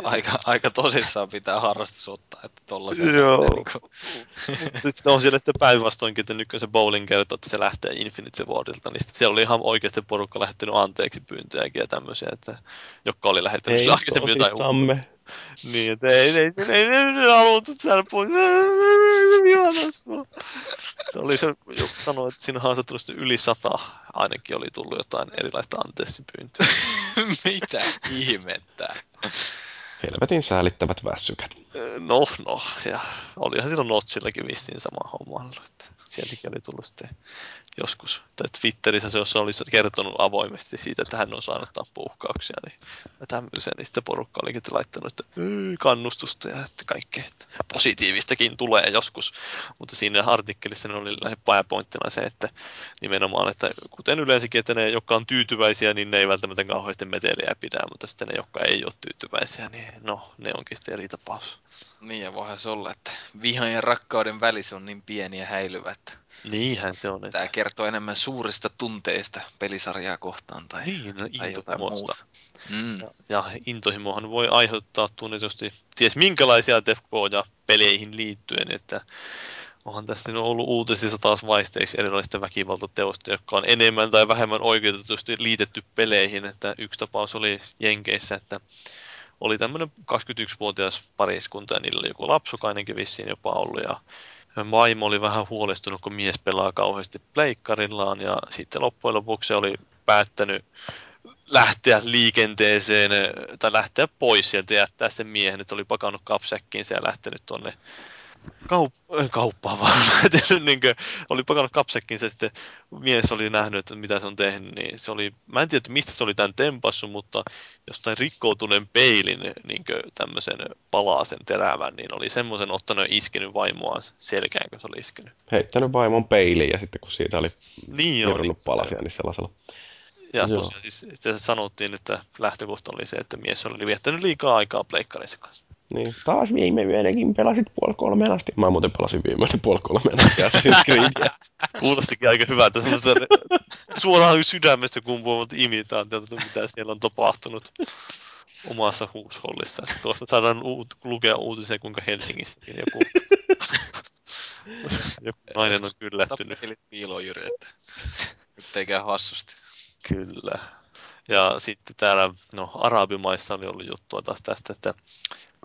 aika, aika tosissaan pitää harrastus ottaa, että tollaisen... Joo. Niin kuin... sitten on siellä sitten päinvastoinkin, että nykyään se bowling kertoo, että se lähtee Infinity Wardilta, niin siellä oli ihan oikeasti porukka lähettänyt anteeksi pyyntöjäkin ja tämmöisiä, että, jotka oli lähettänyt ei aikaisemmin jotain samme. Niin, että ei, ei, ei, ei, ei, ei haluttu täällä pois. Se oli se, joku sanoi, että siinä haastattelussa yli sata ainakin oli tullut jotain erilaista anteeksi pyyntöä. Mitä ihmettä? Helvetin säälittävät väsykät. No, no, ja olihan silloin Notsillakin vissiin sama homma. Että... sieltäkin oli tullut sitten joskus, tai Twitterissä se olisi kertonut avoimesti siitä, että hän on saanut tappuuhkauksia, niin tämmöisen, niin sitten porukka oli laittanut että kannustusta ja että kaikkea, että positiivistakin tulee joskus, mutta siinä artikkelissa oli lähes pääpointtina se, että nimenomaan, että kuten yleensäkin, että ne, jotka on tyytyväisiä, niin ne ei välttämättä kauheasti meteliä pidä, mutta sitten ne, jotka ei ole tyytyväisiä, niin no, ne onkin sitten eri tapaus. Niin ja voihan se olla, että vihan ja rakkauden välissä on niin pieni ja häilyvä, että Niinhän se on. Että... Tämä kertoo enemmän suurista tunteista pelisarjaa kohtaan tai, niin, no, tai jotain muuta. Mm. Ja, ja intohimohan voi aiheuttaa tunnetusti ties minkälaisia tefkoja peleihin liittyen, että onhan tässä ollut uutisissa taas vaihteeksi erilaisista väkivaltateosta, jotka on enemmän tai vähemmän oikeutetusti liitetty peleihin. Että yksi tapaus oli Jenkeissä, että oli tämmöinen 21-vuotias pariskunta ja niillä oli joku lapsukainenkin vissiin jopa ollut. Ja vaimo oli vähän huolestunut, kun mies pelaa kauheasti pleikkarillaan. Ja sitten loppujen lopuksi oli päättänyt lähteä liikenteeseen tai lähteä pois sieltä ja jättää sen miehen, että oli pakannut kapsäkkiin ja lähtenyt tuonne kaup- <laughs> kauppaan vaan. <laughs> niin kuin, oli pakannut kapsekkin, se sitten mies oli nähnyt, että mitä se on tehnyt, niin se oli, mä en tiedä, että mistä se oli tämän tempassu, mutta jostain rikkoutuneen peilin niin tämmöisen palasen terävän, niin oli semmoisen ottanut ja iskenyt vaimoaan selkään, kun se oli iskenyt. Heittänyt vaimon peiliin ja sitten kun siitä oli niin on, palasia, niin sellaisella. Ja Joo. tosiaan siis sanottiin, että lähtökohta oli se, että mies oli viettänyt liikaa aikaa pleikkareissa kanssa. Niin, taas viime yönäkin pelasit puoli kolmeen asti. Mä muuten pelasin viime yönä puoli kolmeen asti Assassin's <laughs> Creedia. Kuulostikin aika hyvältä semmoista suoraan sydämestä kumpuavat imitaatiot, mitä siellä on tapahtunut omassa huushollissa. Tuosta saadaan uut, lukea uutisia, kuinka Helsingissäkin joku, <laughs> joku nainen on kyllästynyt. Piilojyri, että nyt ei käy hassusti. Kyllä. Ja sitten täällä, no Arabimaissa oli ollut juttua taas tästä, että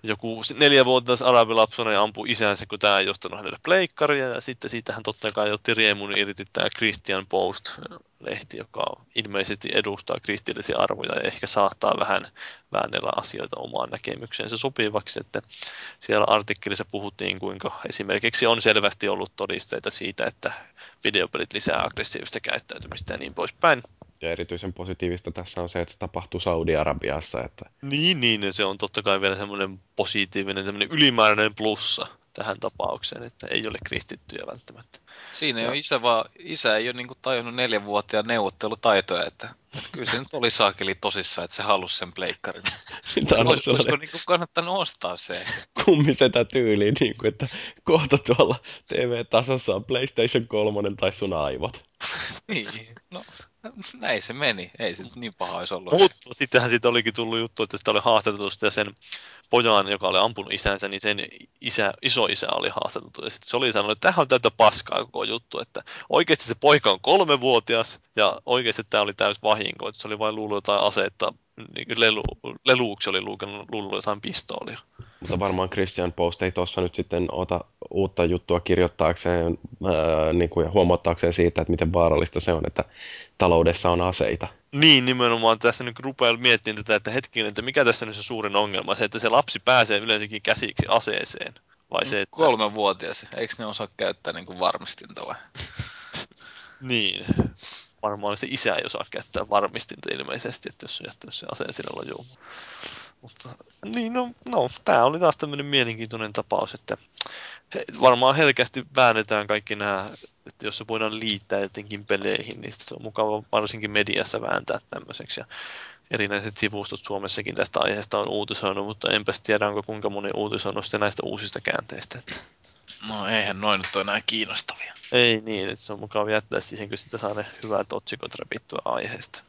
joku neljävuotias arabilapsonen ampui isänsä, kun tämä ei ostanut hänelle pleikkaria, ja sitten siitä hän totta kai otti riemun irti tämä Christian Post-lehti, joka ilmeisesti edustaa kristillisiä arvoja ja ehkä saattaa vähän väännellä asioita omaan näkemykseensä sopivaksi, että siellä artikkelissa puhuttiin, kuinka esimerkiksi on selvästi ollut todisteita siitä, että videopelit lisää aggressiivista käyttäytymistä ja niin poispäin. Ja erityisen positiivista tässä on se, että se tapahtuu Saudi-Arabiassa. Että... Niin, niin, se on totta kai vielä semmoinen positiivinen, semmoinen ylimääräinen plussa tähän tapaukseen, että ei ole kristittyjä välttämättä. Siinä ei ole isä, vaan isä ei ole niin tajunnut neljänvuotiaan neuvottelutaitoja, että, että kyllä se nyt oli saakeli tosissaan, että se halusi sen pleikkarin. <laughs> Olisi, olisiko niin kannattanut ostaa se? Kummisetä tyyliin, niin kuin, että kohta tuolla TV-tasossa on PlayStation 3 tai sun aivot. niin, no <laughs> näin se meni. Ei se niin paha olisi ollut. Mutta sittenhän siitä olikin tullut juttu, että sitä oli haastateltu sitä sen pojan, joka oli ampunut isänsä, niin sen isä, iso isä oli haastateltu. Ja se oli sanonut, että tämähän on täyttä paskaa koko juttu, että oikeasti se poika on kolmevuotias ja oikeasti tämä oli täys vahinko, että se oli vain luullut jotain aseetta, niin lelu, leluuksi oli luullut jotain pistoolia. Mutta varmaan Christian Post ei tuossa nyt sitten ota uutta juttua kirjoittaakseen ää, niin kuin, ja huomauttaakseen siitä, että miten vaarallista se on, että taloudessa on aseita. Niin, nimenomaan tässä nyt rupeaa miettimään tätä, että hetkinen, että mikä tässä on se suurin ongelma, se, että se lapsi pääsee yleensäkin käsiksi aseeseen. Vai se, että... Kolmenvuotias, eikö ne osaa käyttää niin kuin varmistinta vai? <laughs> niin, varmaan se isä ei osaa käyttää varmistinta ilmeisesti, että jos on jättänyt se aseen sinne lajuun. Mutta niin, no, no tämä oli taas tämmöinen mielenkiintoinen tapaus, että he, varmaan helkästi väännetään kaikki nämä, että jos se voidaan liittää jotenkin peleihin, niin se on mukava varsinkin mediassa vääntää tämmöiseksi. Ja erinäiset sivustot Suomessakin tästä aiheesta on uutisoinut, mutta enpäs tiedä, onko kuinka moni uutisoinut näistä uusista käänteistä. Että... No eihän noin nyt ole enää kiinnostavia. Ei niin, että se on mukava jättää siihen, kun sitä saa ne hyvät otsikot aiheesta.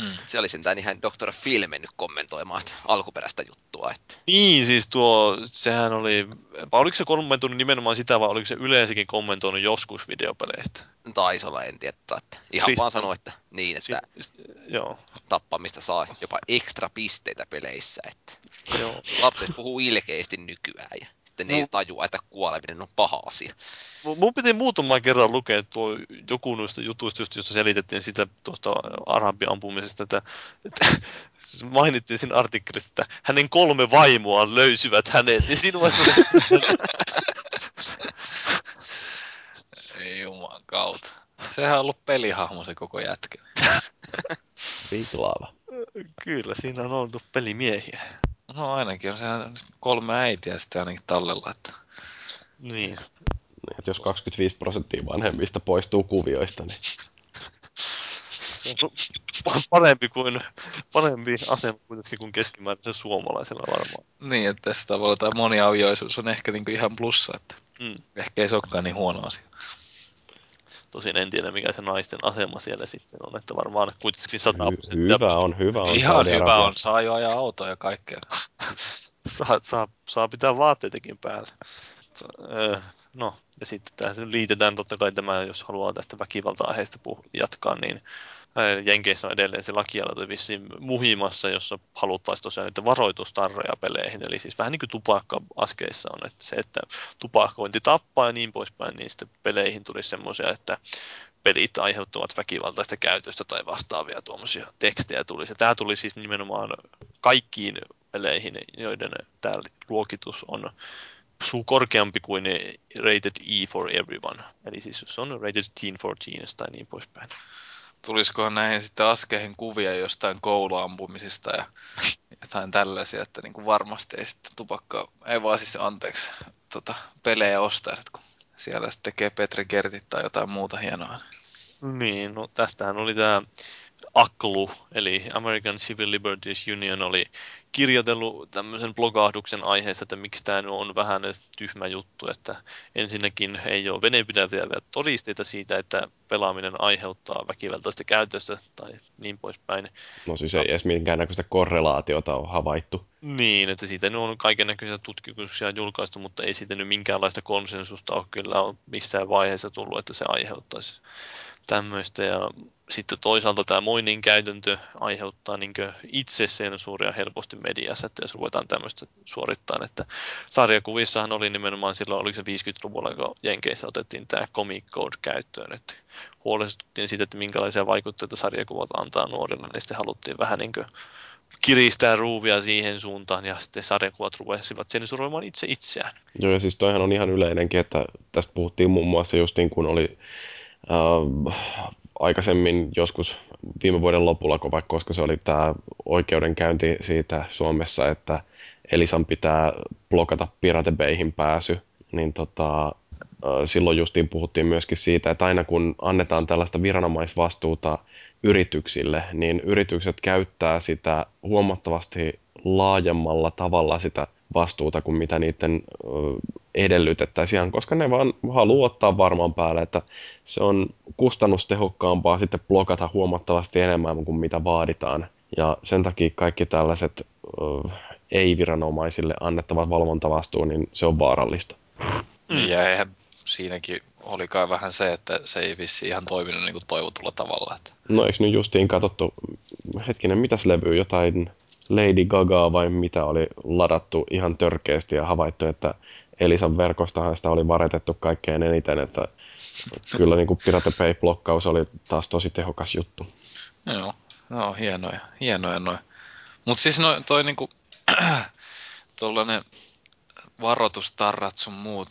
Mm. Se oli sentään ihan Dr. Phil mennyt kommentoimaan alkuperäistä juttua. Että... Niin, siis tuo, sehän oli, vai oliko se kommentoinut nimenomaan sitä, vai oliko se yleensäkin kommentoinut joskus videopeleistä? Taisi olla, en tiedä. Että ihan Christ... vaan sanoa, että niin, että si- joo. tappamista saa jopa ekstra pisteitä peleissä. Että joo. Lapset puhuu ilkeästi nykyään ja sitten ne ei tajua, että kuoleminen on paha asia. Mun piti muutaman kerran lukea tuo joku noista jutuista, just, josta selitettiin sitä tuosta ampumisesta, että, että <laughs> mainittiin siinä artikkelissa, että hänen kolme vaimoaan löysivät hänet, niin siinä vaiheessa <laughs> Ei jumala. kautta. Sehän on ollut pelihahmo se koko jätkä. Viklaava. Kyllä, siinä on oltu pelimiehiä. No ainakin on sehän kolme äitiä sitten ainakin tallella. Että... Niin. Niin, että jos 25 prosenttia vanhemmista poistuu kuvioista, niin Se on pa- parempi, kuin, parempi asema kuitenkin kuin keskimääräisen suomalaisella varmaan. Niin, että tässä tavalla tämä moniavioisuus on ehkä niinku ihan plussa, että Mm. ehkä ei se olekaan niin huono asia. Tosin en tiedä, mikä se naisten asema siellä sitten on, että varmaan kuitenkin 100 hy- hyvä on, hyvä on. ihan hyvä on, saa jo ajaa autoa ja kaikkea. <laughs> saa, saa, saa pitää vaatteitakin päällä. No, ja sitten tähän liitetään totta kai tämä, jos haluaa tästä väkivalta-aiheesta puh- jatkaa, niin Jenkeissä on edelleen se lakialoite vissiin muhimassa, jossa haluttaisiin tosiaan niitä varoitustarroja peleihin. Eli siis vähän niin kuin tupakka-askeissa on, että se, että tupakointi tappaa ja niin poispäin, niin sitten peleihin tulisi semmoisia, että pelit aiheuttavat väkivaltaista käytöstä tai vastaavia tuommoisia tekstejä tulisi. Ja tämä tuli siis nimenomaan kaikkiin peleihin, joiden tämä luokitus on suu korkeampi kuin rated E for everyone. Eli siis se on rated teen for teens tai niin poispäin. Tulisikohan näihin sitten askeihin kuvia jostain kouluampumisista ja jotain tällaisia, että niin kuin varmasti ei sitten tupakkaa, ei vaan siis anteeksi, tota, pelejä ostaisi, kun siellä sitten tekee Petri Gertit tai jotain muuta hienoa. Niin, no tästähän oli tämä ACLU, eli American Civil Liberties Union, oli kirjoitellut tämmöisen blogahduksen aiheesta, että miksi tämä on vähän tyhmä juttu, että ensinnäkin ei ole vedenpidäviä todisteita siitä, että pelaaminen aiheuttaa väkivaltaista käytöstä tai niin poispäin. No siis ei edes minkäännäköistä korrelaatiota ole havaittu. Niin, että siitä nyt on kaiken näköisiä tutkimuksia julkaistu, mutta ei siitä nyt minkäänlaista konsensusta ole kyllä missään vaiheessa tullut, että se aiheuttaisi tämmöistä. Ja sitten toisaalta tämä moinin käytäntö aiheuttaa niin itsesensuuria helposti mediassa, että jos ruvetaan tämmöistä suorittaa, että sarjakuvissahan oli nimenomaan silloin, oliko se 50-luvulla, kun Jenkeissä otettiin tämä Comic Code käyttöön, että huolestuttiin siitä, että minkälaisia vaikutteita sarjakuvat antaa nuorille, niin sitten haluttiin vähän niin kuin kiristää ruuvia siihen suuntaan ja sitten sarjakuvat rupesivat sensuroimaan itse itseään. Joo, ja siis toihan on ihan yleinenkin, että tästä puhuttiin muun muassa justiin kun oli äh, aikaisemmin joskus viime vuoden lopulla, vaikka koska se oli tämä oikeudenkäynti siitä Suomessa, että Elisan pitää blokata Pirate Bayhin pääsy, niin tota, silloin justiin puhuttiin myöskin siitä, että aina kun annetaan tällaista viranomaisvastuuta yrityksille, niin yritykset käyttää sitä huomattavasti laajemmalla tavalla sitä vastuuta kuin mitä niiden edellytettäisiin, ihan koska ne vaan haluaa ottaa varmaan päälle, että se on kustannustehokkaampaa sitten blokata huomattavasti enemmän kuin mitä vaaditaan. Ja sen takia kaikki tällaiset ei-viranomaisille annettavat valvontavastuu, niin se on vaarallista. Mm. Ja eihän siinäkin oli kai vähän se, että se ei vissi ihan toiminut niin kuin toivotulla tavalla. Että... No eikö nyt justiin katsottu, hetkinen, mitäs levyä, jotain Lady Gagaa vai mitä oli ladattu ihan törkeästi ja havaittu, että Elisan verkostahan sitä oli varetettu kaikkein eniten, että kyllä niin kuin Pirate Bay-blokkaus oli taas tosi tehokas juttu. Joo, no hienoja, hienoja noin. Mutta siis no, toi niinku, <clears throat> tollanen varoitustarrat sun muut,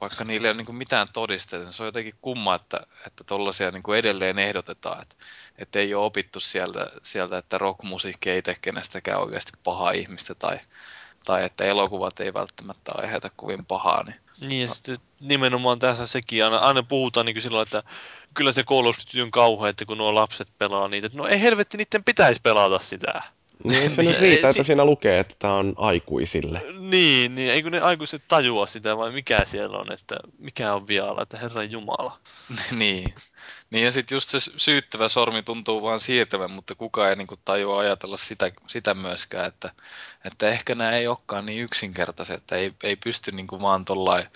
vaikka niillä ei ole niinku mitään todisteita, niin se on jotenkin kumma, että, että tollaisia niinku edelleen ehdotetaan, että, että ei ole opittu sieltä, sieltä että rockmusiikki ei tee kenestäkään oikeasti pahaa ihmistä tai, tai että elokuvat ei välttämättä aiheuta kovin pahaa. Niin. Niin ja sitten nimenomaan tässä sekin, aina, aina puhutaan niin silloin, että kyllä se Duty on kauhea, että kun nuo lapset pelaa niitä, että no ei helvetti, niiden pitäisi pelata sitä. Niin <laughs> se nyt riitä, si- että siinä lukee, että tämä on aikuisille? Niin, niin eikö ne aikuiset tajua sitä vai mikä siellä on, että mikä on vialla, että Herran Jumala. <laughs> niin. niin ja sitten just se syyttävä sormi tuntuu vaan siirtävän, mutta kukaan ei niinku tajua ajatella sitä, sitä myöskään, että, että ehkä nämä ei olekaan niin yksinkertaisia, että ei, ei pysty niinku vaan tollain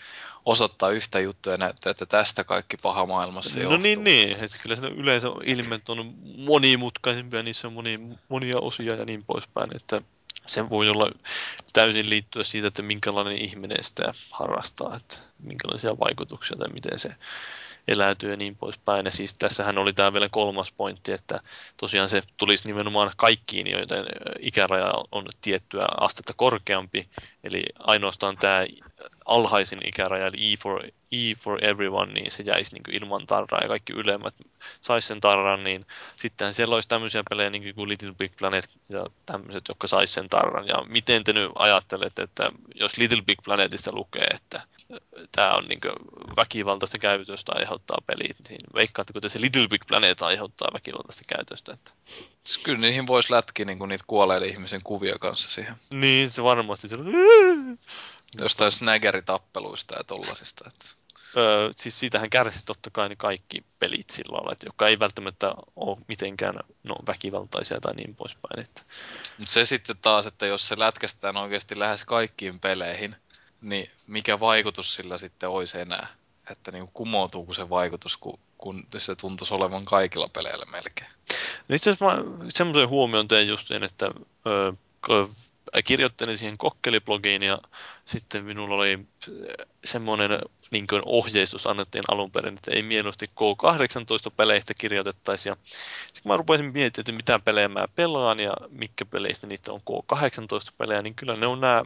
osoittaa yhtä juttua ja näyttää, että tästä kaikki paha maailmassa No johtuu. niin, niin. Että kyllä siinä yleensä ilmeet on monimutkaisempia, niissä on moni, monia osia ja niin poispäin, että se voi olla täysin liittyä siitä, että minkälainen ihminen sitä harrastaa, että minkälaisia vaikutuksia tai miten se eläytyy ja niin poispäin. Ja siis tässähän oli tämä vielä kolmas pointti, että tosiaan se tulisi nimenomaan kaikkiin, joiden ikäraja on tiettyä astetta korkeampi, eli ainoastaan tämä alhaisin ikäraja, eli E for E for Everyone, niin se jäisi niin kuin ilman tarraa ja kaikki ylemmät saisi sen tarran, niin sitten siellä olisi tämmöisiä pelejä niin kuin Little Big Planet ja tämmöiset, jotka saisi sen tarran. Ja miten te nyt ajattelette, että jos Little Big Planetista lukee, että tämä on niin väkivaltaista käytöstä aiheuttaa pelit, niin veikkaatteko te se Little Big Planet aiheuttaa väkivaltaista käytöstä? Että... Kyllä niihin voisi lätkiä niin niitä kuolleiden ihmisen kuvia kanssa siihen. Niin, se varmasti. Se... Jostain snaggeritappeluista ja tollasista. Että... Öö, siis siitähän kärsi totta kai ne kaikki pelit sillä lailla, että jotka ei välttämättä ole mitenkään no, väkivaltaisia tai niin poispäin. Että... Mutta se sitten taas, että jos se lätkästään oikeasti lähes kaikkiin peleihin, niin mikä vaikutus sillä sitten olisi enää? Että niin kumoutuuko se vaikutus, kun, kun se tuntuisi olevan kaikilla peleillä melkein? No itse asiassa mä semmoisen huomioon tein just sen, että ö, kirjoittelin siihen kokkeliblogiin ja sitten minulla oli semmoinen niin kuin ohjeistus annettiin alun perin, että ei mieluusti K18-peleistä kirjoitettaisi. Sitten kun mä rupesin miettimään, että mitä pelejä mä pelaan ja mikä peleistä niitä on K18-pelejä, niin kyllä ne on nämä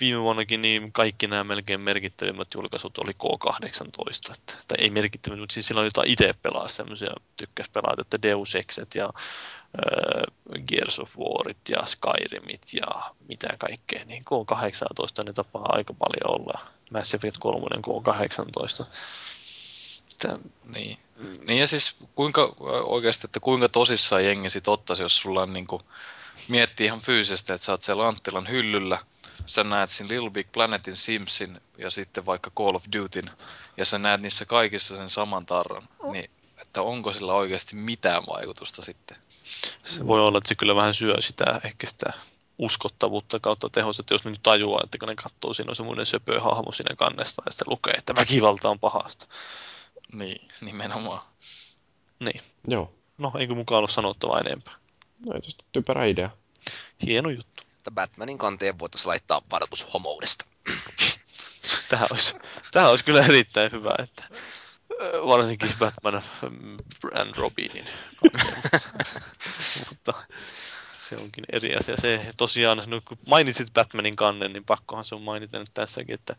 viime vuonnakin niin kaikki nämä melkein merkittävimmät julkaisut oli K18. Että, tai ei merkittävimmät, mutta siis silloin jotain itse pelaa semmoisia, tykkäs pelata, että Deus Exet ja äh, Gears of Warit ja Skyrimit ja mitä kaikkea. Niin K18 ne tapaa aika paljon olla. Mass Effect 3 K18. Että, niin. niin ja siis kuinka oikeasti, että kuinka tosissaan jengi sit ottaisi, jos sulla on kuin, miettii ihan fyysisesti, että sä oot siellä Anttilan hyllyllä, sä näet siinä Little Big Planetin, Simsin ja sitten vaikka Call of Dutyn, ja sä näet niissä kaikissa sen saman tarran, niin että onko sillä oikeasti mitään vaikutusta sitten? Se voi olla, että se kyllä vähän syö sitä, ehkä sitä uskottavuutta kautta tehosta, että jos ne nyt tajuaa, että kun ne katsoo, siinä on semmoinen söpö hahmo siinä kannesta ja sitten lukee, että väkivalta on pahasta. Niin, nimenomaan. Niin. Joo. No, eikö mukaan ollut sanottavaa enempää? No ei tästä typerä idea. Hieno juttu. Että Batmanin kanteen voitaisiin laittaa varoitus homoudesta. <clears throat> Tähän olisi, tähän olisi kyllä erittäin hyvä, että varsinkin Batman and Robinin mutta se onkin eri asia. Se tosiaan, no, kun mainitsit Batmanin kannen, niin pakkohan se on mainita nyt tässäkin, että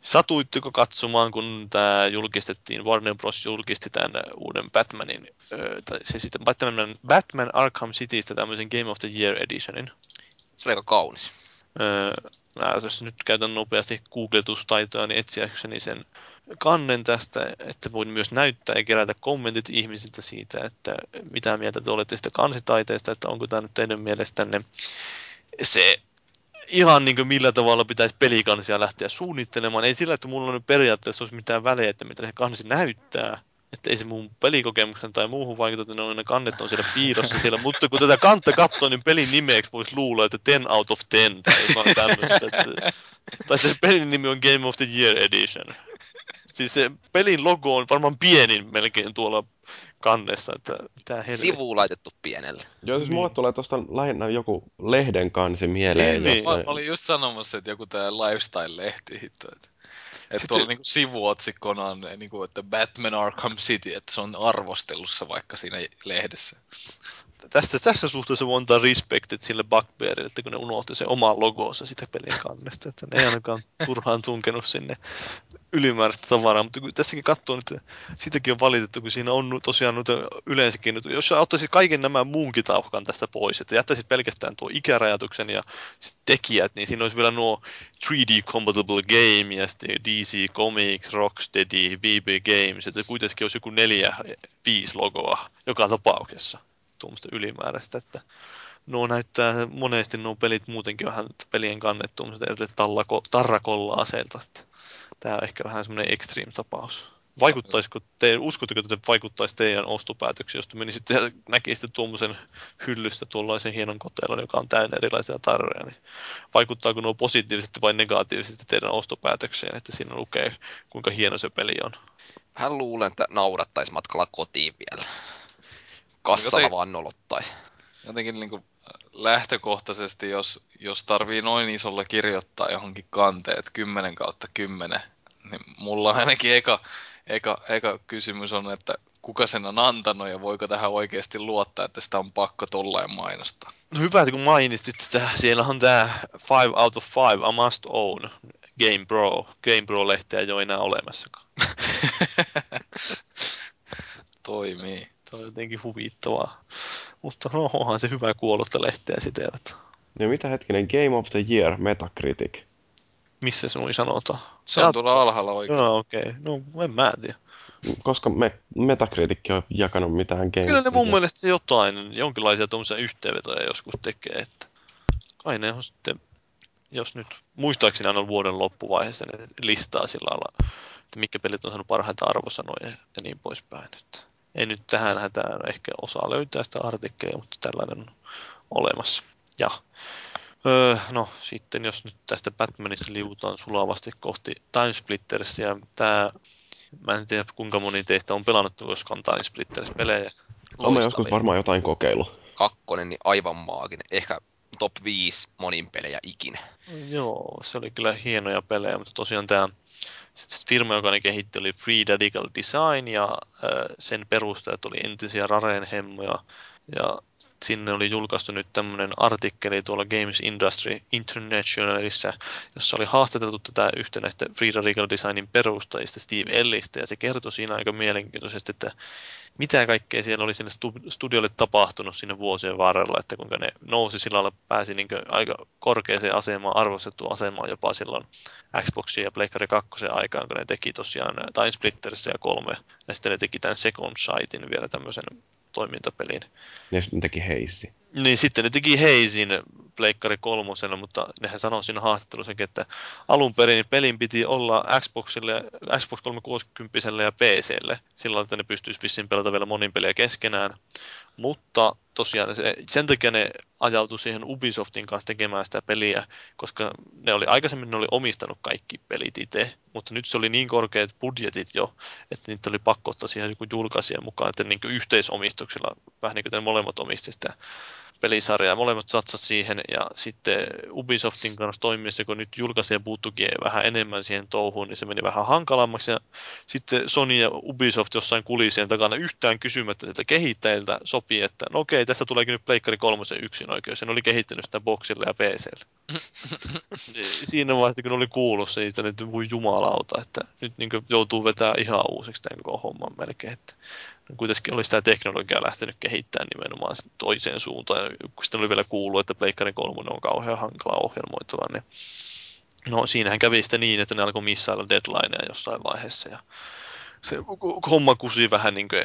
satuitteko katsomaan, kun tämä julkistettiin, Warner Bros. julkisti tämän uuden Batmanin, tai se sitten Batman, Batman Arkham Citystä tämmöisen Game of the Year Editionin. Se oli aika kaunis. Mä jos nyt käytän nopeasti googletustaitoa, niin etsiäkseni sen kannen tästä, että voin myös näyttää ja kerätä kommentit ihmisiltä siitä, että mitä mieltä te olette sitä kansitaiteesta, että onko tämä nyt teidän mielestänne se ihan niin kuin millä tavalla pitäisi pelikansia lähteä suunnittelemaan. Ei sillä, että mulla on nyt periaatteessa olisi mitään väliä, että mitä se kansi näyttää, että ei se mun pelikokemuksen tai muuhun vaikuta, että ne, on, ne kannet on siellä piilossa siellä, mutta kun tätä kantta katsoo, niin pelin nimeksi voisi luulla, että 10 out of 10 tai jotain tämmöistä. Että, tai se pelin nimi on Game of the Year Edition. Siis se pelin logo on varmaan pienin melkein tuolla kannessa, että mitä helvettiä. Sivu laitettu pienelle. Joo, siis niin. mulle tulee tuosta lähinnä joku lehden kansi mieleen. Niin, niin. Mä, mä olin just sanomassa, että joku tämä lifestyle-lehti hitto. Että, että Sitten... tuolla niinku sivuotsikkona on niinku, että Batman Arkham City, että se on arvostelussa vaikka siinä lehdessä tässä, tässä suhteessa voi antaa respektit sille Bugbearille, että kun ne unohti se oma logonsa sitä pelin kannesta, että ne ei ainakaan <laughs> turhaan tunkenut sinne ylimääräistä tavaraa, mutta kun tässäkin katsoo nyt, sitäkin on valitettu, kun siinä on tosiaan nyt yleensäkin, nyt, jos sä ottaisit kaiken nämä muunkin tauhkan tästä pois, että jättäisit pelkästään tuo ikärajatuksen ja tekijät, niin siinä olisi vielä nuo 3D Compatible Game ja sitten DC Comics, Rocksteady, VB Games, että kuitenkin olisi joku neljä, viisi logoa joka tapauksessa tuommoista ylimääräistä, että nuo näyttää monesti nuo pelit muutenkin vähän pelien kannettu tallako, tarrakolla-aseelta, että tämä on ehkä vähän semmoinen extreme-tapaus. Vaikuttaisiko te, uskotteko, että vaikuttaisi teidän ostopäätöksiä, jos te menisitte ja näkisitte tuommoisen hyllystä tuollaisen hienon kotelon, joka on täynnä erilaisia tarroja, niin vaikuttaako nuo positiivisesti vai negatiivisesti teidän ostopäätökseen, että siinä lukee, kuinka hieno se peli on? Hän luulen, että naurattaisi matkalla kotiin vielä kassalla joten, vaan nolottaisi. Jotenkin niin kuin lähtökohtaisesti, jos, jos tarvii noin isolla kirjoittaa johonkin kanteet 10 kautta 10, niin mulla ainakin eka, eka, eka kysymys on, että kuka sen on antanut ja voiko tähän oikeasti luottaa, että sitä on pakko tollain mainostaa. No hyvä, että kun mainitsit, että siellä on tämä 5 out of 5, a must own, Game Pro. Game Pro-lehteä ei ole enää olemassakaan. <laughs> Toimii. Se on jotenkin huvittavaa. Mutta no, onhan se hyvä kuollutta lehteä siteerata. Ja mitä hetkinen, Game of the Year, Metacritic. Missä se noin sanotaan? Se on tuolla alhaalla oikein. Joo, okei. Okay. No, en mä tiedä. Koska me, Metacritic on jakanut mitään Game Kyllä ne mun mielestä jotain, jonkinlaisia tuommoisia yhteenvetoja joskus tekee, että kai ne on sitten, jos nyt muistaakseni aina vuoden loppuvaiheessa ne listaa sillä lailla, että mitkä pelit on saanut parhaita arvosanoja ja niin poispäin. Että ei nyt tähän hätään ehkä osaa löytää sitä artikkelia, mutta tällainen on olemassa. Ja öö, no sitten jos nyt tästä Batmanista liutaan sulavasti kohti Timesplittersia, tämä Mä en tiedä, kuinka moni teistä on pelannut koskaan Time Splitters-pelejä. Olen joskus varmaan jotain kokeilu. Kakkonen, niin aivan maaginen. Ehkä top 5 monin pelejä ikinä. Joo, se oli kyllä hienoja pelejä, mutta tosiaan tämä firma, joka ne kehitti, oli Free Radical Design ja sen perustajat oli entisiä Raren hemmoja. Ja sinne oli julkaistu nyt tämmöinen artikkeli tuolla Games Industry Internationalissa, jossa oli haastateltu tätä yhtä näistä Free Radical Designin perustajista Steve Ellistä, ja se kertoi siinä aika mielenkiintoisesti, että mitä kaikkea siellä oli sinne stu- studiolle tapahtunut sinne vuosien varrella, että kuinka ne nousi sillä lailla, pääsi niin aika korkeaseen asemaan, arvostettuun asemaan jopa silloin Xboxin ja Pleikkari 2 aikaan, kun ne teki tosiaan Time Splitterissa ja kolme, ja sitten ne teki tämän Second Sightin vielä tämmöisen toimintapelin. Ja sitten teki heissi. Niin sitten ne teki Heisin Pleikkari kolmosena, mutta nehän sanoi siinä haastattelussakin, että alun perin pelin piti olla Xboxille, Xbox 360 ja PClle, sillä että ne pystyisi vissiin pelata vielä monin peliä keskenään. Mutta tosiaan se, sen takia ne ajautui siihen Ubisoftin kanssa tekemään sitä peliä, koska ne oli aikaisemmin ne oli omistanut kaikki pelit itse, mutta nyt se oli niin korkeat budjetit jo, että niitä oli pakko ottaa siihen joku mukaan, että niin yhteisomistuksella vähän niin kuin molemmat omisti sitä pelisarjaa. Molemmat satsat siihen ja sitten Ubisoftin kanssa toimiessa, kun nyt julkaisija puuttukin vähän enemmän siihen touhuun, niin se meni vähän hankalammaksi. Ja sitten Sony ja Ubisoft jossain kulisien takana yhtään kysymättä sieltä kehittäjiltä sopii, että no okei, tästä tuleekin nyt Pleikkari kolmosen yksin oikeus. Ja ne oli kehittänyt sitä boxille ja PClle. <laughs> Siinä vaiheessa, kun oli kuullut siitä, niin voi jumalauta, että nyt niin joutuu vetämään ihan uusiksi tämän koko homman melkein. Että kuitenkin oli sitä teknologiaa lähtenyt kehittämään nimenomaan toiseen suuntaan. Kun sitten oli vielä kuullut, että Pleikkari 3 on kauhean hankala ohjelmoitava, niin no siinähän kävi sitten niin, että ne alkoi missailla deadlineja jossain vaiheessa. Ja se homma kusi vähän niin kuin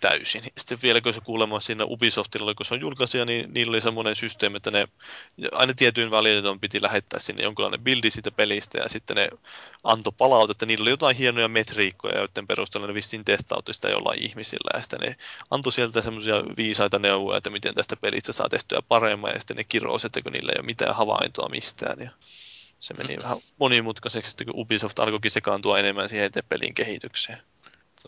täysin. Sitten vielä kun se kuulemma siinä Ubisoftilla, kun se on julkaisija, niin niillä oli semmoinen systeemi, että ne aina tietyin välineetön piti lähettää sinne jonkinlainen bildi siitä pelistä ja sitten ne antoi palautetta. Niillä oli jotain hienoja metriikkoja, joiden perusteella ne vissiin testautti sitä jollain ihmisillä ja sitten ne antoi sieltä semmoisia viisaita neuvoja, että miten tästä pelistä saa tehtyä paremmin ja sitten ne kirosi, että kun niillä ei ole mitään havaintoa mistään. Ja se meni vähän monimutkaiseksi, että kun Ubisoft alkoikin sekaantua enemmän siihen pelin kehitykseen.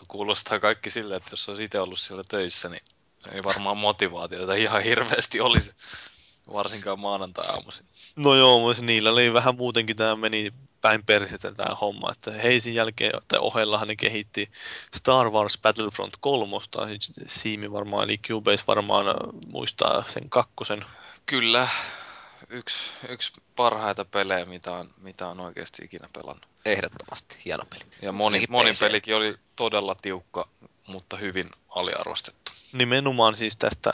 Kuulostaa kaikki sille, että jos olisi itse ollut siellä töissä, niin ei varmaan motivaatiota ihan hirveästi olisi, varsinkaan maanantai-aamuisin. No joo, mutta niillä oli vähän muutenkin tämä meni päin persettä tämä homma, että Heisin jälkeen tai ohellahan ne kehitti Star Wars Battlefront 3, Siimi varmaan, eli Cubase varmaan muistaa sen kakkosen. Kyllä, yksi, yksi parhaita pelejä, mitä on, mitä on oikeasti ikinä pelannut. Ehdottomasti hieno peli. Ja moni, Sekin moni PC. pelikin oli todella tiukka, mutta hyvin aliarvostettu. Nimenomaan siis tästä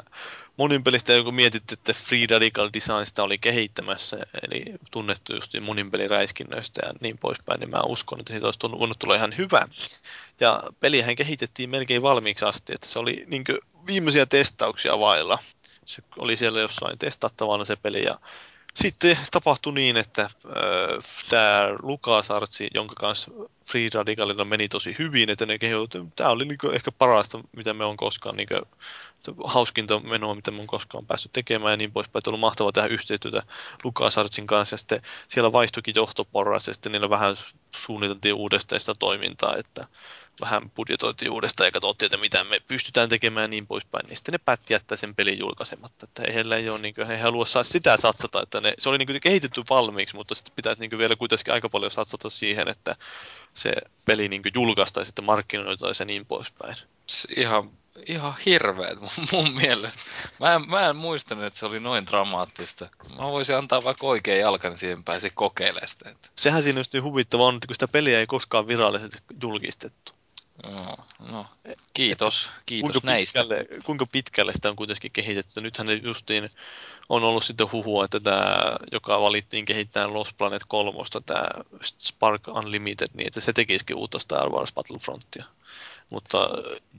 monin pelistä, kun mietitte, että Free Radical Designsta oli kehittämässä, eli tunnettu just monin peliräiskinnöistä ja niin poispäin, niin mä uskon, että siitä olisi tullut- voinut tulla ihan hyvä. Ja pelihän kehitettiin melkein valmiiksi asti, että se oli niin viimeisiä testauksia vailla. Se oli siellä jossain testattavana se peli ja sitten tapahtui niin, että äh, tämä LucasArts, jonka kanssa Free Radicalilla meni tosi hyvin, että ne kehittäivät, että tämä oli niinku ehkä parasta, mitä me on koskaan, niinku, hauskinta menoa, mitä me on koskaan päässyt tekemään ja niin poispäin. Että on ollut mahtavaa tehdä yhteistyötä LucasArtsin kanssa ja sitten siellä vaihtuikin johtoporras ja sitten niillä vähän suunniteltiin uudestaan sitä toimintaa, että vähän budjetoitiin uudestaan ja katsottiin, että mitä me pystytään tekemään ja niin poispäin, niin sitten ne päätti jättää sen pelin julkaisematta, että ei heillä ei ole, niin kuin, he ei halua saa sitä satsata, että ne, se oli niin kuin kehitetty valmiiksi, mutta sitten pitäisi niin kuin vielä kuitenkin aika paljon satsata siihen, että se peli niin kuin julkaistaan sitten markkinoitaisiin ja niin poispäin. Ihan, ihan hirveet mun, mun mielestä. Mä en, mä en muistanut, että se oli noin dramaattista. Mä voisin antaa vaikka oikein jalkan, niin siihen pääsi kokeilemaan sitä. Että Sehän siinä just niin huvittavaa on, että kun sitä peliä ei koskaan virallisesti julkistettu. No, no. Kiitos, kiitos kuinka näistä. pitkälle, kuinka pitkälle sitä on kuitenkin kehitetty. Nythän justiin on ollut sitten huhua, että tämä, joka valittiin kehittämään Lost Planet 3, tämä Spark Unlimited, niin että se tekisikin uutta Star Wars Battlefrontia. Mutta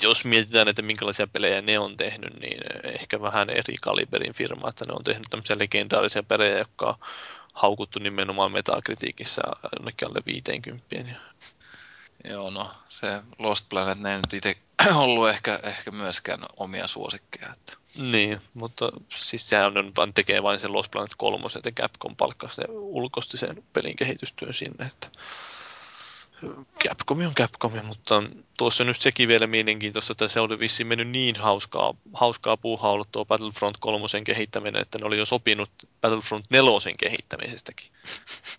jos mietitään, että minkälaisia pelejä ne on tehnyt, niin ehkä vähän eri kaliberin firma, että ne on tehnyt tämmöisiä legendaarisia pelejä, jotka on haukuttu nimenomaan metakritiikissä jonnekin alle 50. Joo, no se Lost Planet, ne ei nyt itse <clears throat> ollut ehkä, ehkä myöskään omia suosikkeja. Että. Niin, mutta siis sehän on vaan tekee vain sen Lost Planet 3, että Capcom palkkasi ja ulkosti sen pelin kehitystyön sinne. Että Capcom on Capcom, mutta tuossa nyt sekin vielä mielenkiintoista, että se oli vissiin mennyt niin hauskaa, hauskaa puuhaa ollut tuo Battlefront 3 kehittäminen, että ne oli jo sopinut Battlefront 4 kehittämisestäkin.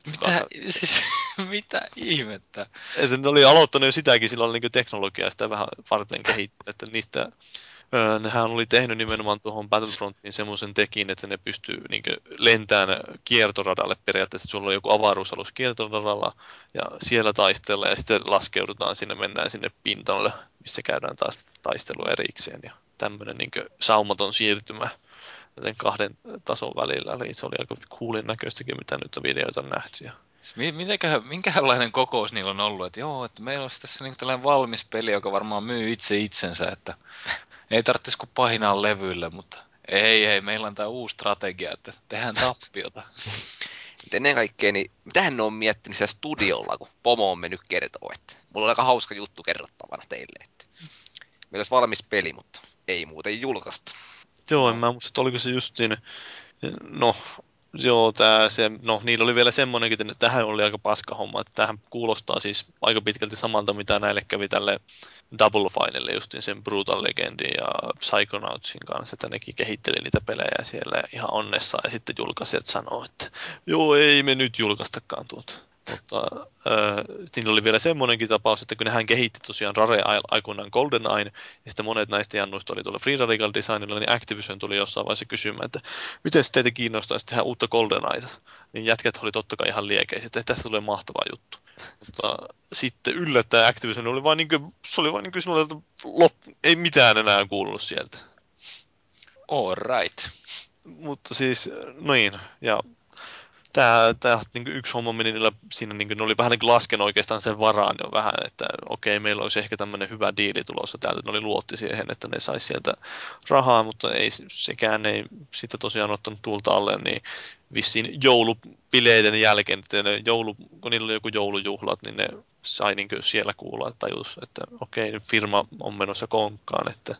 Mitä, siis, <laughs> mitä ihmettä? Että ne oli aloittanut jo sitäkin, sillä oli niin teknologiaa sitä vähän varten kehittää, että niistä nehän oli tehnyt nimenomaan tuohon Battlefrontiin semmoisen tekin, että ne pystyy niin lentämään kiertoradalle periaatteessa. Että sulla on joku avaruusalus kiertoradalla ja siellä taistella ja sitten laskeudutaan sinne, mennään sinne pintalle, missä käydään taas taistelu erikseen. Ja tämmöinen niin saumaton siirtymä näiden kahden tason välillä. Eli se oli aika kuulin näköistäkin, mitä nyt on videoita nähty. Ja Mitenköhän, minkälainen kokous niillä on ollut, että joo, että meillä olisi tässä niin tällainen valmis peli, joka varmaan myy itse itsensä, että ei tarvitsisi kuin pahinaa levylle, mutta ei, ei, meillä on tämä uusi strategia, että tehdään tappiota. Ennen kaikkea, niin mitähän ne on miettinyt siellä studiolla, kun Pomo on mennyt kertoa, että mulla on aika hauska juttu kerrottavana teille, että meillä olisi valmis peli, mutta ei muuten julkaista. Joo, en mä muista, että oliko se justiin, no Joo, tää, se, no niillä oli vielä semmoinenkin, että tähän oli aika paska homma, että tähän kuulostaa siis aika pitkälti samalta, mitä näille kävi tälle Double Fineille, justin sen Brutal Legendin ja Psychonautsin kanssa, että nekin kehitteli niitä pelejä siellä ihan onnessa ja sitten julkaisijat sanoo, että joo, ei me nyt julkaistakaan tuota. Mutta äh, niillä oli vielä semmoinenkin tapaus, että kun nehän kehitti tosiaan Rare aikoinaan GoldenEye, ja sitten monet näistä jannuista oli tuolla Free Radical Designilla, niin Activision tuli jossain vaiheessa kysymään, että miten teitä kiinnostaisi tehdä uutta GoldenEyeta. Niin jätkät oli totta kai ihan liekeiset, että tästä tulee mahtava juttu. Mutta sitten yllättäen Activision oli vain niin kuin, se oli vain niin kuin että lop, ei mitään enää kuulunut sieltä. All right. Mutta siis, noin, ja tämä, tämä niin yksi homma meni niillä, siinä niin kuin, ne oli vähän niin lasken oikeastaan sen varaan jo vähän, että okei, okay, meillä olisi ehkä tämmöinen hyvä diili tulossa täältä, ne oli luotti siihen, että ne saisi sieltä rahaa, mutta ei sekään ei sitä tosiaan ottanut tulta alle, niin vissiin joulupileiden jälkeen, että ne joulu, kun niillä oli joku joulujuhlat, niin ne sai niin siellä kuulla, että tajus, että okei, okay, firma on menossa konkkaan, että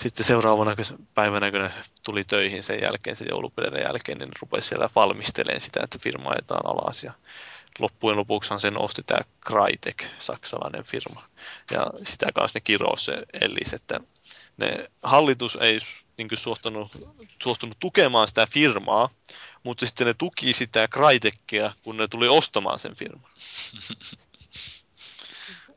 sitten seuraavana päivänä, kun ne tuli töihin sen jälkeen, sen joulupelin jälkeen, niin rupesi siellä valmistelemaan sitä, että firma ajetaan alas. Ja loppujen lopuksihan sen osti tämä Crytek, saksalainen firma. Ja sitä kanssa ne kirous se ellis, että ne hallitus ei niin suostunut, suostunut tukemaan sitä firmaa, mutta sitten ne tuki sitä Crytekia, kun ne tuli ostamaan sen firman. <laughs>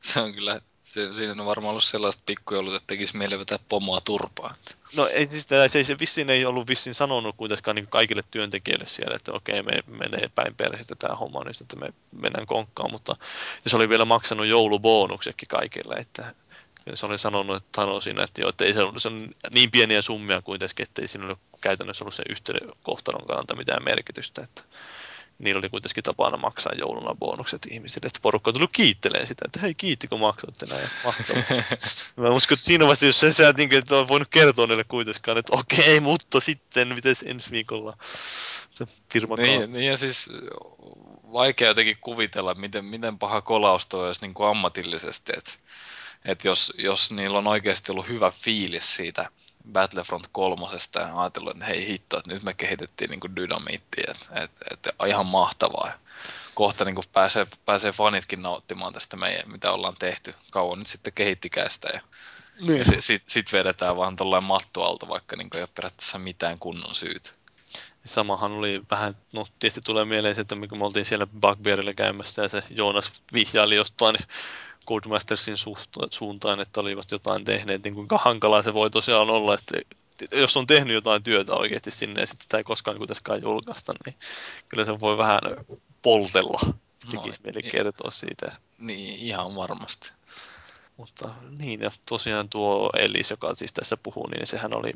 Se on kyllä se, siinä on varmaan ollut sellaista pikkujoulut, että tekisi mieli vetää pomoa turpaan. No ei siis, se, se vissiin ei ollut vissiin sanonut kuitenkaan niin kaikille työntekijöille siellä, että okei, me menee päin perhettä tämä homma nyt, että me mennään konkkaan, mutta se oli vielä maksanut joulubonuksetkin kaikille, että se oli sanonut, että sanoi siinä, että, joo, että ei se, se on niin pieniä summia kuitenkin, että ei siinä ole käytännössä ollut se yhteyden kohtalon kannalta mitään merkitystä, että niillä oli kuitenkin tapana maksaa jouluna bonukset ihmisille. Että porukka tuli kiittelemään sitä, että hei kiitti kun maksoitte näin. <laughs> Mä uskon, että siinä vaiheessa, jos sä niin että on voinut kertoa niille kuitenkaan, että okei, mutta sitten miten ensi viikolla se firma niin, niin, ja siis vaikea jotenkin kuvitella, miten, miten paha kolaus toi olisi niin kuin ammatillisesti. Että, että jos, jos niillä on oikeasti ollut hyvä fiilis siitä Battlefront kolmosesta ja ajatellut, että hei hitto, että nyt me kehitettiin niin dynamiittia, että, että, että ihan mahtavaa. Kohta niin pääsee, pääsee fanitkin nauttimaan tästä meidän, mitä ollaan tehty. Kauan nyt sitten kehittikää sitä ja, niin. ja sitten sit, sit vedetään vaan tuollainen matto alta, vaikka niin ei ole periaatteessa mitään kunnon syytä. Samahan oli vähän, no tietysti tulee mieleen se, että kun me oltiin siellä Bugbearilla käymässä ja se Joonas vihjaili jostain Codemastersin suuntaan, että olivat jotain tehneet, niin kuinka hankalaa se voi tosiaan olla, että jos on tehnyt jotain työtä oikeasti sinne ja sitten sitä ei koskaan kuitenkaan julkaista, niin kyllä se voi vähän poltella. Tekisi no, mieli kertoa siitä. Niin, ihan varmasti. Mutta niin, ja tosiaan tuo Ellis, joka siis tässä puhuu, niin sehän oli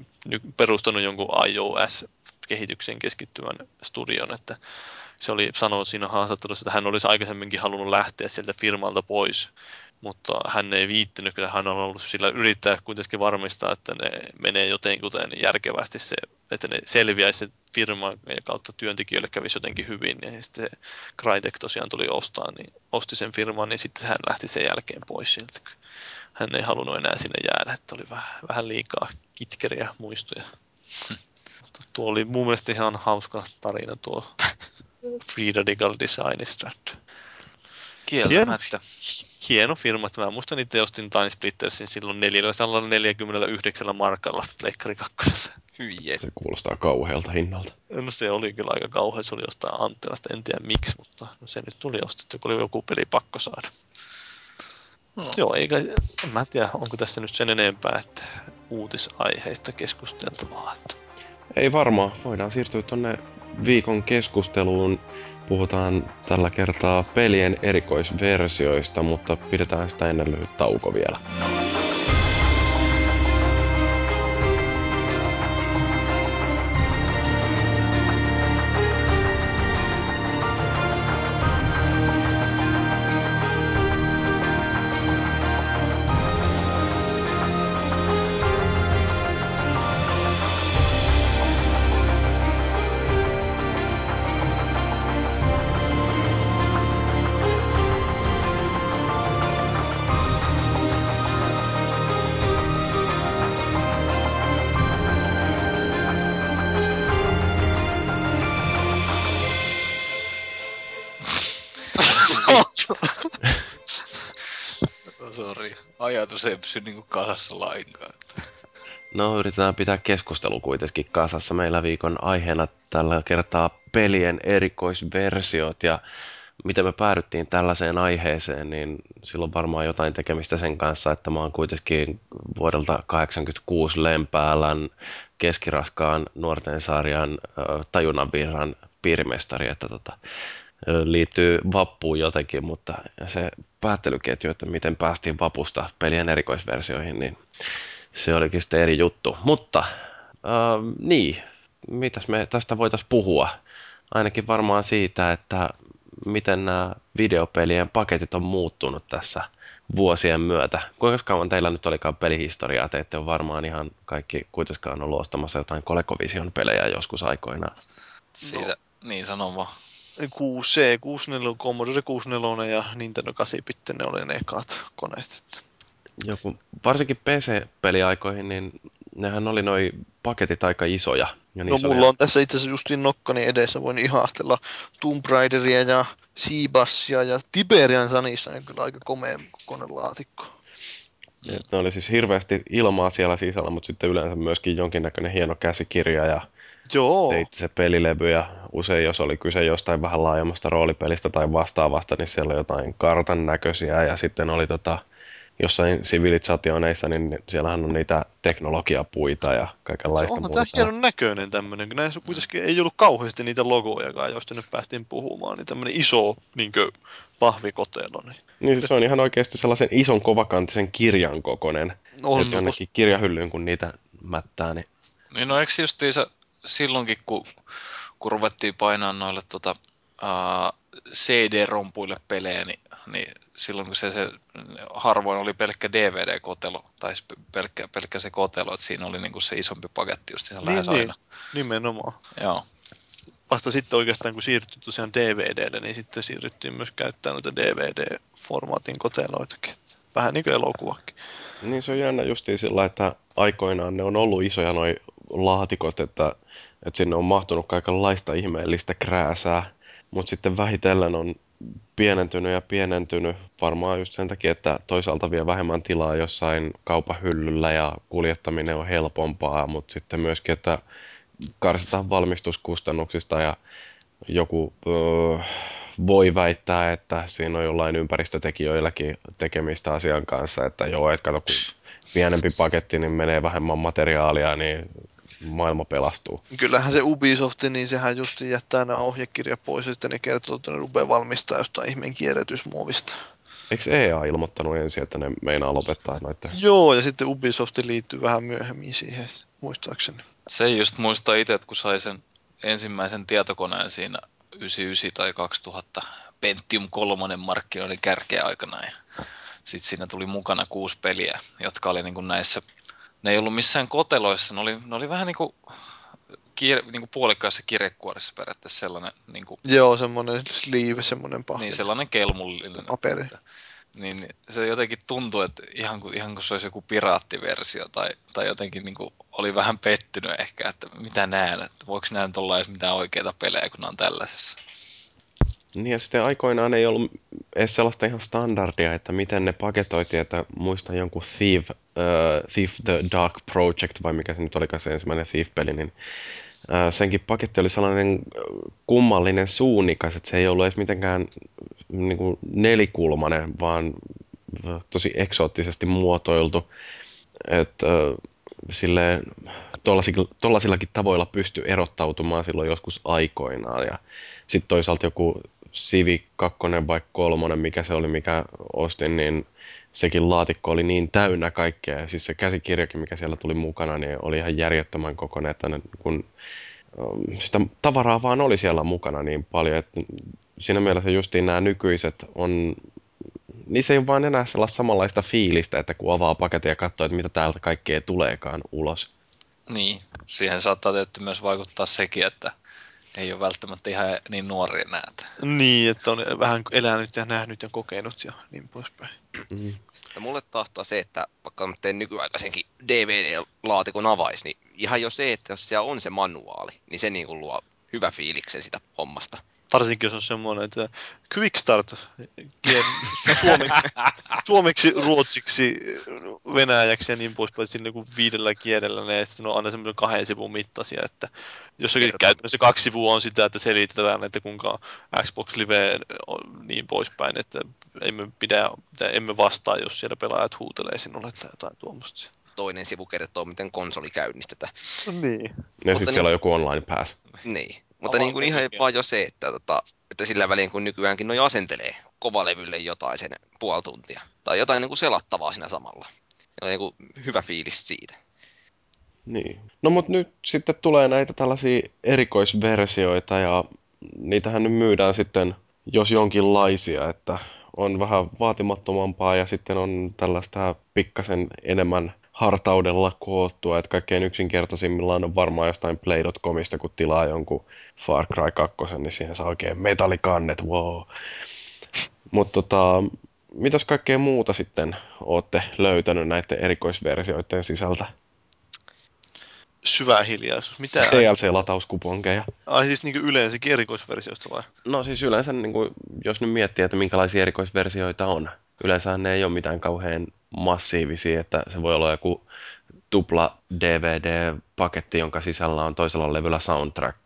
perustanut jonkun iOS-kehityksen keskittyvän studion, että se oli sanonut siinä haastattelussa, että hän olisi aikaisemminkin halunnut lähteä sieltä firmalta pois, mutta hän ei viittinyt, kyllä hän on ollut sillä yrittää kuitenkin varmistaa, että ne menee jotenkin järkevästi se, että ne selviäisi se firman ja kautta työntekijöille kävisi jotenkin hyvin, ja sitten se Crytek tosiaan tuli ostaa, niin osti sen firman, niin sitten hän lähti sen jälkeen pois sieltä. Hän ei halunnut enää sinne jäädä, että oli vähän, vähän liikaa kitkeriä muistoja. Hmm. tuo oli mun mielestä ihan hauska tarina tuo <laughs> Free Radical Designista. Kieltämättä. Hieno, hieno firma. Mä muistan itse ostin Time Splittersin silloin 449 markalla Pleikkari 2. Hyi Se kuulostaa kauhealta hinnalta. No se oli kyllä aika kauhea, se oli jostain Anttelasta, en tiedä miksi, mutta no se nyt tuli ostettu, kun oli joku peli pakko saada. No. Joo, eikä, en mä tiedä, onko tässä nyt sen enempää, että uutisaiheista keskusteltavaa. Että... Ei varmaan, voidaan siirtyä tuonne viikon keskusteluun. Puhutaan tällä kertaa pelien erikoisversioista, mutta pidetään sitä ennen lyhyt tauko vielä. Pysy niinku kasassa lainkaan. No, yritetään pitää keskustelu kuitenkin kasassa. Meillä viikon aiheena tällä kertaa pelien erikoisversiot ja miten me päädyttiin tällaiseen aiheeseen, niin silloin varmaan jotain tekemistä sen kanssa, että mä oon kuitenkin vuodelta 86 Lempäälän keskiraskaan nuorten sarjan tajunnanvirran piirimestari, että tota, liittyy vappuun jotenkin, mutta se päättelyketju, että miten päästiin vapusta pelien erikoisversioihin, niin se olikin sitten eri juttu. Mutta äh, niin, mitäs me tästä voitaisiin puhua? Ainakin varmaan siitä, että miten nämä videopelien paketit on muuttunut tässä vuosien myötä. Kuinka kauan teillä nyt olikaan pelihistoriaa? Te ette ole varmaan ihan kaikki kuitenkaan ollut ostamassa jotain ColecoVision pelejä joskus aikoinaan. Siitä, no. niin sanon vaan. 6C, 64, Commodore 64 ja Nintendo 8 ne oli ne ekat koneet. Joku, varsinkin PC-peliaikoihin, niin nehän oli noi paketit aika isoja. Ja no mulla oli... on tässä itse asiassa justiin nokkani edessä, voin ihastella Tomb Raideria ja Seabassia ja Tiberian Sanissa, on kyllä aika komea konelaatikko. Ja ne oli siis hirveästi ilmaa siellä sisällä, mutta sitten yleensä myöskin jonkinnäköinen hieno käsikirja ja Joo. Teit se pelilevy ja usein jos oli kyse jostain vähän laajemmasta roolipelistä tai vastaavasta, niin siellä oli jotain kartan näköisiä ja sitten oli tota, jossain sivilisationeissa, niin siellähän on niitä teknologiapuita ja kaikenlaista muuta. Tämä hienon näköinen tämmöinen, kun näissä kuitenkin ei ollut kauheasti niitä logojakaan, joista nyt päästiin puhumaan, niin tämmöinen iso niin pahvikotelo. Niin. niin siis se on ihan oikeasti sellaisen ison kovakantisen kirjan kokoinen. On, jonnekin kirjahyllyyn, kun niitä mättää, niin niin no eikö justiinsa silloinkin, kun, kun ruvettiin painaa noille tota, uh, CD-rompuille pelejä, niin, niin silloin kun se, se harvoin oli pelkkä DVD-kotelo, tai pelkkä, pelkkä se kotelo, että siinä oli niinku se isompi paketti just niin, lähes niin, aina. Nimenomaan. Joo. Vasta sitten oikeastaan, kun siirryttiin tosiaan DVDlle, niin sitten siirryttiin myös käyttämään noita DVD-formaatin koteloitakin. Vähän niin kuin elokuvakin. Niin se on jännä justiin sillä, että aikoinaan ne on ollut isoja noin laatikot, että että sinne on mahtunut kaikenlaista ihmeellistä krääsää, mutta sitten vähitellen on pienentynyt ja pienentynyt varmaan just sen takia, että toisaalta vie vähemmän tilaa jossain kaupan hyllyllä ja kuljettaminen on helpompaa, mutta sitten myöskin, että karsitaan valmistuskustannuksista ja joku öö, voi väittää, että siinä on jollain ympäristötekijöilläkin tekemistä asian kanssa, että joo, että kato, kun pienempi paketti, niin menee vähemmän materiaalia, niin maailma pelastuu. Kyllähän se Ubisoft, niin sehän just jättää nämä ohjekirja pois ja sitten ne kertoo, että ne rupeaa valmistaa jostain ihmeen kierrätysmuovista. Eikö EA ilmoittanut ensin, että ne meinaa lopettaa noita? Joo, ja sitten Ubisoft liittyy vähän myöhemmin siihen, muistaakseni. Se just muistaa itse, että kun sai sen ensimmäisen tietokoneen siinä 99 tai 2000 Pentium 3 markkinoiden kärkeä aikana. Ja sitten siinä tuli mukana kuusi peliä, jotka oli niin kuin näissä, ne ei ollut missään koteloissa, ne oli, ne oli vähän niin kuin, kiire, niin kuin puolikkaissa kirjekuorissa periaatteessa sellainen. Niin kuin, Joo, semmoinen sleeve, semmoinen pahvi. niin sellainen kelmullinen. Paperi. Niin se jotenkin tuntui, että ihan kuin, ihan kuin se olisi joku piraattiversio tai, tai jotenkin niin kuin oli vähän pettynyt ehkä, että mitä näen, että voiko näin nyt olla edes mitään oikeita pelejä, kun ne on tällaisessa. Niin ja sitten aikoinaan ei ollut edes sellaista ihan standardia, että miten ne paketoitiin, että muistan jonkun Thief, uh, Thief the Dark Project, vai mikä se nyt olikaan se ensimmäinen Thief-peli, niin uh, senkin paketti oli sellainen kummallinen suunnikas, että se ei ollut edes mitenkään niin kuin nelikulmainen, vaan tosi eksoottisesti muotoiltu. Että uh, silleen, tollaisillakin tavoilla pysty erottautumaan silloin joskus aikoinaan. Ja sitten toisaalta joku Civic 2 vai 3, mikä se oli, mikä ostin, niin sekin laatikko oli niin täynnä kaikkea. Ja siis se käsikirjakin, mikä siellä tuli mukana, niin oli ihan järjettömän kokoinen, että kun um, sitä tavaraa vaan oli siellä mukana niin paljon, että siinä mielessä justiin nämä nykyiset on niin se ei ole vaan enää sellaista samanlaista fiilistä, että kun avaa paketin ja katsoo, että mitä täältä kaikkea tuleekaan ulos. Niin, siihen saattaa tietysti myös vaikuttaa sekin, että ei ole välttämättä ihan niin nuori enää. Niin, että on vähän elänyt ja nähnyt ja kokenut ja niin poispäin. Mm. mulle taas se, että vaikka mä teen nykyaikaisenkin DVD-laatikon avais, niin ihan jo se, että jos siellä on se manuaali, niin se niin kuin luo hyvä fiiliksen sitä hommasta. Varsinkin jos on semmoinen, että quick start suomeksi, <laughs> suomeksi, ruotsiksi, venäjäksi ja niin poispäin sillä kuin viidellä kielellä, ja sitten on aina semmoinen kahden sivun mittaisia, että jossakin Kertaan. käytännössä kaksi sivua on sitä, että selitetään, että kuinka Xbox Live on niin poispäin, että emme, pidä, emme vastaa, jos siellä pelaajat huutelee sinulle tai jotain tuommoista toinen sivu kertoo, miten konsoli käynnistetään. Niin. Ja sitten siellä on joku online pass. Niin. Mutta niin kuin ihan vaan jo se, että, tota, että sillä välin kun nykyäänkin noi asentelee kovalevylle jotain sen puoli tuntia. Tai jotain niin kuin selattavaa siinä samalla. Ja niin kuin hyvä fiilis siitä. Niin. No mutta nyt sitten tulee näitä tällaisia erikoisversioita ja niitähän nyt myydään sitten jos jonkinlaisia, että on vähän vaatimattomampaa ja sitten on tällaista pikkasen enemmän hartaudella koottua, että kaikkein yksinkertaisimmillaan on varmaan jostain Play.comista, kun tilaa jonkun Far Cry 2, niin siihen saa oikein metallikannet, wow. Mutta tota, mitäs kaikkea muuta sitten olette löytänyt näiden erikoisversioiden sisältä? Syvä hiljaisuus. Mitä? DLC-latauskuponkeja. Ai siis niin yleensäkin erikoisversioista vai? No siis yleensä, niin kuin, jos nyt miettii, että minkälaisia erikoisversioita on. Yleensä ne ei ole mitään kauhean massiivisia, että se voi olla joku tupla DVD-paketti, jonka sisällä on toisella levyllä soundtrack.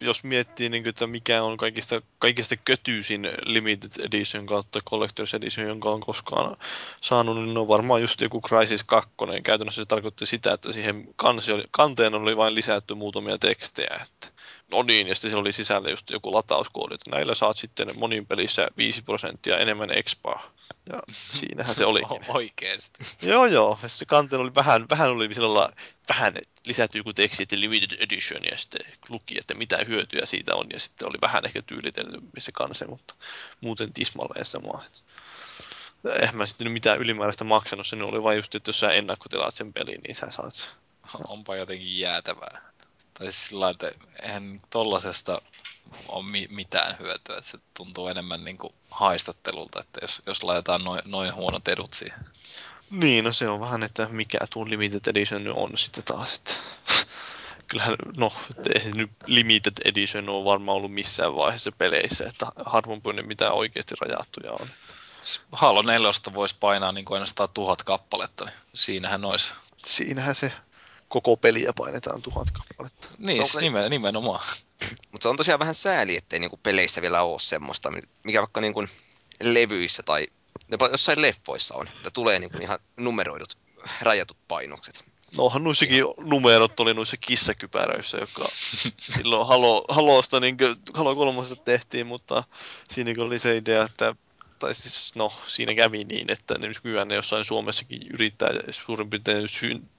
Jos miettii, niin kuin, että mikä on kaikista, kaikista kötyisin limited edition kautta collector's edition, jonka on koskaan saanut, niin on varmaan just joku Crisis 2. Käytännössä se tarkoitti sitä, että siihen kansi oli, kanteen oli vain lisätty muutamia tekstejä. Että no niin, ja sitten siellä oli sisällä just joku latauskoodi, että näillä saat sitten monin pelissä 5 prosenttia enemmän expaa. Ja siinähän se oli. <laughs> Oikeesti. joo, joo. Ja se kanteen oli vähän, vähän oli sillä vähän lisätty joku teksti, että limited edition, ja sitten luki, että mitä hyötyjä siitä on, ja sitten oli vähän ehkä tyylitellyt se kanse, mutta muuten tismalleen sama. Eihän mä sitten mitään ylimääräistä maksanut, se oli vain just, että jos sä ennakkotilaat sen pelin, niin sä saat sen. Onpa jotenkin jäätävää. Tai siis sillä että eihän tollasesta ole mi- mitään hyötyä, että se tuntuu enemmän niin kuin haistattelulta, että jos, jos laitetaan noin, noin huonot edut siihen. Niin, no se on vähän, että mikä tuo Limited Edition on sitten taas. Että <laughs> kyllähän, no, nyt Limited Edition on varmaan ollut missään vaiheessa peleissä, että harvoin ne mitään oikeasti rajattuja on. Halo 4 voisi painaa niin kuin ainoastaan tuhat kappaletta, niin siinähän olisi. Siinähän se koko peliä painetaan tuhat kappaletta. Niin, se nimen, nimenomaan. Mutta se on tosiaan vähän sääli, ettei niinku peleissä vielä ole semmoista, mikä vaikka niinku levyissä tai jossain leffoissa on, että tulee niinku ihan numeroidut, rajatut painokset. No onhan noissakin ja. numerot oli noissa kissakypäröissä, joka <laughs> silloin Halo, Halosta, niin kuin, Halo 3 tehtiin, mutta siinä oli se idea, että tai siis no, siinä kävi niin, että ne nykyään ne jossain Suomessakin yrittää suurin piirtein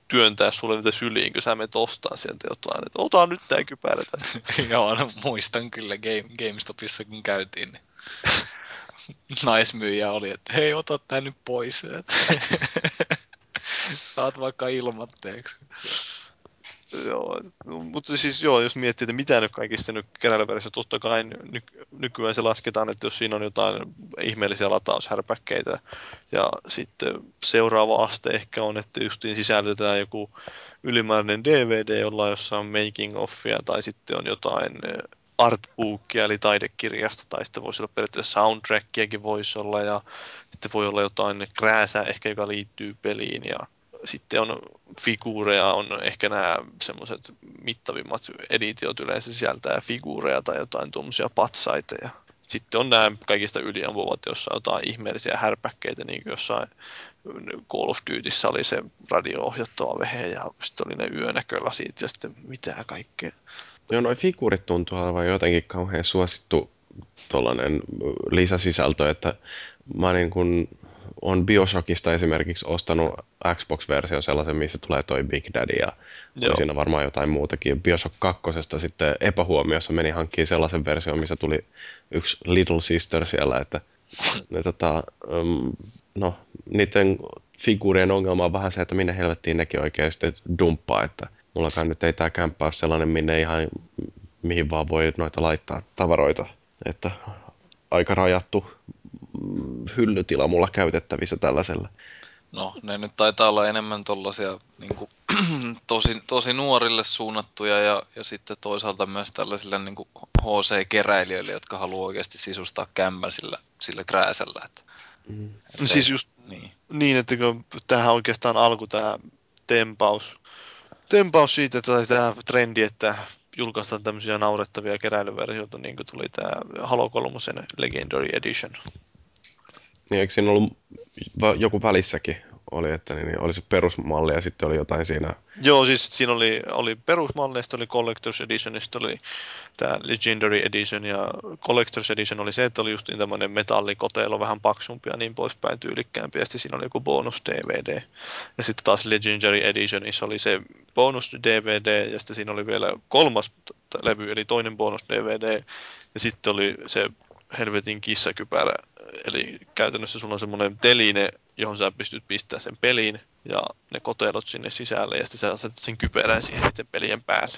työntää sulle niitä syliin, kun sä menet ostaa sieltä jotain, että ota nyt tää kypärä. <laughs> Joo, no, muistan kyllä Game, GameStopissa kun käytiin, niin <laughs> naismyyjä oli, että hei, ota tää nyt pois. <laughs> Saat vaikka ilmatteeksi. Joo, no, mutta siis joo, jos miettii, että mitä nyt kaikista nyt keräilyversiossa, totta kai ny- nykyään se lasketaan, että jos siinä on jotain ihmeellisiä lataushärpäkkeitä, ja sitten seuraava aste ehkä on, että justiin sisällytetään joku ylimääräinen DVD, jolla on jossain making offia, tai sitten on jotain eh, artbookia, eli taidekirjasta, tai sitten voisi olla periaatteessa soundtrackiakin voisi olla, ja sitten voi olla jotain krääsää ehkä, joka liittyy peliin, ja sitten on figuureja, on ehkä nämä semmoiset mittavimmat editiot yleensä sisältää figuureja tai jotain tuommoisia patsaita, ja sitten on nämä kaikista yliampuvat, jossa on jotain ihmeellisiä härpäkkeitä, niin kuin jossain Call of Dutyssä oli se radio-ohjattava vehe ja sitten oli ne yönäkölasit ja sitten mitä kaikkea. Joo, noi figuurit tuntuu olevan jotenkin kauhean suosittu tuollainen lisäsisältö, että mä niin kun on Bioshockista esimerkiksi ostanut Xbox-versio sellaisen, missä tulee toi Big Daddy ja Joo. siinä varmaan jotain muutakin. Bioshock 2 sitten epähuomiossa meni hankkimaan sellaisen version, missä tuli yksi Little Sister siellä, että ne, tota, um, no, niiden figuurien ongelma on vähän se, että minne helvettiin nekin oikein sitten dumppaa, että mullakaan nyt ei tämä kämppä ole sellainen, minne ihan mihin vaan voi noita laittaa tavaroita, että aika rajattu hyllytila mulla käytettävissä tällaisella. No, ne nyt taitaa olla enemmän tollaisia niin kuin, <clears throat> tosi, tosi nuorille suunnattuja ja, ja sitten toisaalta myös tällaisille niin kuin HC-keräilijöille, jotka haluaa oikeasti sisustaa kämmän sillä, sillä krääsellä. Että, mm. että siis just niin. niin, että kun tähän oikeastaan alku tämä tempaus, tempaus siitä, että tämä trendi, että julkaistaan tämmöisiä naurettavia keräilyversioita, niin kuin tuli tämä Halo 3 Legendary Edition. Niin, eikö siinä ollut joku välissäkin oli, että niin, niin oli se perusmalli ja sitten oli jotain siinä. Joo, siis siinä oli, oli perusmalli, sitten oli Collector's Edition, sitten oli tämä Legendary Edition ja Collector's Edition oli se, että oli just niin tämmöinen metallikoteilo vähän paksumpi ja niin poispäin tyylikkäämpi ja sitten siinä oli joku bonus DVD. Ja sitten taas Legendary Editionissa oli se bonus DVD ja sitten siinä oli vielä kolmas levy, eli toinen bonus DVD ja sitten oli se helvetin kissakypärä. Eli käytännössä sulla on semmoinen teline, johon sä pystyt pistämään sen peliin ja ne kotelot sinne sisälle ja sitten sä asetat sen kypärän siihen sen pelien päälle.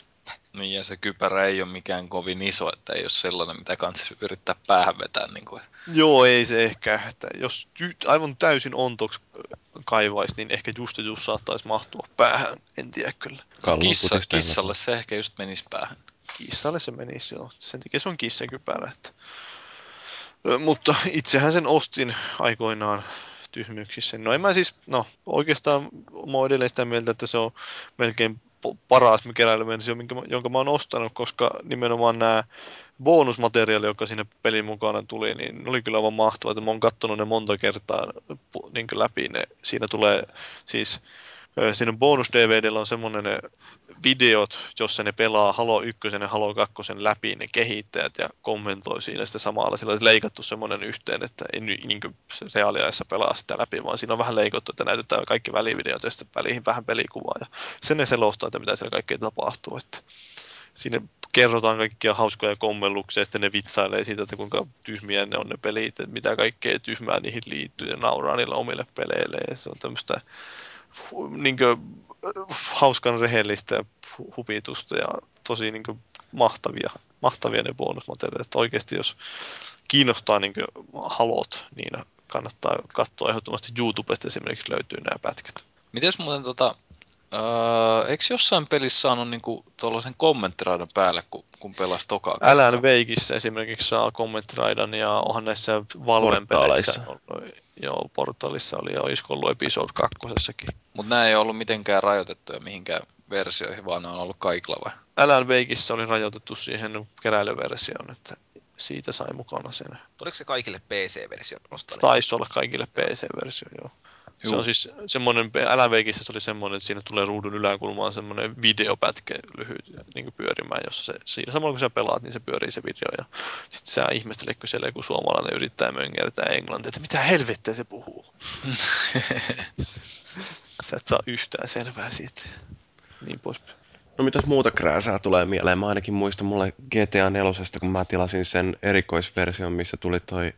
Niin ja se kypärä ei ole mikään kovin iso, että ei ole sellainen, mitä kanssa yrittää päähän vetää. Niin kuin. Joo, ei se ehkä. Että jos aivan täysin ontoksi kaivaisi, niin ehkä just just saattaisi mahtua päähän. En tiedä kyllä. Kissa, kissalle se ehkä just menisi päähän. Kissalle se menisi, joo. Sen takia se on kissakypärä. Että mutta itsehän sen ostin aikoinaan tyhmyyksissä. No en mä siis, no oikeastaan mä oon edelleen sitä mieltä, että se on melkein paras keräilyversio, jonka mä oon ostanut, koska nimenomaan nämä bonusmateriaali, joka sinne pelin mukana tuli, niin oli kyllä aivan mahtavaa, että mä oon katsonut ne monta kertaa niin läpi. Ne, siinä tulee siis Siinä bonus DVDllä on semmoinen videot, jossa ne pelaa Halo 1 ja Halo 2 läpi ne kehittäjät ja kommentoi siinä sitä samalla. Sillä olisi leikattu semmoinen yhteen, että ei niin kuin reaaliajassa pelaa sitä läpi, vaan siinä on vähän leikattu, että näytetään kaikki välivideot ja sitten väliin vähän pelikuvaa. Ja sen ne selostaa, että mitä siellä kaikkea tapahtuu. Että siinä kerrotaan kaikkia hauskoja kommelluksia ja sitten ne vitsailee siitä, että kuinka tyhmiä ne on ne pelit, että mitä kaikkea tyhmää niihin liittyy ja nauraa niillä omille peleille. Ja se on tämmöistä niin kuin, hauskan rehellistä hupitusta ja tosi niin kuin, mahtavia, mahtavia ne bonusmateriaalit. Oikeasti jos kiinnostaa niin kuin, halot, niin kannattaa katsoa ehdottomasti YouTubesta esimerkiksi löytyy nämä pätkät. Mites muuten tota, Öö, eikö jossain pelissä saanut niinku tuollaisen kommenttiraidan päälle, kun, kun pelasi tokaa? Älän Veikissä esimerkiksi saa kommenttiraidan ja onhan näissä Valven peleissä. Joo, portaalissa oli ja olisiko ollut episode kakkosessakin. Mutta nämä ei ollut mitenkään rajoitettuja mihinkään versioihin, vaan ne on ollut kaikilla vai? Älän Veikissä oli rajoitettu siihen keräilyversioon, että siitä sai mukana sen. Oliko se kaikille PC-versio? Taisi olla kaikille PC-versio, joo. Se on siis semmoinen, LVGissä se oli semmoinen, että siinä tulee ruudun yläkulmaan semmoinen videopätkä lyhyt niin pyörimään, jossa se, siinä samalla kun sä pelaat, niin se pyörii se video. Ja sitten sä ihmettelet, kun siellä joku suomalainen yrittää möngertää englantia, että mitä helvettiä se puhuu. <laughs> sä et saa yhtään selvää siitä. Niin poispäin. No mitäs muuta krääsää tulee mieleen? Mä ainakin muistan mulle GTA 4, kun mä tilasin sen erikoisversion, missä tuli toi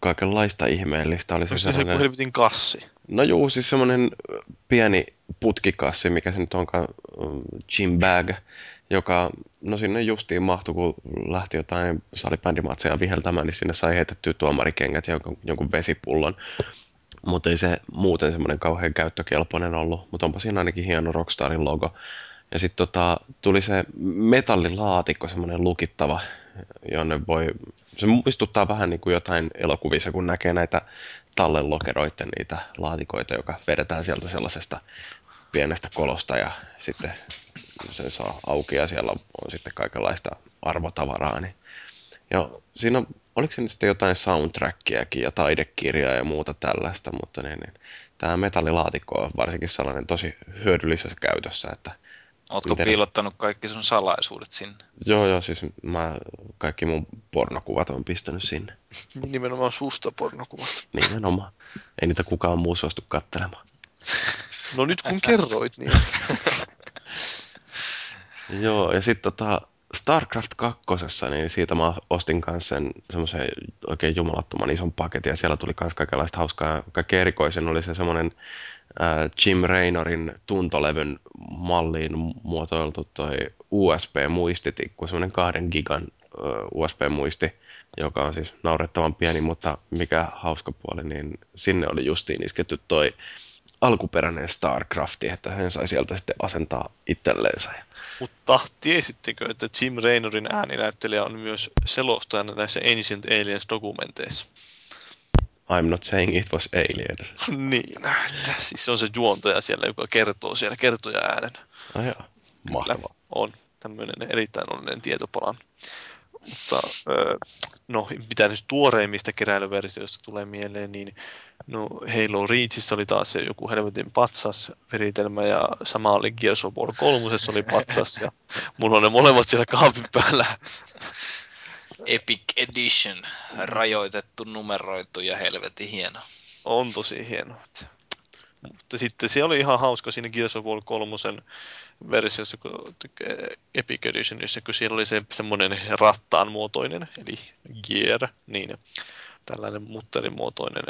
kaikenlaista ihmeellistä. Oli se, se sellainen... helvetin kassi? No juu, siis semmoinen pieni putkikassi, mikä se nyt onkaan, gym bag, joka, no sinne justiin mahtui, kun lähti jotain salibändimatseja viheltämään, niin sinne sai heitettyä tuomarikengät ja jonkun, jonkun vesipullon. Mutta ei se muuten semmoinen kauhean käyttökelpoinen ollut, mutta onpa siinä ainakin hieno Rockstarin logo. Ja sitten tota, tuli se metallilaatikko, semmoinen lukittava, jonne voi, se muistuttaa vähän niin kuin jotain elokuvissa, kun näkee näitä tallenlokeroiden niitä laatikoita, joka vedetään sieltä sellaisesta pienestä kolosta ja sitten sen saa auki ja siellä on sitten kaikenlaista arvotavaraa. Niin. Ja siinä on, oliko se sitten jotain soundtrackiakin ja taidekirjaa ja muuta tällaista, mutta niin, niin, tämä metallilaatikko on varsinkin sellainen tosi hyödyllisessä käytössä, että Ootko Miten... piilottanut kaikki sun salaisuudet sinne? Joo, joo, siis mä kaikki mun pornokuvat on pistänyt sinne. <laughs> Nimenomaan susta pornokuvat. Nimenomaan. Ei niitä kukaan muu suostu kattelemaan. <laughs> No nyt kun kerroit, niin... <laughs> joo, ja sitten tota, StarCraft 2, niin siitä mä ostin kanssa sen semmoisen oikein jumalattoman ison paketin, ja siellä tuli myös kaikenlaista hauskaa. Kaikki erikoisen oli se semmoinen Jim Raynorin tuntolevyn malliin muotoiltu toi USB-muistitikku, semmoinen kahden gigan äh, USB-muisti, joka on siis naurettavan pieni, mutta mikä hauska puoli, niin sinne oli justiin isketty toi alkuperäinen StarCrafti, että hän sai sieltä sitten asentaa itselleensä. Mutta tiesittekö, että Jim Raynorin ääninäyttelijä on myös selostajana näissä Ancient Aliens-dokumenteissa? I'm not saying it was aliens. <laughs> niin, että siis se on se juontaja siellä, joka kertoo siellä kertoja äänen. Ah joo, mahtavaa. on tämmöinen erittäin onnellinen tietopalan. Mutta no, mitä nyt tuoreimmista keräilyversioista tulee mieleen, niin no, Halo Reachissa oli taas se joku helvetin patsas veritelmä ja sama oli Gears of War 3, oli patsas ja mulla on ne molemmat siellä kaapin päällä. Epic Edition, rajoitettu, numeroitu ja helvetin hieno. On tosi hieno. Mutta sitten se oli ihan hauska siinä Gears of War 3 versiossa, kun Epic Editionissa, kun siellä oli se semmoinen rattaan muotoinen, eli Gear, niin tällainen mutterimuotoinen,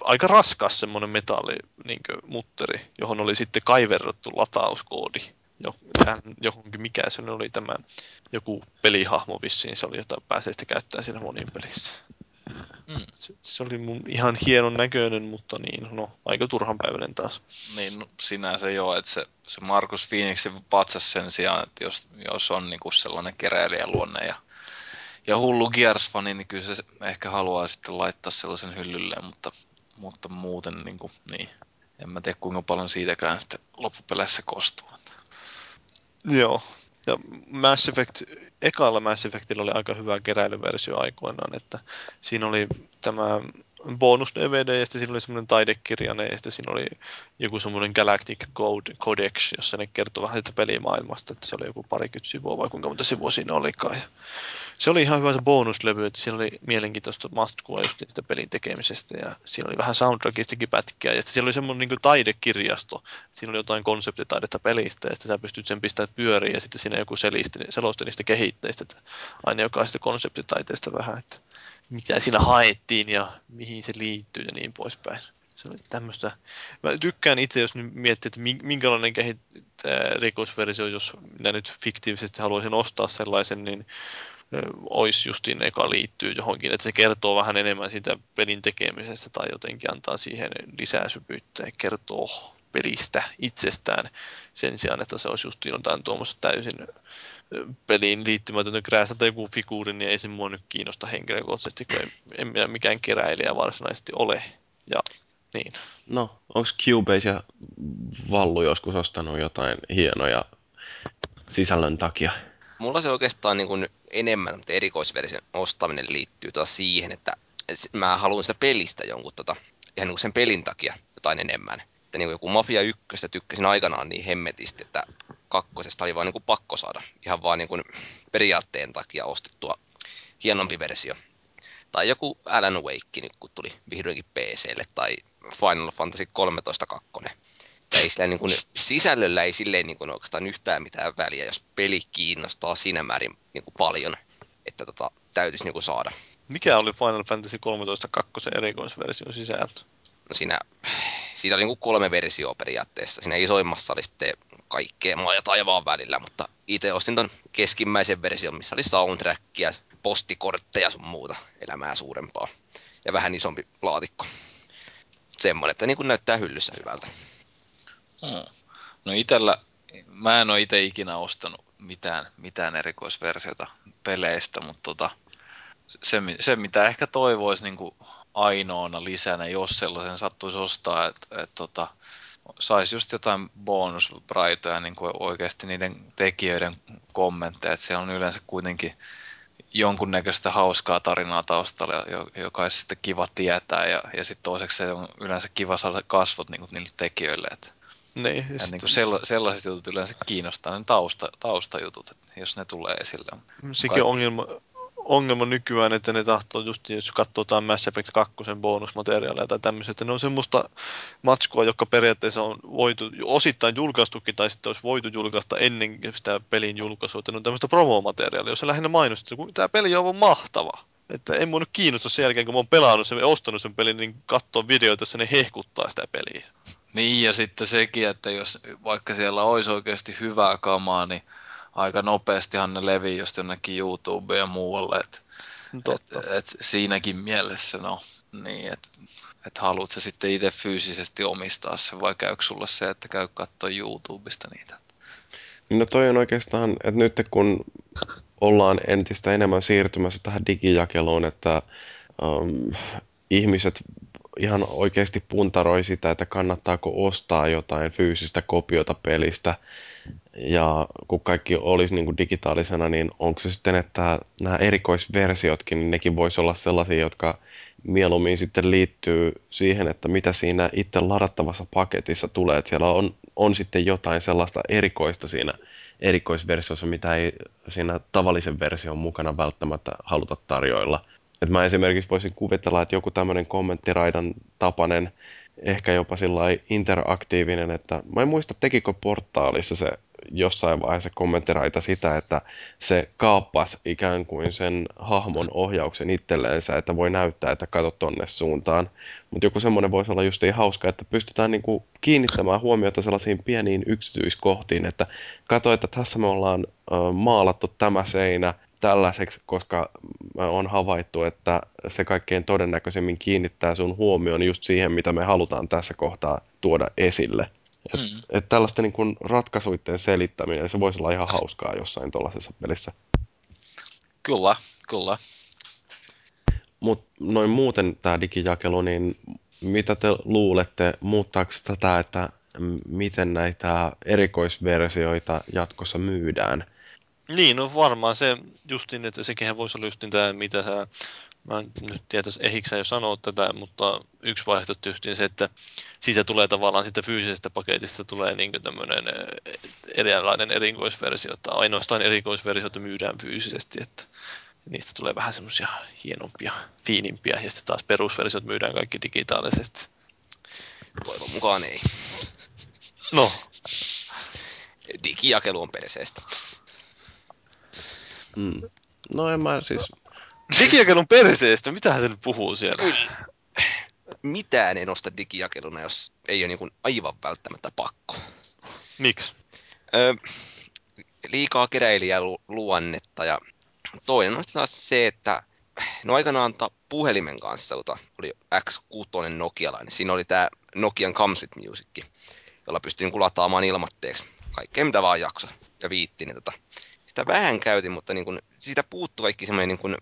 aika raskas semmoinen metalli niin mutteri, johon oli sitten kaiverrettu latauskoodi jo, johonkin, mikä se oli tämä joku pelihahmo vissiin, se oli, jota pääsee sitten käyttää siinä monin pelissä. Mm. Se, se, oli mun ihan hienon näköinen, mutta niin, no, aika turhanpäiväinen taas. Niin, no, sinänsä joo, että se, se Markus Phoenixin patsas sen sijaan, että jos, jos on niinku sellainen keräilijäluonne ja, ja hullu Gears-fani, niin kyllä se ehkä haluaa sitten laittaa sellaisen hyllylle, mutta, mutta muuten niin, kuin, niin en mä tiedä kuinka paljon siitäkään sitten loppupeleissä kostuu. Joo, ja Mass Effect, ekalla Mass Effectillä oli aika hyvä keräilyversio aikoinaan, että siinä oli tämä bonus-DVD, ja sitten siinä oli semmoinen taidekirja, ja sitten siinä oli joku semmoinen Galactic Code, Codex, jossa ne kertoi vähän sitä pelimaailmasta, että se oli joku parikymmentä sivua vai kuinka monta sivua siinä olikaan. Ja se oli ihan hyvä se bonuslevy, että siinä oli mielenkiintoista matskua just sitä pelin tekemisestä, ja siinä oli vähän soundtrackistakin pätkiä, ja sitten siellä oli semmoinen niin taidekirjasto, siinä oli jotain konseptitaidetta pelistä, ja sitten sä pystyt sen pistämään pyöriin, ja sitten siinä joku selisti, selosti niistä kehitteistä, että aina jokaisesta konseptitaiteesta vähän, että mitä siinä haettiin ja mihin se liittyy ja niin poispäin. Se oli tämmöistä. Mä tykkään itse, jos nyt miettii, että minkälainen kehit, rikosversio, jos minä nyt fiktiivisesti haluaisin ostaa sellaisen, niin olisi justiin eka liittyy johonkin, että se kertoo vähän enemmän siitä pelin tekemisestä tai jotenkin antaa siihen lisää syvyyttä ja kertoo pelistä itsestään sen sijaan, että se olisi just jotain tuommoista täysin peliin liittymätöntä kräästä tai joku figuuri, niin ei se mua nyt kiinnosta henkilökohtaisesti, kun en, en minä mikään keräilijä varsinaisesti ole. Ja niin. No, onko Cubase ja Vallu joskus ostanut jotain hienoja sisällön takia? Mulla se oikeastaan niin kuin enemmän erikoisversion ostaminen liittyy taas siihen, että mä haluan sitä pelistä jonkun tota, ihan niin kuin sen pelin takia jotain enemmän. Että niin joku Mafia 1 tykkäsin aikanaan niin hemmetisti, että kakkosesta oli vaan niin kuin pakko saada ihan vaan niin kuin periaatteen takia ostettua hienompi versio. Tai joku Alan Wake nyt kun tuli vihdoinkin PClle, tai Final Fantasy 13 2. ei sillä niin kuin, sisällöllä ei silleen niin kuin oikeastaan yhtään mitään väliä, jos peli kiinnostaa siinä määrin niin kuin paljon, että tota, täytyisi niin kuin saada. Mikä oli Final Fantasy 13 kakkosen erikoisversion sisältö? Siinä, siinä oli niin kolme versioa periaatteessa. Siinä isoimmassa oli sitten kaikkea maa ja taivaan välillä, mutta itse ostin ton keskimmäisen version, missä oli soundtrackia, postikortteja sun muuta elämää suurempaa. Ja vähän isompi laatikko. Semmoinen, että niin kuin näyttää hyllyssä hyvältä. Hmm. No itellä, mä en ole itse ikinä ostanut mitään, mitään erikoisversiota peleistä, mutta tota, se, se, mitä ehkä toivoisi niin ainoana lisänä, jos sellaisen sattuisi ostaa, että et, tota, saisi just jotain bonusbraitoja niin kuin oikeasti niiden tekijöiden kommentteja, että se on yleensä kuitenkin jonkunnäköistä hauskaa tarinaa taustalla, joka olisi sitten kiva tietää, ja, ja sitten toiseksi se on yleensä kiva saada kasvot niin kuin niille tekijöille, että niin, ja niin kuin sella, sellaiset jutut yleensä kiinnostaa, ne tausta, taustajutut, että jos ne tulee esille. Sekin on ongelma, ongelma nykyään, että ne tahtoo just, jos katsotaan Mass Effect 2 bonusmateriaaleja tai tämmöisiä, että ne on semmoista matskua, joka periaatteessa on voitu osittain julkaistukin tai sitten olisi voitu julkaista ennen sitä pelin julkaisua, että ne on tämmöistä promomateriaalia, jossa lähinnä mainostaa, että tämä peli on mahtava. Että en mun kiinnosta sen jälkeen, kun mä oon pelannut sen ja ostanut sen pelin, niin katsoa videoita, jossa ne hehkuttaa sitä peliä. Niin, ja sitten sekin, että jos vaikka siellä olisi oikeasti hyvää kamaa, niin aika nopeastihan ne levii just jonnekin YouTubeen ja muualle. Et, Totta. Et, et siinäkin mielessä, no, niin, että et haluat sä sitten itse fyysisesti omistaa se, vai käykö sulle se, että käy katsoa YouTubesta niitä? No toi on oikeastaan, että nyt kun ollaan entistä enemmän siirtymässä tähän digijakeluun, että um, ihmiset ihan oikeasti puntaroi sitä, että kannattaako ostaa jotain fyysistä kopiota pelistä. Ja kun kaikki olisi niin kuin digitaalisena, niin onko se sitten, että nämä erikoisversiotkin, niin nekin voisi olla sellaisia, jotka mieluummin sitten liittyy siihen, että mitä siinä itse ladattavassa paketissa tulee. Että siellä on, on sitten jotain sellaista erikoista siinä erikoisversiossa, mitä ei siinä tavallisen version mukana välttämättä haluta tarjoilla. Et mä esimerkiksi voisin kuvitella, että joku tämmöinen kommenttiraidan tapainen, ehkä jopa sillä interaktiivinen, että mä en muista tekikö portaalissa se jossain vaiheessa kommenttiraita sitä, että se kaappas ikään kuin sen hahmon ohjauksen itselleensä, että voi näyttää, että kato tonne suuntaan. Mutta joku semmoinen voisi olla just hauska, että pystytään niinku kiinnittämään huomiota sellaisiin pieniin yksityiskohtiin, että kato, että tässä me ollaan maalattu tämä seinä, tällaiseksi, koska on havaittu, että se kaikkein todennäköisemmin kiinnittää sun huomioon just siihen, mitä me halutaan tässä kohtaa tuoda esille. Et, mm. et tällaista niin kun ratkaisuiden selittäminen, se voisi olla ihan hauskaa jossain tuollaisessa pelissä. Kyllä, kyllä. Mutta noin muuten tämä digijakelu, niin mitä te luulette, muuttaako tätä, että miten näitä erikoisversioita jatkossa myydään? Niin, no varmaan se justin, että sekin voisi olla justin tämä, mitä sä, mä en nyt tietäisi, ehiksä jo sanoa tätä, mutta yksi vaihtoehto justin se, että siitä tulee tavallaan sitten fyysisestä paketista tulee niin tämmöinen eh, erilainen erikoisversio, että ainoastaan erikoisversioita myydään fyysisesti, että niistä tulee vähän semmoisia hienompia, fiinimpiä, ja sitten taas perusversiot myydään kaikki digitaalisesti. Toivon mukaan ei. No. Digijakelu on perseestä. Mm. No en mä siis... Digijakelun perseestä, mitähän se nyt puhuu siellä? Kyllä. Mitään en osta digijakeluna, jos ei ole niin aivan välttämättä pakko. Miksi? Öö, liikaa keräilijä luonnetta ja toinen on taas se, että no aikanaan ta puhelimen kanssa, jota oli X6 Nokialainen, siinä oli tämä Nokian Comes with Music, jolla pystyi niin lataamaan ilmatteeksi kaikkea mitä vaan jakso ja viitti, niin tota, sitä vähän käytin, mutta niin kuin, siitä puuttuu kaikki semmoinen niin kuin,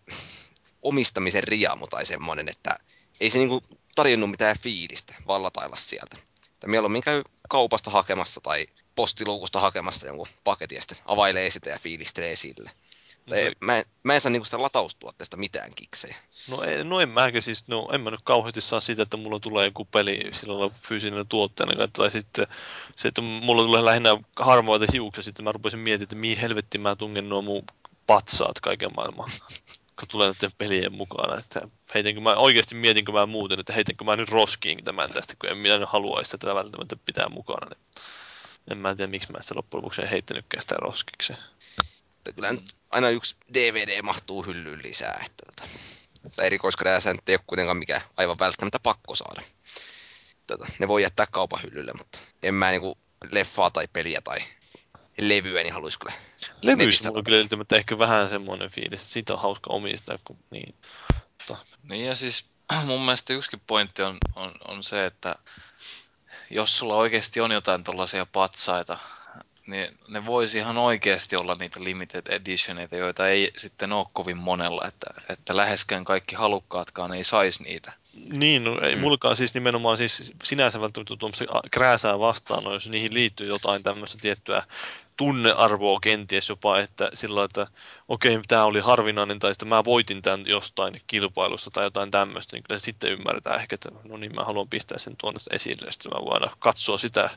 omistamisen riamu tai semmoinen, että ei se niin kuin, tarjonnut mitään fiilistä vallatailla sieltä. Että mieluummin käy kaupasta hakemassa tai postiluukusta hakemassa jonkun paketin ja sitten availee sitä ja fiilistelee sille. Tai se- mä, en, mä en saa niinku sitä lataustuotteesta mitään kiksejä. No, ei, no en mäkö siis, no en mä nyt kauheasti saa sitä, että mulla tulee joku peli sillä lailla fyysinen tuotteena, tai sitten se, että mulla tulee lähinnä harmaita hiuksia, sitten mä rupesin miettimään, että mihin helvettiin mä tungen nuo mun patsaat kaiken maailman, <laughs> kun tulee näiden pelien mukana, että heitänkö mä, oikeasti mietinkö mä muuten, että heitänkö mä nyt roskiin tämän tästä, kun en minä nyt haluaisi sitä välttämättä pitää mukana, niin en mä tiedä, miksi mä sitä loppujen lopuksi en heittänytkään sitä roskiksi. Että kyllä nyt aina yksi DVD mahtuu hyllyyn lisää. Että tota, sitä erikoiskrääsää nyt ei ole kuitenkaan mikään aivan välttämättä pakko saada. Tota, ne voi jättää kaupan hyllylle, mutta en mä niinku leffaa tai peliä tai levyä, niin haluaisi kyllä. Levyistä mulla on kyllä ilmeisesti ehkä vähän semmoinen fiilis, että siitä on hauska omistaa, kun niin. Niin ja siis <clears throat> mun mielestä yksikin pointti on, on, on se, että jos sulla oikeasti on jotain tällaisia patsaita, niin ne voisi ihan oikeasti olla niitä limited editioneita, joita ei sitten ole kovin monella, että, että läheskään kaikki halukkaatkaan ei saisi niitä. Niin, no ei Mm. mullakaan siis nimenomaan siis sinänsä välttämättä tuommoista krääsää vastaan, no, jos niihin liittyy jotain tämmöistä tiettyä tunnearvoa kenties jopa, että sillä että okei, tämä oli harvinainen tai sitten mä voitin tämän jostain kilpailusta tai jotain tämmöistä, niin kyllä sitten ymmärretään ehkä, että no niin, mä haluan pistää sen tuonne esille, ja sitten mä voin katsoa sitä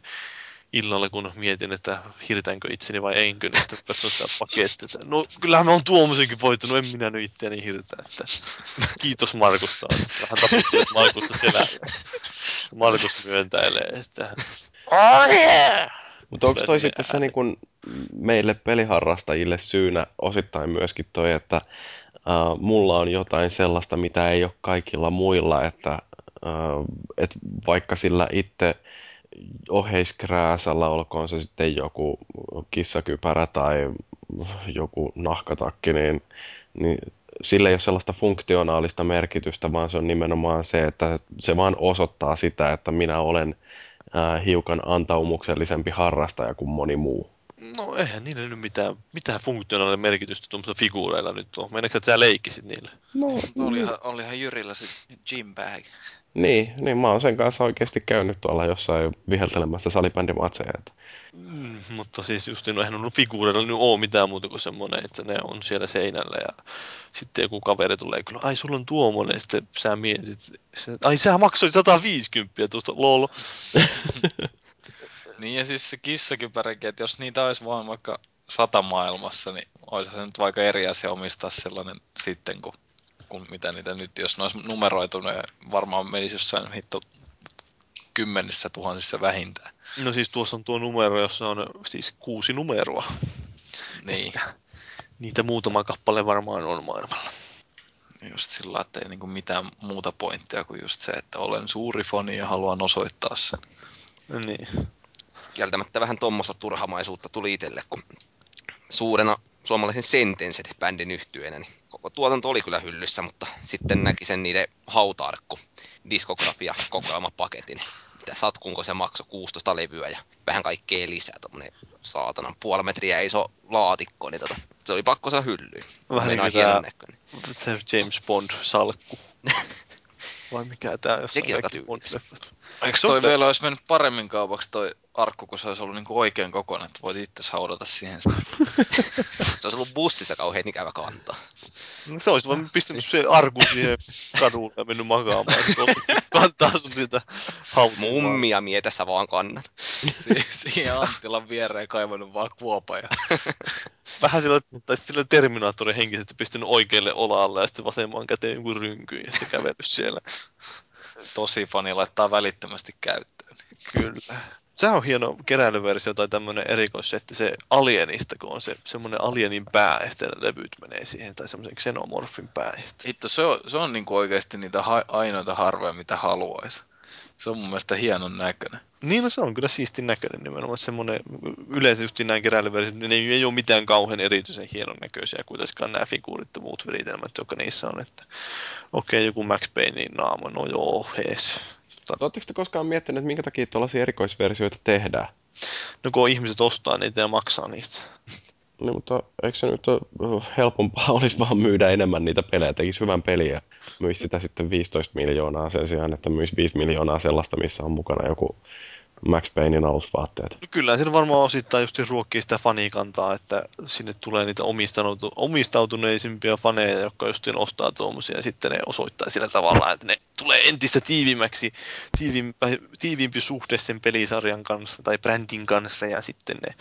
illalla, kun mietin, että hirtäänkö itseni vai enkö, niin sitten sitä pakettia. että No kyllähän mä oon tuommoisenkin voittanut, en minä nyt itseäni hirtää. Että kiitos Markus taas. Sitten Vähän taputtelet Markusta selälle. Markus myöntäilee, että oh yeah! Mutta onko toi sitten se niin kun meille peliharrastajille syynä osittain myöskin toi, että uh, mulla on jotain sellaista, mitä ei ole kaikilla muilla, että uh, et vaikka sillä itse oheiskrääsällä, olkoon se sitten joku kissakypärä tai joku nahkatakki, niin, niin sillä ei ole sellaista funktionaalista merkitystä, vaan se on nimenomaan se, että se vaan osoittaa sitä, että minä olen ää, hiukan antaumuksellisempi harrastaja kuin moni muu. No eihän niillä nyt mitään, mitään funktionaalista merkitystä tuommoisilla figuureilla nyt on. Meneekö että sä leikkisit niillä? No, Olihan, olihan Jyrillä se gym bag. Niin, niin mä oon sen kanssa oikeasti käynyt tuolla jossain viheltelemässä salibändimatseja. Että Mm, mutta siis just no, eihän figuureilla nyt ole mitään muuta kuin semmoinen, että ne on siellä seinällä ja sitten joku kaveri tulee kyllä, ai sulla on tuommoinen, sitten sä mietit, se, ai sä maksoit 150 tuosta, lol. <laughs> Niin ja siis se kissakypäräkin, että jos niitä olisi vaan vaikka sata maailmassa, niin olisi se nyt vaikka eri asia omistaa sellainen sitten, kun, kun mitä niitä nyt, jos ne olisi numeroitu, ne varmaan menisi jossain hitto kymmenissä tuhansissa vähintään. No siis tuossa on tuo numero, jossa on siis kuusi numeroa. Niin, Niitä muutama kappale varmaan on maailmalla. just sillä että ei niinku mitään muuta pointtia kuin just se, että olen suuri fani ja haluan osoittaa sen. Niin. Kieltämättä vähän tuommoista turhamaisuutta tuli itselle, kun suurena suomalaisen Sentenced-bändin yhtyenä, niin tuotanto oli kyllä hyllyssä, mutta sitten näki sen niiden hautaarkku diskografia kokoelmapaketin. Mitä satkunko se maksoi 16 levyä ja vähän kaikkea lisää, tommonen saatanan puoli metriä iso laatikko, niin tota, se oli pakko saada hyllyyn. Vähän niin kuin näköinen. Se James Bond-salkku. <laughs> Vai mikä tää jossain Sekin on Bond-leffat. Eikö toi vielä olisi mennyt paremmin kaupaksi toi arkku, kun se olisi ollut niinku oikein kokoinen, että voit itse haudata siihen sitä. <laughs> Se olisi ollut bussissa kauhean ikävä kantaa. No se olisi vaan pistänyt se arku siihen kadulle ja mennyt makaamaan. Kantaa sun sitä hautumaan. Mummia mietessä vaan kannan. Si- siihen Anttilan viereen kaivannut vaan kuopa ja Vähän sillä, tai sillä Terminaattorin henkisesti pistänyt oikealle olalle ja sitten vasemman käteen joku rynkyyn ja sitten kävellyt siellä. tosi fani laittaa välittömästi käyttöön. Kyllä. Se on hieno keräilyversio tai tämmöinen erikoissetti, se Alienista, kun on se semmoinen Alienin pää ja sitten levyt menee siihen, tai semmoisen xenomorfin pää. Hitto, se on, se on niinku oikeasti niitä ha- ainoita harvoja, mitä haluaisi. Se on mun mielestä hienon näköinen. Niin, no se on kyllä siistin näköinen nimenomaan. Semmoinen, yleensä just nämä keräilyversiot, niin ne ei ole mitään kauhean erityisen hienon näköisiä, kuitenkaan nämä figuurit ja muut viritelmät, jotka niissä on. Että okei, okay, joku Max Paynein naama, no joo, hees. Oletteko te koskaan miettineet, että minkä takia tällaisia erikoisversioita tehdään? No kun ihmiset ostaa niitä ja maksaa niistä. <laughs> Niin, mutta eikö se nyt ole helpompaa <laughs> olisi vaan myydä enemmän niitä pelejä, tekisi hyvän peliä ja myisi sitä sitten 15 miljoonaa sen sijaan, että myisi 5 miljoonaa sellaista, missä on mukana joku Max Paynein alusvaatteet. Kyllä siinä varmaan osittain just ruokkii sitä fanikantaa, että sinne tulee niitä omistautu, omistautuneisimpia faneja, jotka just ostaa tuommoisia ja sitten ne osoittaa sillä tavalla, että ne tulee entistä tiivimmäksi, tiiviimpi, tiiviimpi suhde sen pelisarjan kanssa tai brändin kanssa ja sitten ne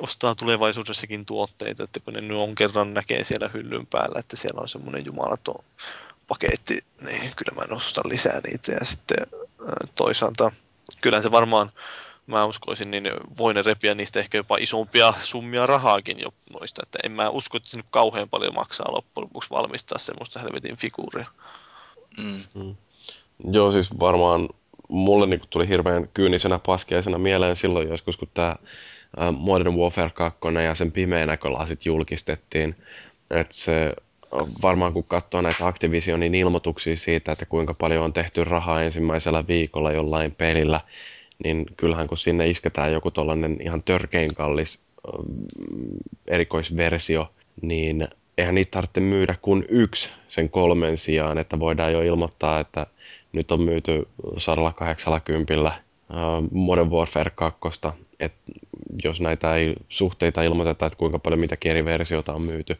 ostaa tulevaisuudessakin tuotteita, että kun ne nyt on kerran näkee siellä hyllyn päällä, että siellä on semmoinen jumalaton paketti, niin kyllä mä nostan lisää niitä ja sitten toisaalta kyllä se varmaan, mä uskoisin, niin voi ne repiä niistä ehkä jopa isompia summia rahaakin jo noista. Että en mä usko, että se nyt kauhean paljon maksaa loppujen lopuksi valmistaa semmoista helvetin figuuria. Mm. Mm. Joo, siis varmaan mulle niin tuli hirveän kyynisenä paskeisena mieleen silloin joskus, kun tämä Modern Warfare 2 ja sen pimeä näkölasit julkistettiin. Että se varmaan kun katsoo näitä Activisionin ilmoituksia siitä, että kuinka paljon on tehty rahaa ensimmäisellä viikolla jollain pelillä, niin kyllähän kun sinne isketään joku tollainen ihan törkein kallis erikoisversio, niin eihän niitä tarvitse myydä kuin yksi sen kolmen sijaan, että voidaan jo ilmoittaa, että nyt on myyty 180 Modern Warfare 2, että jos näitä ei suhteita ilmoiteta, että kuinka paljon mitäkin eri versiota on myyty,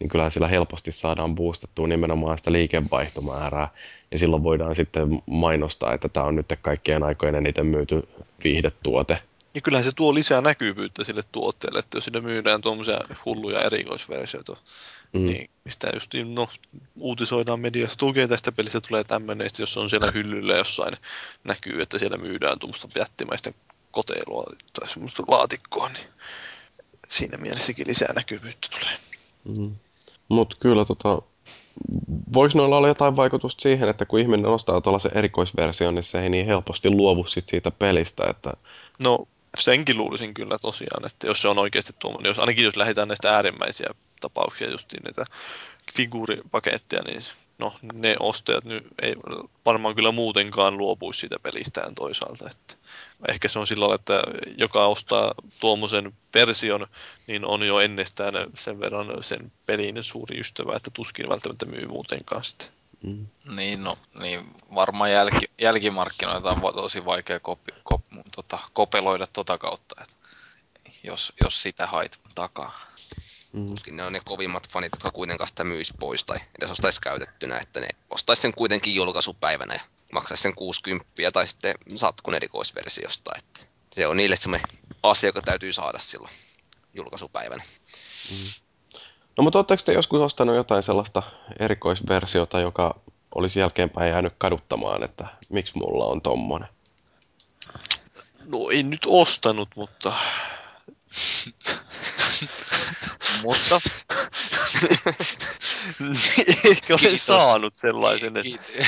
niin kyllähän sillä helposti saadaan boostattua nimenomaan sitä liikevaihtomäärää. Ja silloin voidaan sitten mainostaa, että tämä on nyt kaikkien aikojen eniten myyty viihdetuote. Ja kyllähän se tuo lisää näkyvyyttä sille tuotteelle, että jos sinne myydään tuommoisia hulluja erikoisversioita, mm. niin mistä just no, uutisoidaan mediassa, tukee tästä pelistä tulee tämmöinen, jos on siellä hyllyllä jossain näkyy, että siellä myydään tuommoista jättimäistä koteilua tai semmoista laatikkoa, niin siinä mielessäkin lisää näkyvyyttä tulee. Mm. Mutta kyllä tota, voisi noilla olla jotain vaikutusta siihen, että kun ihminen ostaa tuollaisen erikoisversion, niin se ei niin helposti luovu sit siitä pelistä. Että... No senkin luulisin kyllä tosiaan, että jos se on oikeasti tuommoinen, jos ainakin jos lähdetään näistä äärimmäisiä tapauksia, just näitä figuuripaketteja, niin no ne ostajat nyt ei varmaan kyllä muutenkaan luopuisi siitä pelistään toisaalta. Että ehkä se on sillä lailla, että joka ostaa tuommoisen version, niin on jo ennestään sen verran sen pelin suuri ystävä, että tuskin välttämättä myy muutenkaan sitä. Mm. Niin, no, niin varmaan jälki, jälkimarkkinoita on tosi vaikea kopi, kop, tota, kopeloida tota kautta, että jos, jos sitä hait takaa. Mm. Tuskin ne on ne kovimmat fanit, jotka kuitenkaan sitä myisi pois tai edes ostaisi käytettynä, että ne ostaisi sen kuitenkin julkaisupäivänä ja maksaisi sen 60 tai sitten satkun erikoisversiosta. Että se on niille semmoinen asia, joka täytyy saada silloin julkaisupäivänä. Mm. No mutta oletteko te joskus ostanut jotain sellaista erikoisversiota, joka olisi jälkeenpäin jäänyt kaduttamaan, että miksi mulla on tommonen? No en nyt ostanut, mutta... mutta... <laughs> Ehkä olen saanut sellaisen, että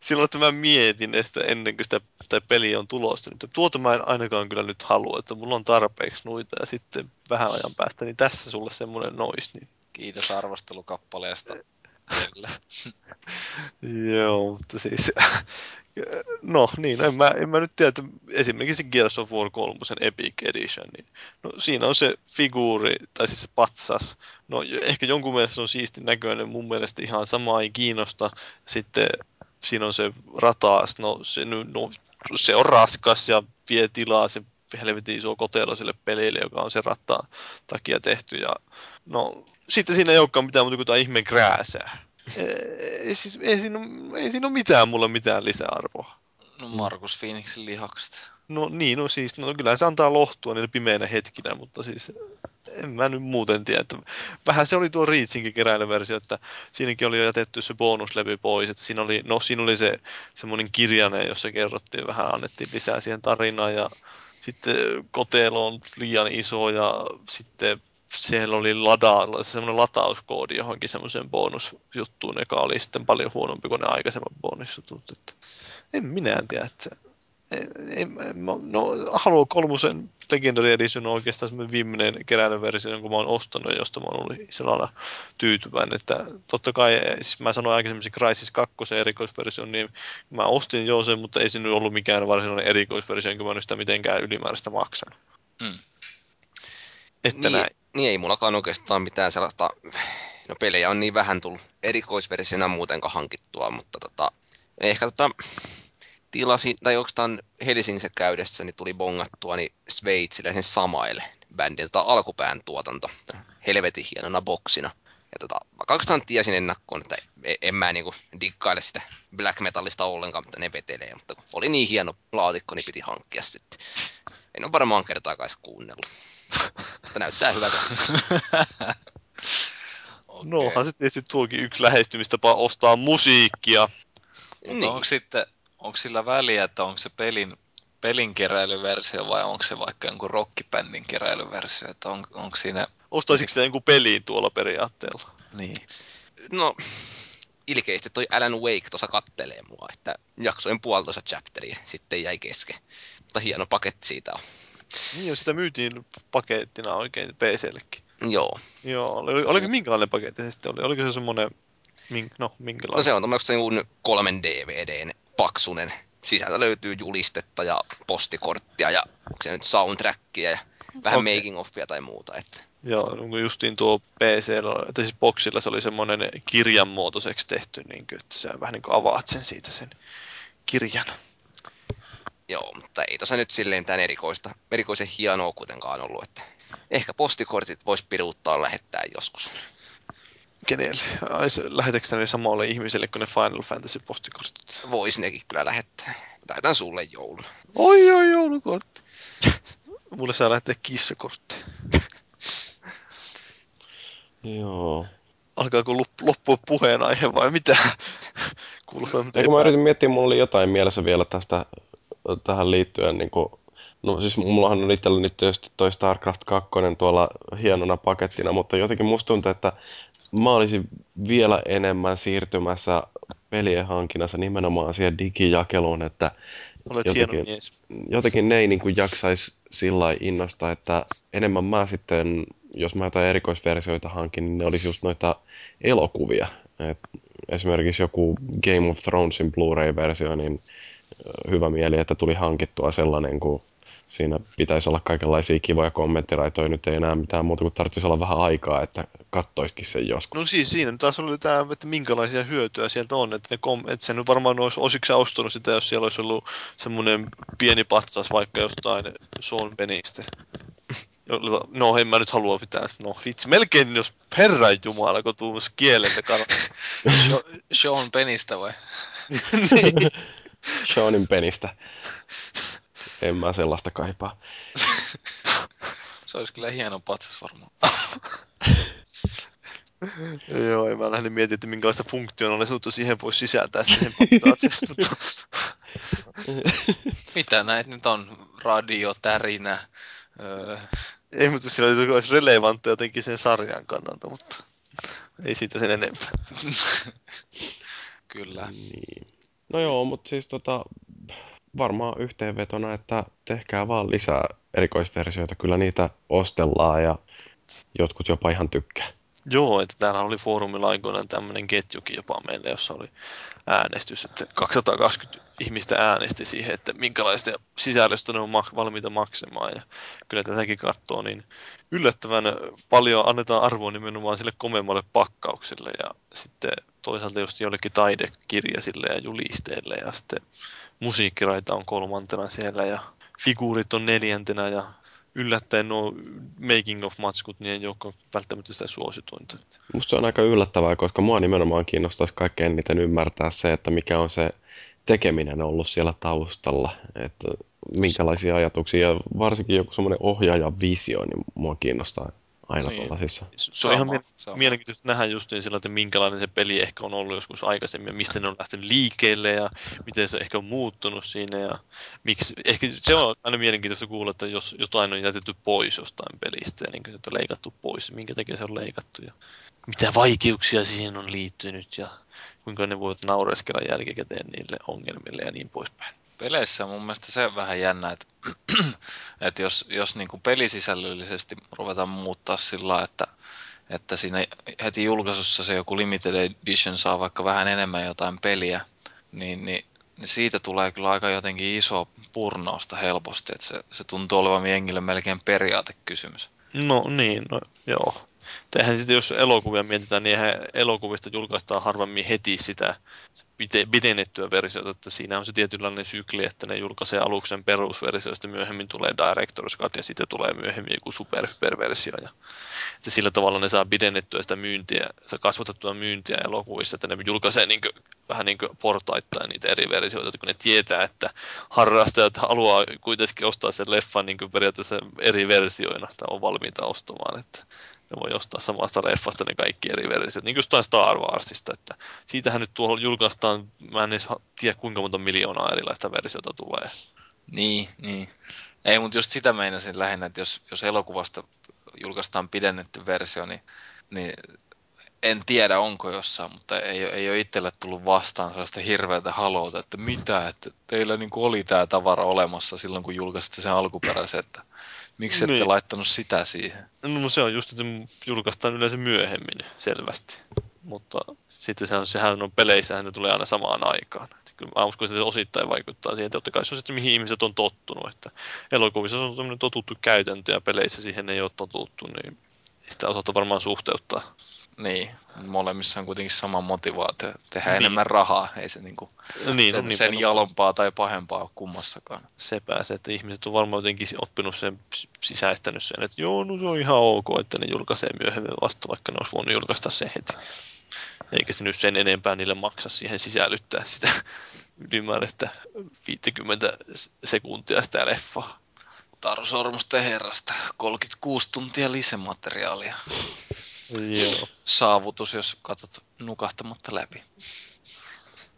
silloin, että mä mietin, että ennen kuin sitä, sitä peli on tulossa, niin tuota mä en ainakaan kyllä nyt halua, että mulla on tarpeeksi noita ja sitten vähän ajan päästä, niin tässä sulle semmoinen nois. Niin... Kiitos arvostelukappaleesta. <laughs> Joo, mutta siis, <laughs> no niin, en mä, en mä nyt tiedä, että esimerkiksi Gears of War 3 Epic Edition, niin no, siinä on se figuuri, tai siis se patsas, no ehkä jonkun mielestä se on siisti näköinen, mun mielestä ihan sama ei kiinnosta, sitten siinä on se rataas, no se, no, se on raskas ja vie tilaa se helvetin iso kotelo sille pelille, joka on se rattaan takia tehty. Ja, no, sitten siinä ei olekaan mitään muuta kuin tämä ihmeen krääsää. Ei, siis, ei, siinä, ei siinä ole mitään mulla mitään lisäarvoa. No Markus Phoenixin lihakset. No niin, no siis, no kyllä se antaa lohtua niillä pimeinä hetkinä, mutta siis en mä nyt muuten tiedä. Että vähän se oli tuo Reachinkin keräilyversio, että siinäkin oli jo jätetty se bonuslevy pois. Että siinä oli, no siinä oli se semmoinen kirjainen, jossa kerrottiin vähän, annettiin lisää siihen tarinaan ja sitten kotelo on liian iso ja sitten siellä oli lada, semmoinen latauskoodi johonkin semmoiseen bonusjuttuun, joka oli sitten paljon huonompi kuin ne aikaisemmat bonusjutut. Että en minä tiedä, että ei, no, Halo kolmosen Legendary Edition on oikeastaan semmoinen viimeinen keräilyversio, jonka mä oon ostanut josta mä oon ollut sellainen tyytyväinen, että totta kai, siis mä sanoin aikaisemmin se Crysis 2 erikoisversio, niin mä ostin jo sen, mutta ei nyt ollut mikään varsinainen erikoisversio, enkä mä nyt sitä mitenkään ylimääräistä maksanut. Mm. Että niin, näin. Niin ei mullakaan oikeastaan mitään sellaista, no pelejä on niin vähän tullut erikoisversiona muutenkaan hankittua, mutta tota, ehkä tota, tilasin, tai oikeastaan Helsingissä käydessä, niin tuli bongattua niin Sveitsille sen Samaille bändin tota, alkupään tuotanto helvetin hienona boksina. Ja tota, vaikka oikeastaan tiesin ennakkoon, että e- en mä niinku diggaile sitä black metallista ollenkaan, mutta ne vetelee. Mutta kun oli niin hieno laatikko, niin piti hankkia sitten. En ole varmaan kertaakaan kuunnellut. Mutta näyttää hyvältä. <laughs> Okay. No onhan se tietysti tuokin yksi lähestymistapa ostaa musiikkia. Mutta niin. onko sitten, onko sillä väliä, että onko se pelin, pelin keräilyversio vai onko se vaikka jonkun rockibändin keräilyversio, että on, onko siinä... Ostaisitko se jonkun peliin tuolla periaatteella? Niin. No, ilkeisesti toi Alan Wake tuossa kattelee mua, että jaksoin puolitoista chapteria, sitten jäi kesken. Mutta hieno paketti siitä on. Niin, sitä myytiin pakettina oikein PCllekin. Joo. Joo, oli, oliko minkälainen paketti se sitten oli? Oliko se semmoinen, mink, no minkälainen? No se on tämmöinen kolmen DVDn paksunen. Sisältä löytyy julistetta ja postikorttia ja onko se nyt soundtrackia ja vähän okay. making offia tai muuta. Että. Joo, niin justiin tuo PC, tai siis boxilla se oli semmoinen kirjan muotoiseksi tehty, niin kuin, että sä vähän niin kuin avaat sen siitä sen kirjan. Joo, mutta ei tuossa nyt silleen tämän erikoista, erikoisen hienoa kuitenkaan ollut, että ehkä postikortit voisi piruuttaa lähettää joskus. Kenelle? Ai se, lähetätkö ne samalle ihmiselle kuin ne Final Fantasy postikortit? Vois nekin kyllä lähettää. Lähetän sulle joulun. Oi oi joulukortti. <laughs> Mulle saa lähteä kissakortti. <laughs> Joo. Alkaako loppua puheenaihe vai mitä? <laughs> Kuulostaa mitä kun mä yritin miettiä, mulla oli jotain mielessä vielä tästä tähän liittyen. Niin kuin, no siis mullahan on itsellä nyt tietysti toi StarCraft 2 tuolla hienona pakettina, mutta jotenkin musta tuntuu, että mä olisin vielä enemmän siirtymässä pelien hankinnassa nimenomaan siihen digijakeluun, että Olet jotenkin, mies. jotenkin ne ei niin kuin jaksaisi sillä innosta, että enemmän mä sitten, jos mä jotain erikoisversioita hankin, niin ne olisi just noita elokuvia. Et esimerkiksi joku Game of Thronesin Blu-ray-versio, niin hyvä mieli, että tuli hankittua sellainen, kun siinä pitäisi olla kaikenlaisia kivoja kommenttiraitoja. Nyt ei enää mitään muuta kuin tarvitsisi olla vähän aikaa, että kattoisikin sen joskus. No siis siinä taas oli tämä, että minkälaisia hyötyjä sieltä on. Että, ne kom- että sen varmaan olisi osiksi ostanut sitä, jos siellä olisi ollut semmoinen pieni patsas vaikka jostain Sean Benistä. No en mä nyt halua pitää, no vitsi, melkein jos herran jumala, kun tuus kieleltä <laughs> Sean Penistä vai? niin. <laughs> Seanin penistä. En mä sellaista kaipaa. Se olisi kyllä hieno patsas varmaan. <laughs> Joo, mä lähdin miettimään, että minkälaista funktionaalisuutta siihen voisi sisältää siihen <laughs> Mitä näitä nyt on? Radio, tärinä. Öö... Ei, mutta sillä olisi relevantteja jotenkin sen sarjan kannalta, mutta ei siitä sen enempää. Kyllä. Niin. No joo, mutta siis tota, varmaan yhteenvetona, että tehkää vaan lisää erikoisversioita. Kyllä niitä ostellaan ja jotkut jopa ihan tykkää. Joo, että täällä oli foorumilla aikoinaan tämmöinen ketjukin jopa meille, jossa oli äänestys, että 220 ihmistä äänesti siihen, että minkälaista sisällöstä ne on valmiita maksamaan. Ja kyllä tätäkin katsoo, niin yllättävän paljon annetaan arvoa nimenomaan sille komemmalle pakkaukselle ja sitten toisaalta just jollekin taidekirjasille ja julisteille ja sitten musiikkiraita on kolmantena siellä ja figuurit on neljäntenä ja yllättäen nuo making of matskut, niin ei ole välttämättä sitä suosituinta. Musta se on aika yllättävää, koska mua nimenomaan kiinnostaisi kaikkein eniten ymmärtää se, että mikä on se tekeminen ollut siellä taustalla, että minkälaisia ajatuksia, ja varsinkin joku semmoinen ohjaajan visio, niin mua kiinnostaa aina niin. tuollaisissa. Se on ihan mie- mielenkiintoista nähdä just niin sillä, että minkälainen se peli ehkä on ollut joskus aikaisemmin, ja mistä ne on lähtenyt liikkeelle, ja miten se ehkä on muuttunut siinä, ja miksi, ehkä se on aina mielenkiintoista kuulla, että jos jotain on jätetty pois jostain pelistä, ja niin kuin, että on leikattu pois, minkä takia se on leikattu, ja mitä vaikeuksia siihen on liittynyt, ja kuinka ne voivat naureskella jälkikäteen niille ongelmille, ja niin poispäin peleissä on mun mielestä se vähän jännä, että, <clears throat> että jos, jos niin kuin pelisisällöllisesti ruvetaan muuttaa sillä että, että siinä heti julkaisussa se joku limited edition saa vaikka vähän enemmän jotain peliä, niin, niin, niin siitä tulee kyllä aika jotenkin iso purnausta helposti, että se, se tuntuu olevan jengille melkein periaatekysymys. No niin, no joo. Eihän sitten, jos elokuvia mietitään, niin eihän elokuvista julkaistaan harvemmin heti sitä pidennettyä versiota, että siinä on se tietynlainen sykli, että ne julkaisee aluksen perusversio, sitten myöhemmin tulee Director's Cut ja sitten tulee myöhemmin joku super, superversio. Ja, että sillä tavalla ne saa pidennettyä sitä myyntiä, saa kasvatettua myyntiä elokuvissa, että ne julkaisee niin kuin, vähän niin kuin portaittain niitä eri versioita, kun ne tietää, että harrastajat haluaa kuitenkin ostaa sen leffan niin kuin periaatteessa eri versioina, tai on valmiita ostamaan, että ne voi ostaa samasta leffasta ne kaikki eri versiot, niin kuin Star Warsista, että siitähän nyt tuolla julkaistaan, mä en edes tiedä kuinka monta miljoonaa erilaista versiota tulee. Niin, niin. Ei, mutta just sitä meinasin lähinnä, että jos, jos elokuvasta julkaistaan pidennetty versio, niin, niin en tiedä onko jossain, mutta ei, ei ole itselle tullut vastaan sellaista hirveätä haluta, että mitä, että teillä niin oli tämä tavara olemassa silloin, kun julkaisitte sen alkuperäisen, että Miksi ette niin. laittanut sitä siihen? No se on just, että julkaistaan yleensä myöhemmin selvästi. Mutta sitten sehän, sehän on peleissä, ne tulee aina samaan aikaan. Että kyllä mä uskon, että se osittain vaikuttaa siihen. Totta kai se on sitten, mihin ihmiset on tottunut. Että elokuvissa on tämmöinen totuttu käytäntö ja peleissä siihen ei ole totuttu, niin sitä osata varmaan suhteuttaa. Niin, molemmissa on kuitenkin sama motivaatio, tehdä niin. enemmän rahaa, ei se niinku niin, sen, no, sen niin, jalompaa tai pahempaa ole kummassakaan. Se pääsee, että ihmiset on varmaan jotenkin oppinut sen, sisäistänyt sen, että joo, no se on ihan ok, että ne julkaisee myöhemmin vasta, vaikka ne olisi voinut julkaista sen heti. Eikä se nyt sen enempää niille maksa siihen sisällyttää sitä <laughs> ylimääräistä 50 sekuntia sitä leffaa. Taru Sormusten herrasta, 36 tuntia lisämateriaalia. Joo. saavutus, jos katsot nukahtamatta läpi.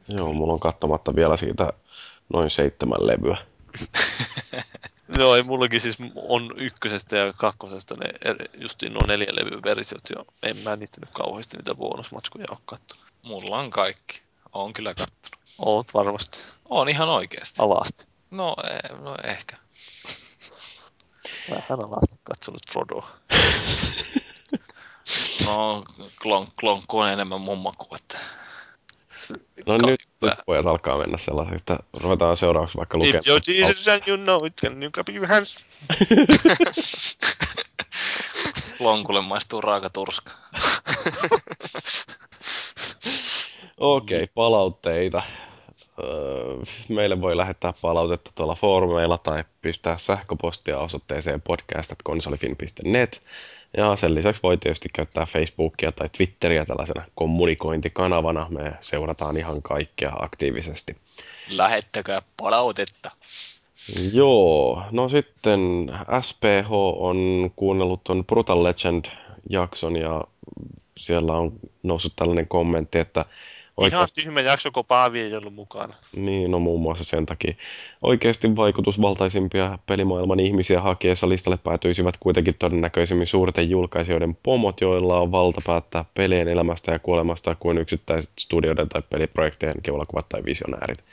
Joo, mulla on katsomatta vielä siitä noin seitsemän levyä. <laughs> Joo, ei mullakin siis on ykkösestä ja kakkosesta ne justiin nuo neljä levyn versiot jo. En mä niistä nyt kauheasti niitä bonusmatskuja ole kattonut. Mulla on kaikki. Oon kyllä kattonut. Oot varmasti. On ihan oikeasti. Alasti. No, e- no ehkä. Vähän alasti katsonut Frodoa. <laughs> No, klonk, klonkku on enemmän mun maku, että... No nyt, nyt pojat alkaa mennä sellaisesta. Ruvetaan seuraavaksi vaikka lukemaan. If you're Jesus and you know it, can you clap your hands? Lonkulle maistuu raaka turska. Okei, okay, palautteita. Öö, meille voi lähettää palautetta tuolla foorumeilla tai pistää sähköpostia osoitteeseen podcast.konsolifin.net. Ja sen lisäksi voi tietysti käyttää Facebookia tai Twitteriä tällaisena kommunikointikanavana. Me seurataan ihan kaikkea aktiivisesti. Lähettäkää palautetta. Joo, no sitten SPH on kuunnellut tuon Brutal Legend-jakson ja siellä on noussut tällainen kommentti, että Oikeasti... Ihan tyhmä jakso, kun Paavi ei ollut mukana. Niin, no muun muassa sen takia. Oikeasti vaikutusvaltaisimpia pelimaailman ihmisiä hakiessa listalle päätyisivät kuitenkin todennäköisemmin suurten julkaisijoiden pomot, joilla on valta päättää pelien elämästä ja kuolemasta kuin yksittäiset studioiden tai peliprojektien keulakuvat tai visionäärit.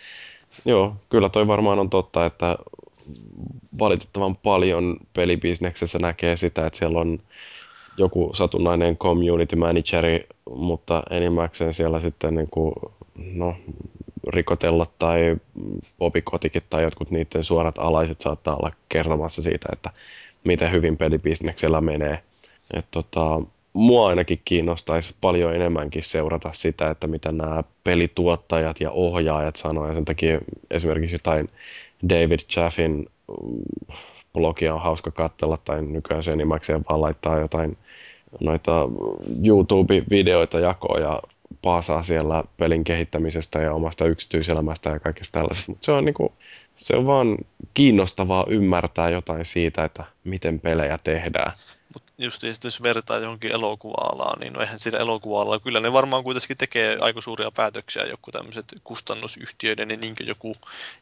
Joo, kyllä toi varmaan on totta, että valitettavan paljon pelibisneksessä näkee sitä, että siellä on joku satunnainen community manageri, mutta enimmäkseen siellä sitten niin kuin, no, rikotella tai popikotikin tai jotkut niiden suorat alaiset saattaa olla kertomassa siitä, että miten hyvin pelibisneksellä menee. Et tota, mua ainakin kiinnostaisi paljon enemmänkin seurata sitä, että mitä nämä pelituottajat ja ohjaajat sanoo, ja sen takia esimerkiksi jotain David Chaffin blogia on hauska katsella, tai nykyään se enimmäkseen vaan laittaa jotain noita YouTube-videoita jakoa ja paasaa siellä pelin kehittämisestä ja omasta yksityiselämästä ja kaikesta tällaisesta. Mutta se on niinku, se on vaan kiinnostavaa ymmärtää jotain siitä, että miten pelejä tehdään. Mutta just jos vertaa johonkin elokuva-alaan, niin no eihän sillä elokuva kyllä ne varmaan kuitenkin tekee aika suuria päätöksiä, joku tämmöiset kustannusyhtiöiden niin joku,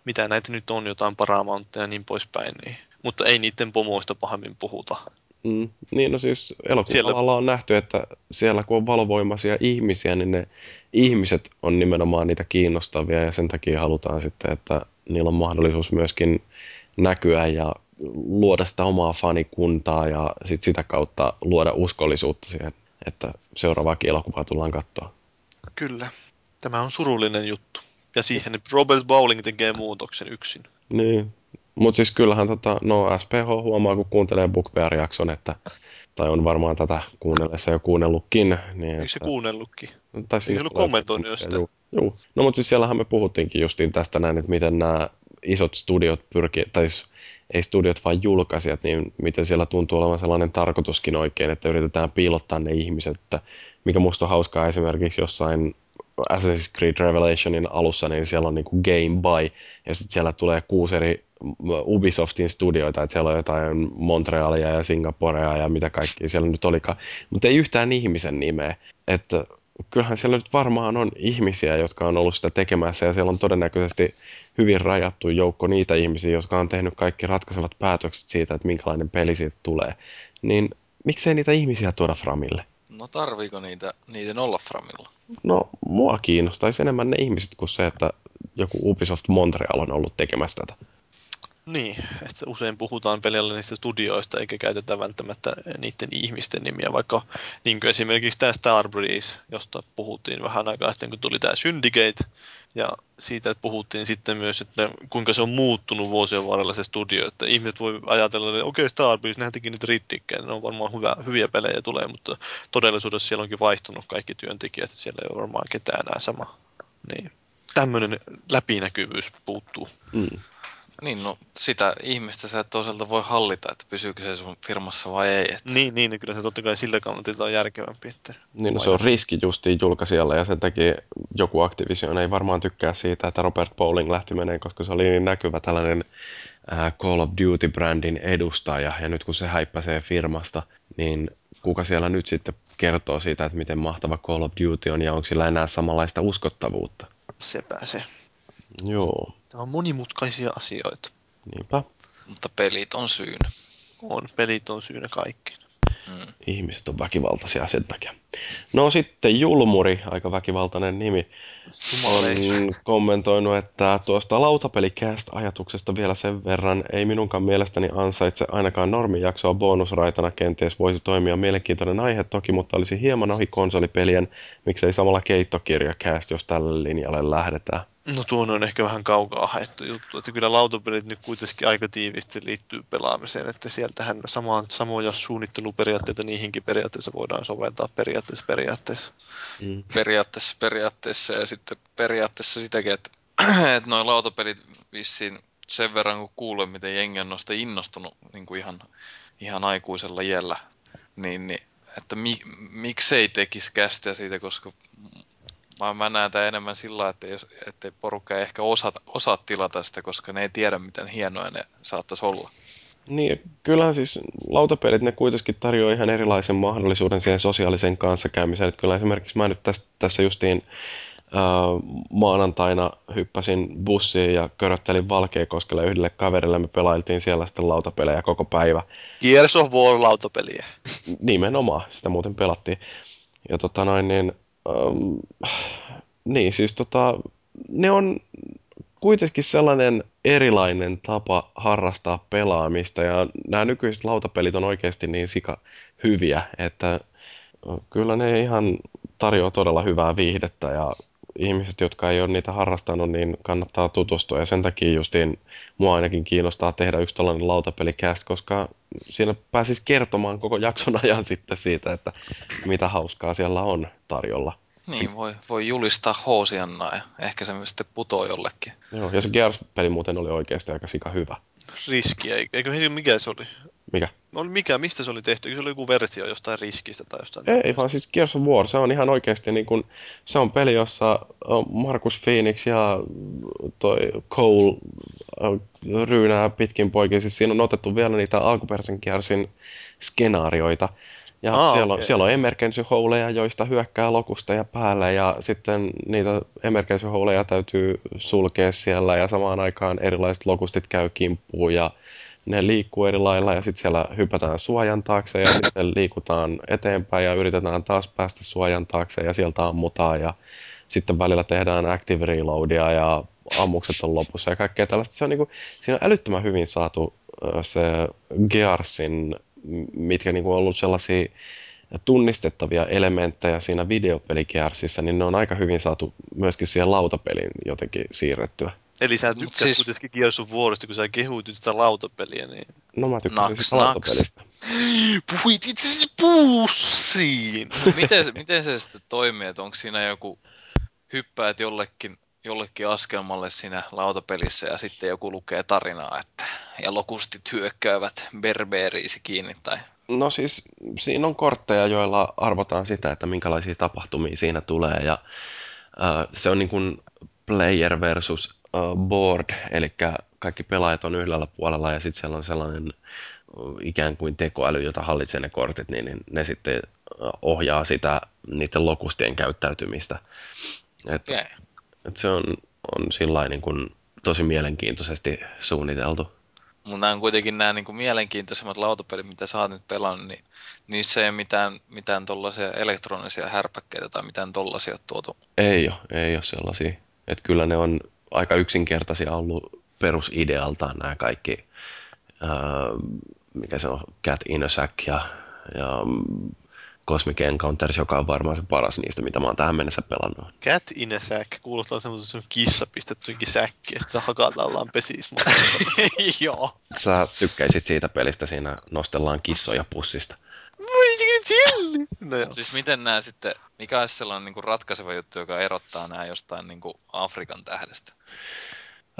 mitä näitä nyt on, jotain Paramountteja ja niin poispäin, niin. Mutta ei niiden pomoista pahemmin puhuta. Mm, niin no siis elokuvalla siellä... on nähty, että siellä kun on valovoimaisia ihmisiä, niin ne ihmiset on nimenomaan niitä kiinnostavia ja sen takia halutaan sitten, että niillä on mahdollisuus myöskin näkyä ja luoda sitä omaa fanikuntaa ja sit sitä kautta luoda uskollisuutta siihen, että seuraavaakin elokuvaa tullaan katsoa. Kyllä. Tämä on surullinen juttu. Ja siihen Robert Bowling tekee muutoksen yksin. Niin, mutta siis kyllähän tota, no SPH huomaa, kun kuuntelee BookBear-jakson, että tai on varmaan tätä kuunnellessa jo kuunnellutkin. Niin Eikö se kuunnellutkin? Tai Eikö se ollut kommentoinut jo sitä? Juu, juu. No mutta siis siellähän me puhuttiinkin justiin tästä näin, että miten nämä isot studiot pyrkii, tai siis ei studiot vaan julkaisijat, niin miten siellä tuntuu olevan sellainen tarkoituskin oikein, että yritetään piilottaa ne ihmiset, että mikä musta on hauskaa esimerkiksi jossain Assassin's Creed Revelationin alussa, niin siellä on niinku Game By, ja sitten siellä tulee kuusi eri Ubisoftin studioita, että siellä on jotain Montrealia ja Singaporea ja mitä kaikki siellä nyt olikaan, mutta ei yhtään ihmisen nimeä, että kyllähän siellä nyt varmaan on ihmisiä, jotka on ollut sitä tekemässä ja siellä on todennäköisesti hyvin rajattu joukko niitä ihmisiä, jotka on tehnyt kaikki ratkaisevat päätökset siitä, että minkälainen peli siitä tulee. Niin miksei niitä ihmisiä tuoda Framille? No tarviiko niitä, niiden olla Framilla? No, mua kiinnostaisi enemmän ne ihmiset kuin se, että joku Ubisoft Montreal on ollut tekemässä tätä. Niin, että usein puhutaan pelillä niistä studioista eikä käytetä välttämättä niiden ihmisten nimiä, vaikka niin kuin esimerkiksi tämä Starbreeze, josta puhuttiin vähän aikaa sitten, kun tuli tämä Syndicate, ja siitä puhuttiin sitten myös, että kuinka se on muuttunut vuosien varrella se studio, että ihmiset voi ajatella, että okei okay, Starbreeze, nehän teki riddikkejä, ne on varmaan hyvä, hyviä pelejä tulee, mutta todellisuudessa siellä onkin vaihtunut kaikki työntekijät, että siellä ei ole varmaan ketään enää sama. Niin. Tämmöinen läpinäkyvyys puuttuu. Mm. Niin, no sitä ihmistä sä et toisaalta voi hallita, että pysyykö se sun firmassa vai ei. Että... Niin, niin, niin kyllä se totta kai siltä kannalta on järkevämpi. Että niin, no se on riski justiin julkaisijalle ja sen takia joku Activision ei varmaan tykkää siitä, että Robert Bowling lähti meneen, koska se oli niin näkyvä tällainen äh, Call of Duty-brändin edustaja ja nyt kun se häippäsee firmasta, niin kuka siellä nyt sitten kertoo siitä, että miten mahtava Call of Duty on ja onko sillä enää samanlaista uskottavuutta? Se pääsee. Joo. Tämä on monimutkaisia asioita. Niinpä. Mutta pelit on syynä. On, pelit on syynä kaikkiin. Mm. Ihmiset on väkivaltaisia sen takia. No sitten Julmuri, aika väkivaltainen nimi, on kommentoinut, että tuosta lautapelikäst-ajatuksesta vielä sen verran ei minunkaan mielestäni ansaitse ainakaan normijaksoa bonusraitana kenties voisi toimia mielenkiintoinen aihe toki, mutta olisi hieman ohi konsolipelien, miksei samalla keittokirjakäst, jos tälle linjalle lähdetään. No tuon on ehkä vähän kaukaa haettu juttu, että kyllä lautapelit nyt kuitenkin aika tiivisti liittyy pelaamiseen, että sieltähän samaan, samoja suunnitteluperiaatteita niihinkin periaatteessa voidaan soveltaa periaatteessa periaatteessa. Mm. Periaatteessa periaatteessa ja sitten periaatteessa sitäkin, että, <clears throat> että noin lautapelit vissiin sen verran kun kuulen, miten jengi on noista innostunut niin kuin ihan, ihan aikuisella iällä, niin, niin että mi, miksei tekisi kästiä siitä, koska Mä, mä näen tämän enemmän sillä että jos, ettei porukka ei ehkä osaa, osaa tilata sitä, koska ne ei tiedä, miten hienoja ne saattaisi olla. Niin, kyllähän siis lautapelit, ne kuitenkin tarjoaa ihan erilaisen mahdollisuuden siihen sosiaaliseen kanssakäymiseen. Että kyllä esimerkiksi mä nyt tässä, tässä justiin äh, maanantaina hyppäsin bussiin ja köröttelin Valkeakoskelle yhdelle kaverille. Me pelailtiin siellä sitten lautapelejä koko päivä. Gears of War lautapeliä. Nimenomaan, sitä muuten pelattiin. Ja tota noin, niin Um, niin, siis tota, ne on kuitenkin sellainen erilainen tapa harrastaa pelaamista ja nämä nykyiset lautapelit on oikeasti niin sika hyviä, että kyllä ne ihan tarjoaa todella hyvää viihdettä ja ihmiset, jotka ei ole niitä harrastanut, niin kannattaa tutustua. Ja sen takia justiin mua ainakin kiinnostaa tehdä yksi tällainen lautapelikäst, koska siinä pääsisi kertomaan koko jakson ajan sitten siitä, että mitä hauskaa siellä on tarjolla. Niin, voi, voi julistaa Hoosiannaa ja ehkä se sitten putoo jollekin. Joo, ja se Gears-peli muuten oli oikeasti aika sika hyvä. Riski, eikö mikä se oli? Mikä? Oli mikä, mistä se oli tehty? Se oli joku versio jostain riskistä tai jostain? Ei, ei vaan siis Gears of War, se on ihan oikeasti niin kuin, se on peli, jossa Markus Phoenix ja toi Cole ryynää pitkin poikin. Siis siinä on otettu vielä niitä alkuperäisen Gearsin skenaarioita. Ja Aa, siellä, on, okay. siellä on emergency holeja, joista hyökkää lokusta ja päälle ja sitten niitä emergency holeja täytyy sulkea siellä ja samaan aikaan erilaiset lokustit käy kimppuun ja ne liikkuu eri lailla ja sitten siellä hypätään suojan taakse ja sitten liikutaan eteenpäin ja yritetään taas päästä suojan taakse ja sieltä ammutaan ja sitten välillä tehdään active reloadia ja ammukset on lopussa ja kaikkea tällaista. Se on, niin kuin, siinä on älyttömän hyvin saatu se Gearsin, mitkä niin kuin on ollut sellaisia tunnistettavia elementtejä siinä videopelikäärsissä, niin ne on aika hyvin saatu myöskin siihen lautapeliin jotenkin siirrettyä. Eli sä tykkäät siis... kuitenkin Gears of Warista, kun sä kehuit sitä lautapeliä, niin... No mä tykkäsin sitä lautapelistä. Puhuit itsesi puussiin! miten, se- miten se sitten toimii, että onko siinä joku hyppäät jollekin, jollekin askelmalle siinä lautapelissä ja sitten joku lukee tarinaa, että ja lokustit hyökkäävät berbeeriisi kiinni tai No siis siinä on kortteja, joilla arvotaan sitä, että minkälaisia tapahtumia siinä tulee ja äh, se on niin kuin player versus board, eli kaikki pelaajat on yhdellä puolella ja sitten siellä on sellainen ikään kuin tekoäly, jota hallitsee ne kortit, niin, niin ne sitten ohjaa sitä niiden lokustien käyttäytymistä. Et, okay. et se on, on sillä niin kuin tosi mielenkiintoisesti suunniteltu. Mutta nämä on kuitenkin nämä niin kuin mielenkiintoisemmat lautapelit, mitä sä oot nyt pelannut, niin niissä ei ole mitään, mitään tollaisia elektronisia härpäkkeitä tai mitään tollaisia tuotu. Ei ole, ei ole sellaisia. Et kyllä ne on aika yksinkertaisia ollut perusidealtaan nämä kaikki, ää, mikä se on, Cat in a Sack ja, ja Cosmic Encounters, joka on varmaan se paras niistä, mitä mä oon tähän mennessä pelannut. Cat in a sack kuulostaa semmoisen sun kissa pistettyinkin säkki, että hakataan pesismo. <laughs> Joo. Sä tykkäisit siitä pelistä, siinä nostellaan kissoja pussista. No joo. Siis miten nämä sitten, mikä olisi sellainen niin kuin ratkaiseva juttu, joka erottaa nämä jostain niin kuin Afrikan tähdestä?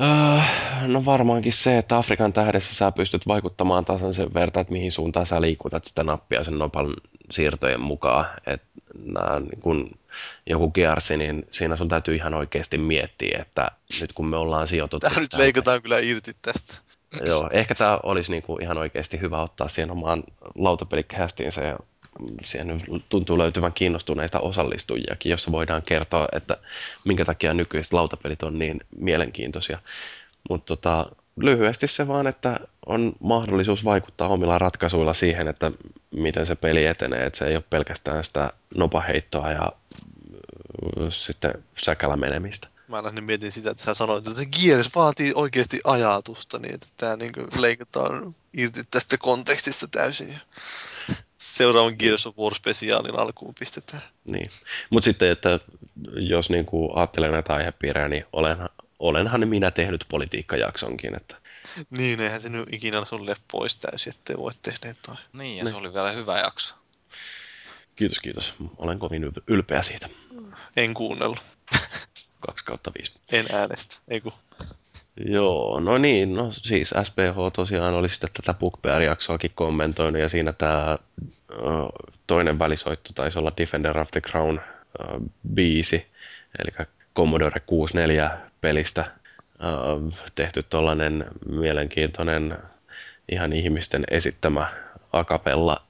Öö, no varmaankin se, että Afrikan tähdessä sä pystyt vaikuttamaan tasan sen verran, että mihin suuntaan sä liikutat sitä nappia sen nopan siirtojen mukaan. Että nää, niin kun joku Gearsi, niin siinä sun täytyy ihan oikeasti miettiä, että nyt kun me ollaan sijoituttu... Tää nyt tänne- leikataan kyllä irti tästä. Joo, ehkä tämä olisi niinku ihan oikeasti hyvä ottaa siihen omaan lautapelikästiinsä ja siihen tuntuu löytyvän kiinnostuneita osallistujiakin, jossa voidaan kertoa, että minkä takia nykyiset lautapelit on niin mielenkiintoisia. Mutta tota, lyhyesti se vaan, että on mahdollisuus vaikuttaa omilla ratkaisuilla siihen, että miten se peli etenee, että se ei ole pelkästään sitä nopaheittoa ja sitten säkällä menemistä. Mä lähdin mietin sitä, että sä sanoit, että Gears vaatii oikeasti ajatusta, niin että tää niinku leikataan irti tästä kontekstista täysin. Seuraavan Gears of War-spesiaalin alkuun pistetään. Niin. Mutta sitten, että jos niinku ajattelee näitä aihepiirejä, niin olenhan, olenhan minä tehnyt politiikkajaksonkin. Että, Niin, eihän se nyt ikinä sulle pois täysin, ettei voi tehdä jotain. Niin, ja Ne. se oli vielä hyvä jakso. kiitos, kiitos. Olen kovin yl- ylpeä siitä. En kuunnellut, 2 kautta 5. en äänestä, ei kun. Joo, no niin, no siis SPH tosiaan oli sitten tätä Bookbear-jaksoakin kommentoinut ja siinä tämä toinen välisoitto taisi olla Defender of the Crown biisi, eli Commodore 64 pelistä tehty tollainen mielenkiintoinen ihan ihmisten esittämä akapella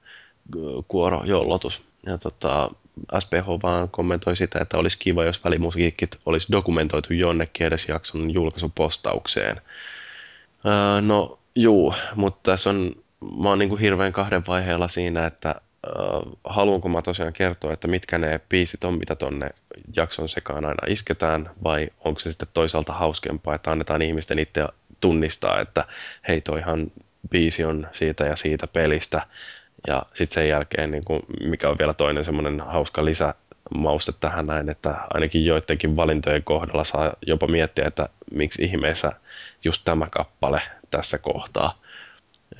ö, kuorojollotus. Ja tota, SPH vaan kommentoi sitä, että olisi kiva, jos välimusiikit olisi dokumentoitu jonnekin edes jakson julkaisupostaukseen. Öö, no juu, mutta tässä on, mä oon niinku hirveän kahden vaiheella siinä, että haluanko mä tosiaan kertoa, että mitkä ne biisit on, mitä tonne jakson sekaan aina isketään, vai onko se sitten toisaalta hauskempaa, että annetaan ihmisten itse tunnistaa, että hei toihan biisi on siitä ja siitä pelistä, ja sitten sen jälkeen, niin kuin, mikä on vielä toinen semmoinen hauska lisämauste tähän näin, että ainakin joidenkin valintojen kohdalla saa jopa miettiä, että miksi ihmeessä just tämä kappale tässä kohtaa.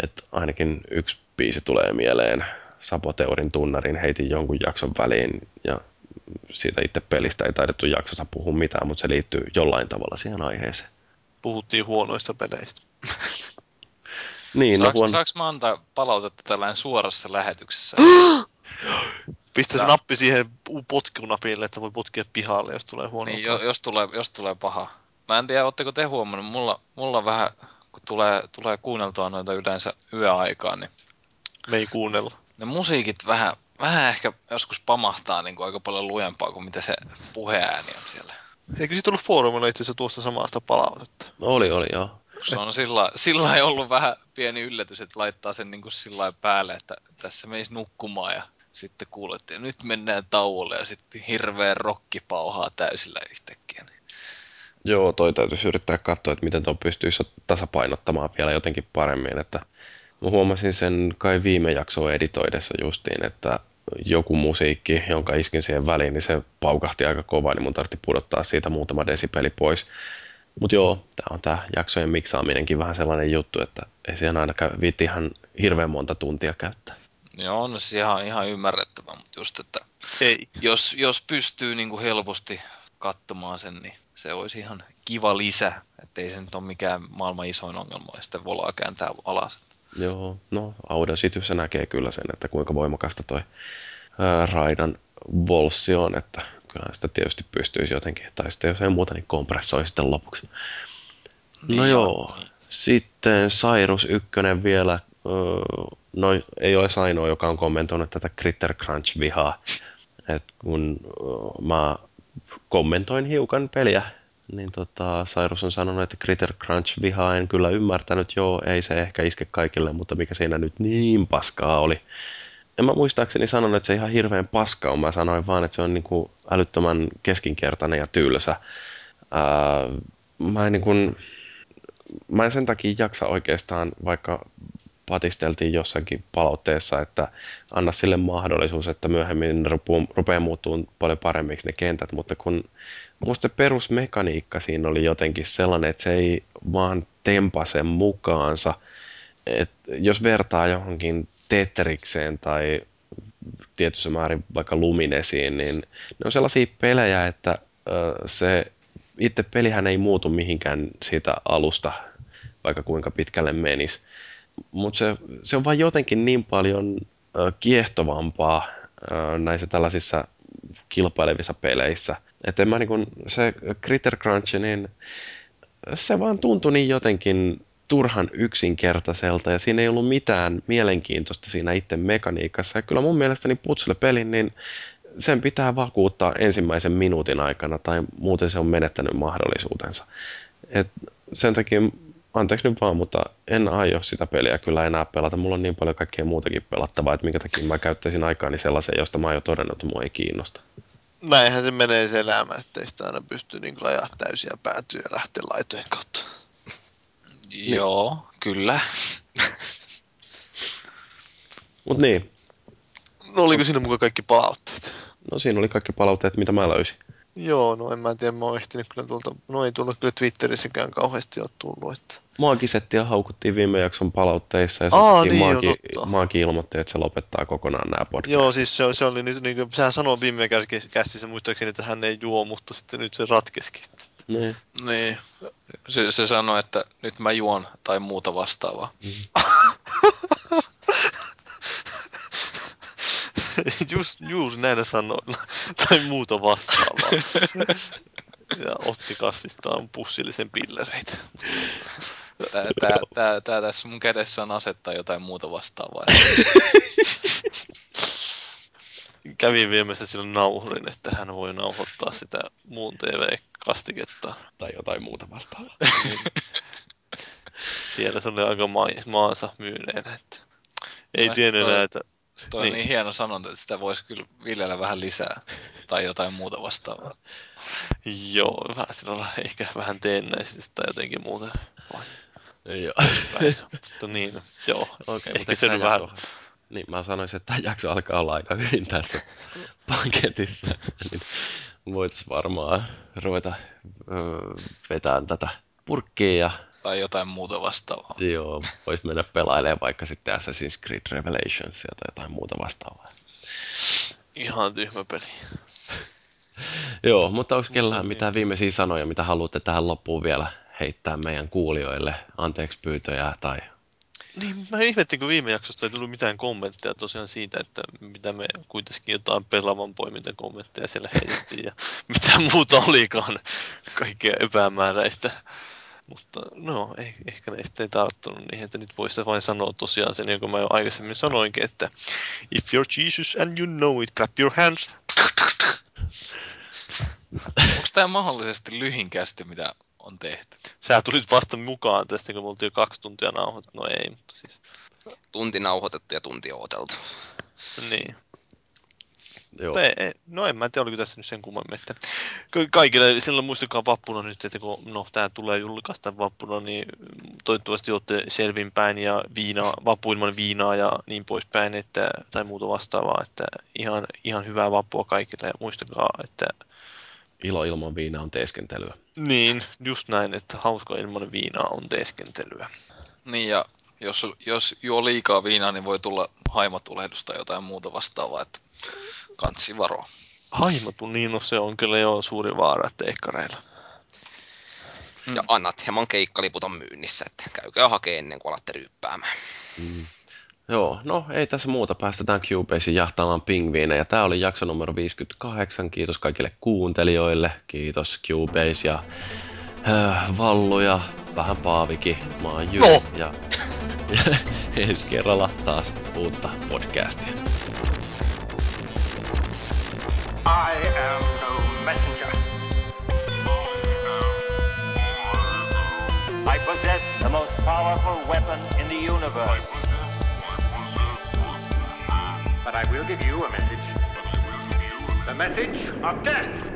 Et ainakin yksi biisi tulee mieleen. Sapoteurin tunnarin heitin jonkun jakson väliin ja siitä itse pelistä ei taidettu jaksossa puhua mitään, mutta se liittyy jollain tavalla siihen aiheeseen. Puhuttiin huonoista peleistä. <laughs> Niin, no Saanko, huon... saanko mä antaa palautetta tällainen suorassa lähetyksessä? <gasps> Pistä se nappi siihen potkunapille, että voi potkia pihalle, jos tulee huono. niin, jo, jos, tulee, jos tulee paha. Mä en tiedä, ootteko te huomannut, mulla, mulla vähän, kun tulee, tulee kuunneltua noita yleensä yöaikaan, niin Me ei kuunnella. ne musiikit vähän, vähän ehkä joskus pamahtaa niin kuin aika paljon lujempaa kuin mitä se puheääni on siellä. Eikö siitä ollut foorumilla itse asiassa tuosta samasta palautetta? Oli, oli, joo. Se on sillä, sillä ei ollut vähän pieni yllätys, että laittaa sen niin kuin sillä päälle, että tässä meisi nukkumaan ja sitten kuulettiin, nyt mennään tauolle ja sitten hirveä rokki pauhaa täysillä yhtäkkiä. Joo, toi täytyisi yrittää katsoa, että miten tuo pystyisi tasapainottamaan vielä jotenkin paremmin. Että mä huomasin sen kai viime jaksoa editoidessa justiin, että joku musiikki, jonka iskin siihen väliin, niin se paukahti aika kovaa, niin mun tarvitsi pudottaa siitä muutama desibeli pois. Mutta joo, tämä on tämä jaksojen miksaaminenkin vähän sellainen juttu, että ei siihen aina viitti ihan hirveän monta tuntia käyttää. Joo, no se ihan, ihan ymmärrettävä, mutta just, että Ei. jos, jos pystyy niin kuin helposti katsomaan sen, niin se olisi ihan kiva lisä, ettei se nyt ole mikään maailman isoin ongelma, ja sitten volaa kääntää alas. Joo, no Audacityssä näkee kyllä sen, että kuinka voimakasta toi ää, raidan volssi on, että kyllä sitä tietysti pystyisi jotenkin, tai sitten jos ei muuta, niin kompressoi sitten lopuksi. No Niin joo, on, niin. sitten Cyrus 1 vielä, öö, no ei ole ainoa, joka on kommentoinut tätä Critter Crunch-vihaa. Et kun öö, mä kommentoin hiukan peliä, niin tota, Cyrus on sanonut, että Critter Crunch-vihaa en kyllä ymmärtänyt. Joo, ei se ehkä iske kaikille, mutta mikä siinä nyt niin paskaa oli. En mä muistaakseni sanonut, että se ihan hirveän paska on. Mä sanoin vaan, että se on niinku älyttömän keskinkertainen ja tylsä. Ää, mä en niin kuin, mä en sen takia jaksa oikeastaan, vaikka patisteltiin jossakin palautteessa, että anna sille mahdollisuus, että myöhemmin rupu, rupeaa muuttumaan paljon paremmiksi ne kentät, mutta kun musta se perusmekaniikka siinä oli jotenkin sellainen, että se ei vaan tempase mukaansa. Et jos vertaa johonkin Tetrikseen tai tietyssä määrin vaikka Luminesiin, niin ne on sellaisia pelejä, että se itse pelihän ei muutu mihinkään siitä alusta, vaikka kuinka pitkälle menisi. Mutta se, se on vain jotenkin niin paljon kiehtovampaa näissä tällaisissa kilpailevissa peleissä. Että mä niin kun, se Critter Crunch, niin se vaan tuntui niin jotenkin turhan yksinkertaiselta ja siinä ei ollut mitään mielenkiintoista siinä itse mekaniikassa. Ja kyllä mun mielestäni putsle-pelin, niin sen pitää vakuuttaa ensimmäisen minuutin aikana tai muuten se on menettänyt mahdollisuutensa. Et sen takia, anteeksi nyt vaan, mutta en aio sitä peliä kyllä enää pelata. Mulla on niin paljon kaikkea muutakin pelattavaa, että minkä takia mä käyttäisin aikaani sellaiseen, josta mä oon jo todennut, että mua ei kiinnosta. Näinhän se menee se elämä, ettei sitä aina pysty niin ajaa täysiä päätyä ja lähteä laitojen kautta. Joo, kyllä. <laughs> Mutta niin, No oliko siinä mukaan kaikki palautteet? no siinä oli kaikki palautteet, mitä mä löysin. Joo, no en mä tiedä, mä oon ehtinyt kyllä tuolta, no ei tullut kyllä Twitterissäkään kauheasti ole tullut, että... Maagisettia haukuttiin viime jakson palautteissa ja Aa, niin joo, Maagi, totta. Maagi ilmoitti, että se lopettaa kokonaan nämä podcastit. Joo, siis se, se oli nyt, niin kuin, sehän sanoi viime kästissä muistaakseni, että hän ei juo, mutta sitten nyt se ratkesikin. Niin. Niin. Se, se sanoi, että nyt mä juon tai muuta vastaavaa. <laughs> <laughs> Just, juuri näillä sanoilla, tai muuta vastaavaa. <laughs> ja otti kassistaan pussillisen pillereitä. Tää, tää, tää, tää tässä mun kädessä on asettaa jotain muuta vastaavaa. <laughs> Kävin viemässä sille nauhurin, että hän voi nauhoittaa sitä muun TV-kastiketta. Tai jotain muuta vastaavaa. Siellä se oli aika ma- maansa myyneenä, että ei tiennyt enää, että Se toi niin. Niin. hieno sanonta, että sitä voisi kyllä viljellä vähän lisää. Tai jotain muuta vastaavaa. joo, vähän sillä lailla ehkä vähän teennäisesti tai jotenkin muuta. Joo. Mutta niin, joo. Okei, Ehkä mutta se nyt vähän- jakso- Niin, mä sanoisin, että tämä jakso alkaa olla aika hyvin tässä paketissa. Niin voitaisiin varmaan ruveta öö, vetämään tätä purkkiä ja Tai jotain muuta vastaavaa. joo, voisi mennä pelailemaan vaikka sitten Assassin's Creed Revelationsia tai jotain muuta vastaavaa. Ihan tyhmä peli. <laughs> Joo, mutta onko kellään niin. mitään viimeisiä sanoja, mitä haluatte tähän loppuun vielä heittää meidän kuulijoille? Anteeksi pyytöjä tai... Niin, mä ihmettin, kun viime jaksosta ei tullut mitään kommentteja tosiaan siitä, että mitä me kuitenkin jotain pelaavan poiminta kommentteja siellä heitettiin ja <laughs> mitä muuta olikaan kaikkea epämääräistä. Mutta no, ei, ehkä ne sitten ei tarttunut niihin, että nyt voisi vain sanoa tosiaan sen, jonka mä jo aikaisemmin sanoinkin, että If you're Jesus and you know it, clap your hands. Onko tämä mahdollisesti lyhin kästi, mitä on tehty? Sä tulit vasta mukaan tästä, kun me oltiin jo kaksi tuntia nauhoitettu. No ei, mutta siis, Tunti nauhoitettu ja tunti ooteltu. niin. Joo, Mutta ei, ei, no en mä tiedä, oliko tässä nyt sen kummemmin. Että ka- kaikille, silloin muistakaa vappuna nyt, että kun no, tämä tulee julkaista vappuna, niin toivottavasti olette selvinpäin ja viina, vappu ilman viinaa ja niin poispäin, että, tai muuta vastaavaa, että ihan, ihan hyvää vappua kaikille ja muistakaa, että ilo ilman viinaa on teeskentelyä. niin, just näin, että hauska ilman viinaa on teeskentelyä. Niin ja Jos, jos juo liikaa viinaa, niin voi tulla haimatulehdus tai jotain muuta vastaavaa, että kansi varoa. Haimatu, niin no se on kyllä jo suuri vaara teikkareilla. Ja annat hieman keikkaliput on myynnissä, että käykää hakee ennen kuin alatte ryyppäämään. Joo, no ei tässä muuta. Päästetään Cubasein jahtaamaan pingviinejä. Tämä oli jakso numero 58. Kiitos kaikille kuuntelijoille. Kiitos Cubase ja äh, Vallu ja vähän Paavikin. Mä oon Jyri ja, ja <laughs> ensi kerralla taas uutta podcastia. I am no messenger. I possess the most powerful weapon in the universe. But I will give you a message. The message of death.